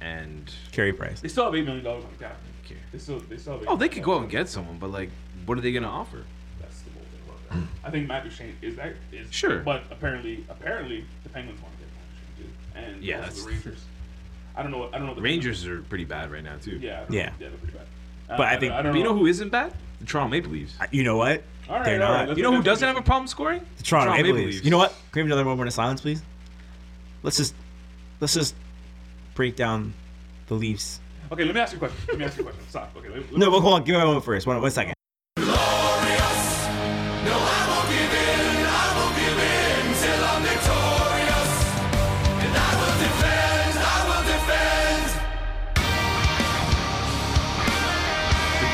and Carey Price. they still have eight million dollars on the cap. Okay. They still, they still have. $8 oh, they could go out and get someone, but like, what are they gonna offer? That's the whole thing about that. I think Matt Duchene is that is Sure. but apparently, apparently the Penguins want to get Matt Duchene too, and Yeah, also that's- the Rangers. I don't know. what- I don't know. The Rangers are pretty bad right now too. Yeah. Yeah. Yeah, they're pretty bad. Uh, but I think- I But you know know who isn't bad? The Toronto Maple Leafs. You know what? All right, They're all right, not. let's You know who doesn't this. have a problem scoring? The Toronto Maple Leafs. You know what? Can we have another moment of silence, please? Let's just let's just break down the Leafs. Okay, let me ask you a question. Let me ask you a question. Stop. Okay. Let, let No, but hold on. Give me a moment first. One, one second.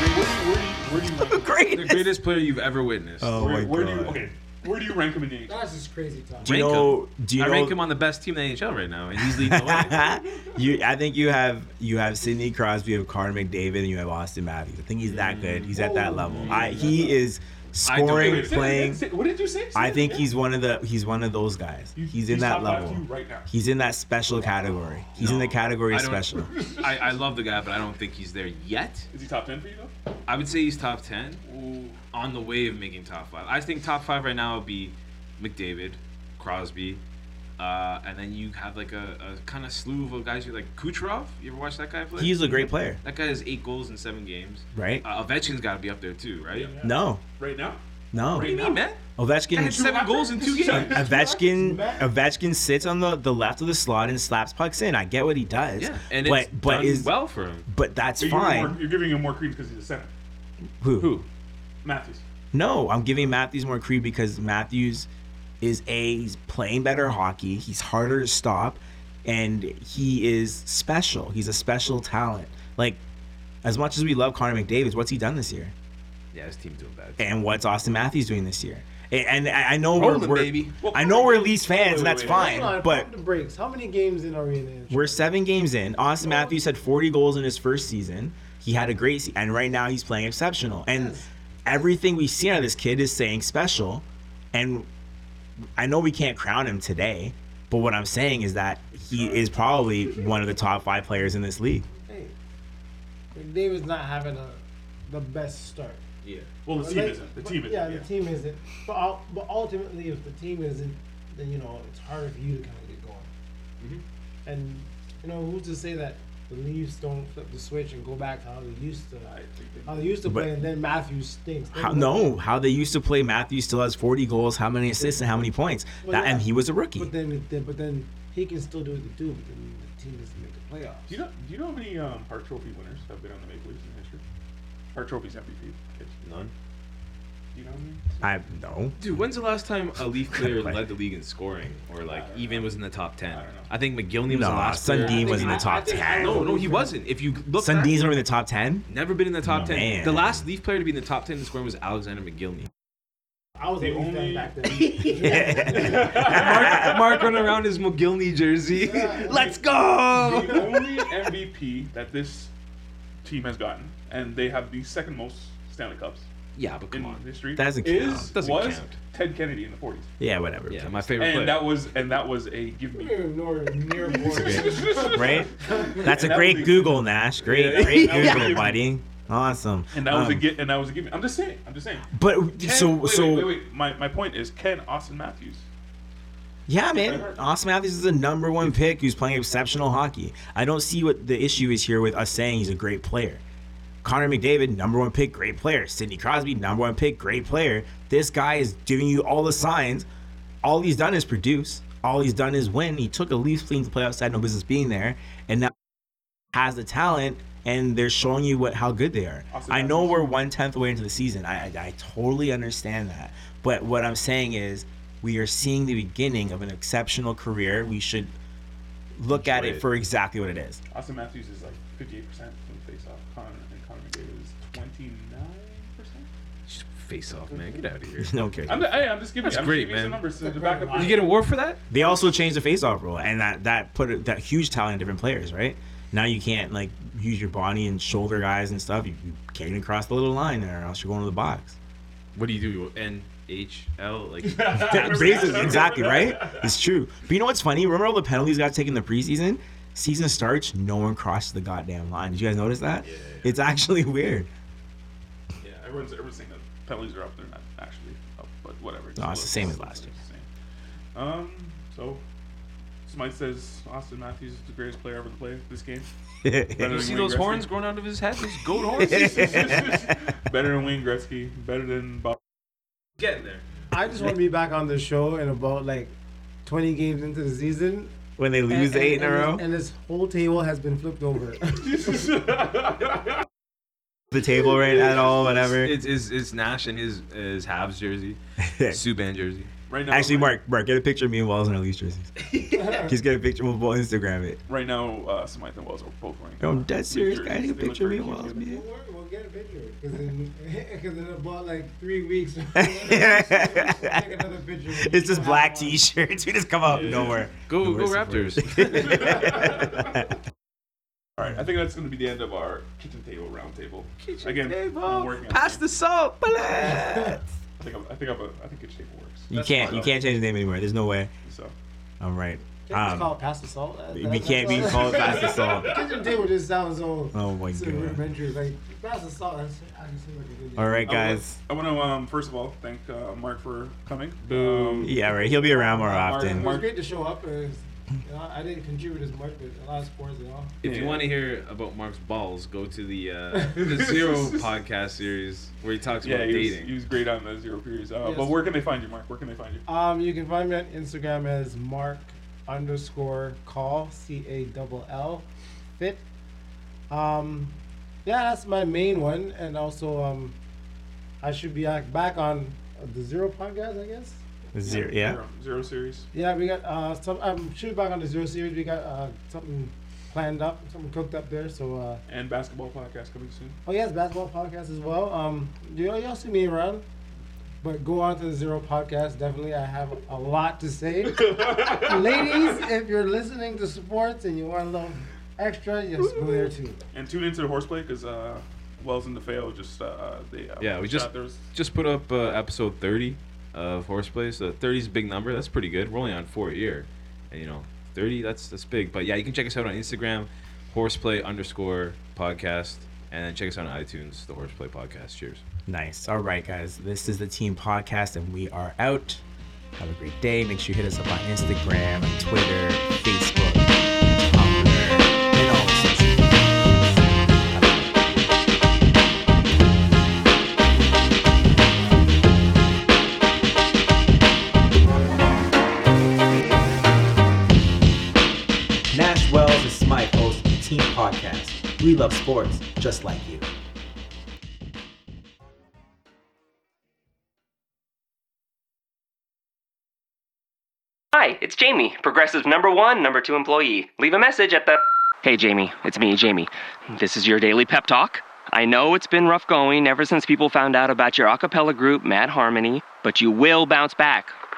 Where do you, where do you, where do you rank, Great. The greatest player you've ever witnessed. Oh where, my where do you god. okay? Where do you rank him in the NHL? That's just crazy talk. Do you Rank know? him. Do you I know? rank him on the best team in the NHL right now, and he's leading the way. you, I think you have you have Sidney Crosby, you have Connor McDavid, and you have Austin Matthews. I think he's that good. He's at that oh, level. I, he is scoring, Wait, playing. again. Say- What did you say? Say I think again. he's one of the he's one of those guys. You- He's in that level. you right now. He's in that special category. He's in the category I of special. I, I love the guy, but I don't think he's there yet. Is he top ten for you though? I would say he's top ten, on the way of making top five. I think top five right now would be McDavid, Crosby, uh, and then you have like a, a kind of slew of guys. You like Kucherov. You ever watch that guy play? He's a great player, that guy has eight goals in seven games. right? Uh, Ovechkin's got to be up there too, right? No, Right now? no. What do you mean, man? Guy Ovechkin. had seven goals in two games. Ovechkin, Ovechkin sits on the, the left of the slot and slaps pucks in. I get what he does. Yeah, and but it's but done is well for him. but that's You're fine. more, you're giving him more credence because he's a center. Who? Who? Matthews. No, I'm giving Matthews more credit because Matthews is a he's playing better hockey. He's harder to stop, and he is special. He's a special talent. Like as much as we love Connor McDavid, what's he done this year? Yeah, his team's doing bad. And what's Austin Matthews doing this year? And, and I I know we're, we're baby. I know we're Leafs fans, wait, and that's wait, fine. Hold on, but the brakes. How many games in are we in? we're seven games in. Austin Matthews had 40 goals in his first season. He had a great season, and right now he's playing exceptional. And Yes. Everything we see out of this kid is saying special. And I know we can't crown him today, but what I'm saying is that he is probably one of the top five players in this league. Hey, McDavid's not having a the best start. Yeah. Well, the But team like- isn't. The but- team isn't. Yeah, the team isn't. But but ultimately, if the team isn't, then you know it's harder for you to kind of get going. Mm-hmm. And you know who's to say that the Leafs don't flip the switch and go back to how they used to, I think they- how they used to But- play, and then Matthews stinks. How, no, how they used to play. Matthews still has 40 goals, how many assists, and how many points. Well, That, yeah. and he was a rookie. But then, then, but then he can still do what he do. But then the team doesn't make the playoffs. Do you know? Do you know how many um, Hart Trophy winners have been on the Maple Leafs in history? Hart Trophy's MVP. Kids. None. Do you know how many? I no. Dude, when's the last time a Leaf player led the league in scoring, or like even was in the top ten? I don't know. I think Mogilny was No, the last. Sundin was in the I- I top 10. No, no, he wasn't. If you look, Sundin's were in the top 10. never been in the top No, ten. man. The last Leaf player to be in the top ten in scoring was Alexander Mogilny. I was The a Leaf fan only- back then. Mark, Mark running around his Mogilny jersey. Let's go. the only MVP that this team has gotten, and they have the second most Stanley Cups Yeah, but come in on. history. That doesn't is. Doesn't was count. Ted Kennedy in the 40s, Yeah, whatever. Yeah, my favorite player. and that was and that was a give me. Nor near board. right? That's a that great was a- Google, Nash. Great, Yeah. great That was a- Google, buddy. Awesome. And that was a Um, gi- and that was a give me. I'm just saying. I'm just saying. But Can, so wait, so wait, wait, wait. My, my point is, can Austin Matthews? yeah, man. Austin Matthews is the number one pick who's playing exceptional hockey. I don't see what the issue is here with us saying he's a great player. Connor McDavid, number one pick, great player. Sidney Crosby, number one pick, great player. This guy is giving you all the signs. All he's done is produce. All he's done is win. He took a Leafs team to play outside, no business being there, and now has the talent, and they're showing you what how good they are. Austin I know we're one tenth away into the season. I, I I totally understand that, but what I'm saying is we are seeing the beginning of an exceptional career. We should look at it it. for exactly what it is. Austin Matthews is like 58 face off, man. Get out of here. No kidding. I'm, hey, I'm just giving. That's I'm great, just giving you some man. numbers to, to back up. You get a award for that? They also changed the face-off rule, and that that put it- that huge tally in different players. Right now, you can't like use your body and shoulder guys and stuff. You, you can't even cross the little line there, or else you're going to the box. What do you do? N H L like Yeah, Basically, exactly, right? It's true. But you know what's funny? Remember all the penalties got taken in the preseason? Season starts, no one crosses the goddamn line. Did you guys notice that? It's actually weird. Yeah, everyone's everyone's saying that penalties are up. They're not actually up, but whatever. No, it's the same as last year. Same. Um, so Smythe says Austin Matthews is the greatest player ever to play this game. Better You see Wayne those Gretzky. horns growing out of his head? Those goat horns? better than Wayne Gretzky. Better than Bob. Getting there. I just want to be back on the show in about like 20 games into the season. when they lose and, eight in a and- row, And this whole table has been flipped over. The table right at all, whatever. It's, it's, it's Nash in his his Habs jersey, Subban jersey. Right now, Actually, right, Mark, Mark, get a picture of me and Wells in our Leafs jerseys. Just get a picture. We'll, we'll Instagram it. Right now, uh, Smythe and Wells are both wearing. Yo, I'm dead serious, Leaf guys. Get a jerseys. They look picture of me and Wells, man. We'll we'll get a picture because in, cause in about like three weeks. we'll take another picture. It's just black t-shirts. We just come up nowhere. Go nowhere go. Raptors. All right, I think that's going to be the end of our kitchen table round table. Again, I'm working on Pass the salt. bullets. I think I'm, I think I'm a, I think kitchen table works. You That's can't. fine, You can't change the name anymore. There's no way. So I'm right. Can't we just call Um, it pass the salt? That- we that- can't be that's- called pass the salt. Kitchen table just sounds so. Oh my so god. rudimentary. Like pass the salt. That's I just feel like a good All right, I wanna- guys. I want to um, first of all thank uh, Mark for coming. Boom. Um, Yeah, right. He'll be around more Mark- often. It was great to show up. It was, you know, I didn't contribute as much, but a lot of sports, you know. If you want to hear about Mark's balls, go to the uh, the Zero podcast series where he talks yeah, about he was, dating. he was great on the zero periods. Uh, Yes. But where can they find you, Mark? Where can they find you? Um, you can find me on Instagram as Mark underscore call C A double L fit. Um, yeah, that's my main one, and also um, I should be back back on uh, the Zero podcast, I guess. Zero. Yeah. Zero, zero series. Yeah, we got uh some. I'm should be back on the Zero series. We got uh something planned up, something cooked up there. So uh, And basketball podcast coming soon. oh yes, basketball podcast as well. Um, you know, y'all see me around. But go on to the Zero podcast. Definitely, I have a lot to say. Ladies, if you're listening to sports and you want a little extra, just go there too. And tune into the horseplay because uh, Wells and DeFeo just uh, they uh, Yeah, we just- Just put up uh, episode 30 of Horseplay. So 30 is a big number. That's pretty good. We're only on four a year, and you know, 30 that's that's big. But yeah, you can check us out on Instagram, Horseplay underscore podcast, and check us out on iTunes, the Horseplay podcast. Cheers. Nice. All right, guys. This is the Team Podcast, and we are out. Have a great day. Make sure you hit us up on Instagram, Twitter, Facebook, We love sports just like you. Hi, it's Jamie, Progressive number one, number two employee. Leave a message at the. Hey, Jamie, it's me, Jamie. This is your daily pep talk. I know it's been rough going ever since people found out about your a cappella group, Mad Harmony, but you will bounce back.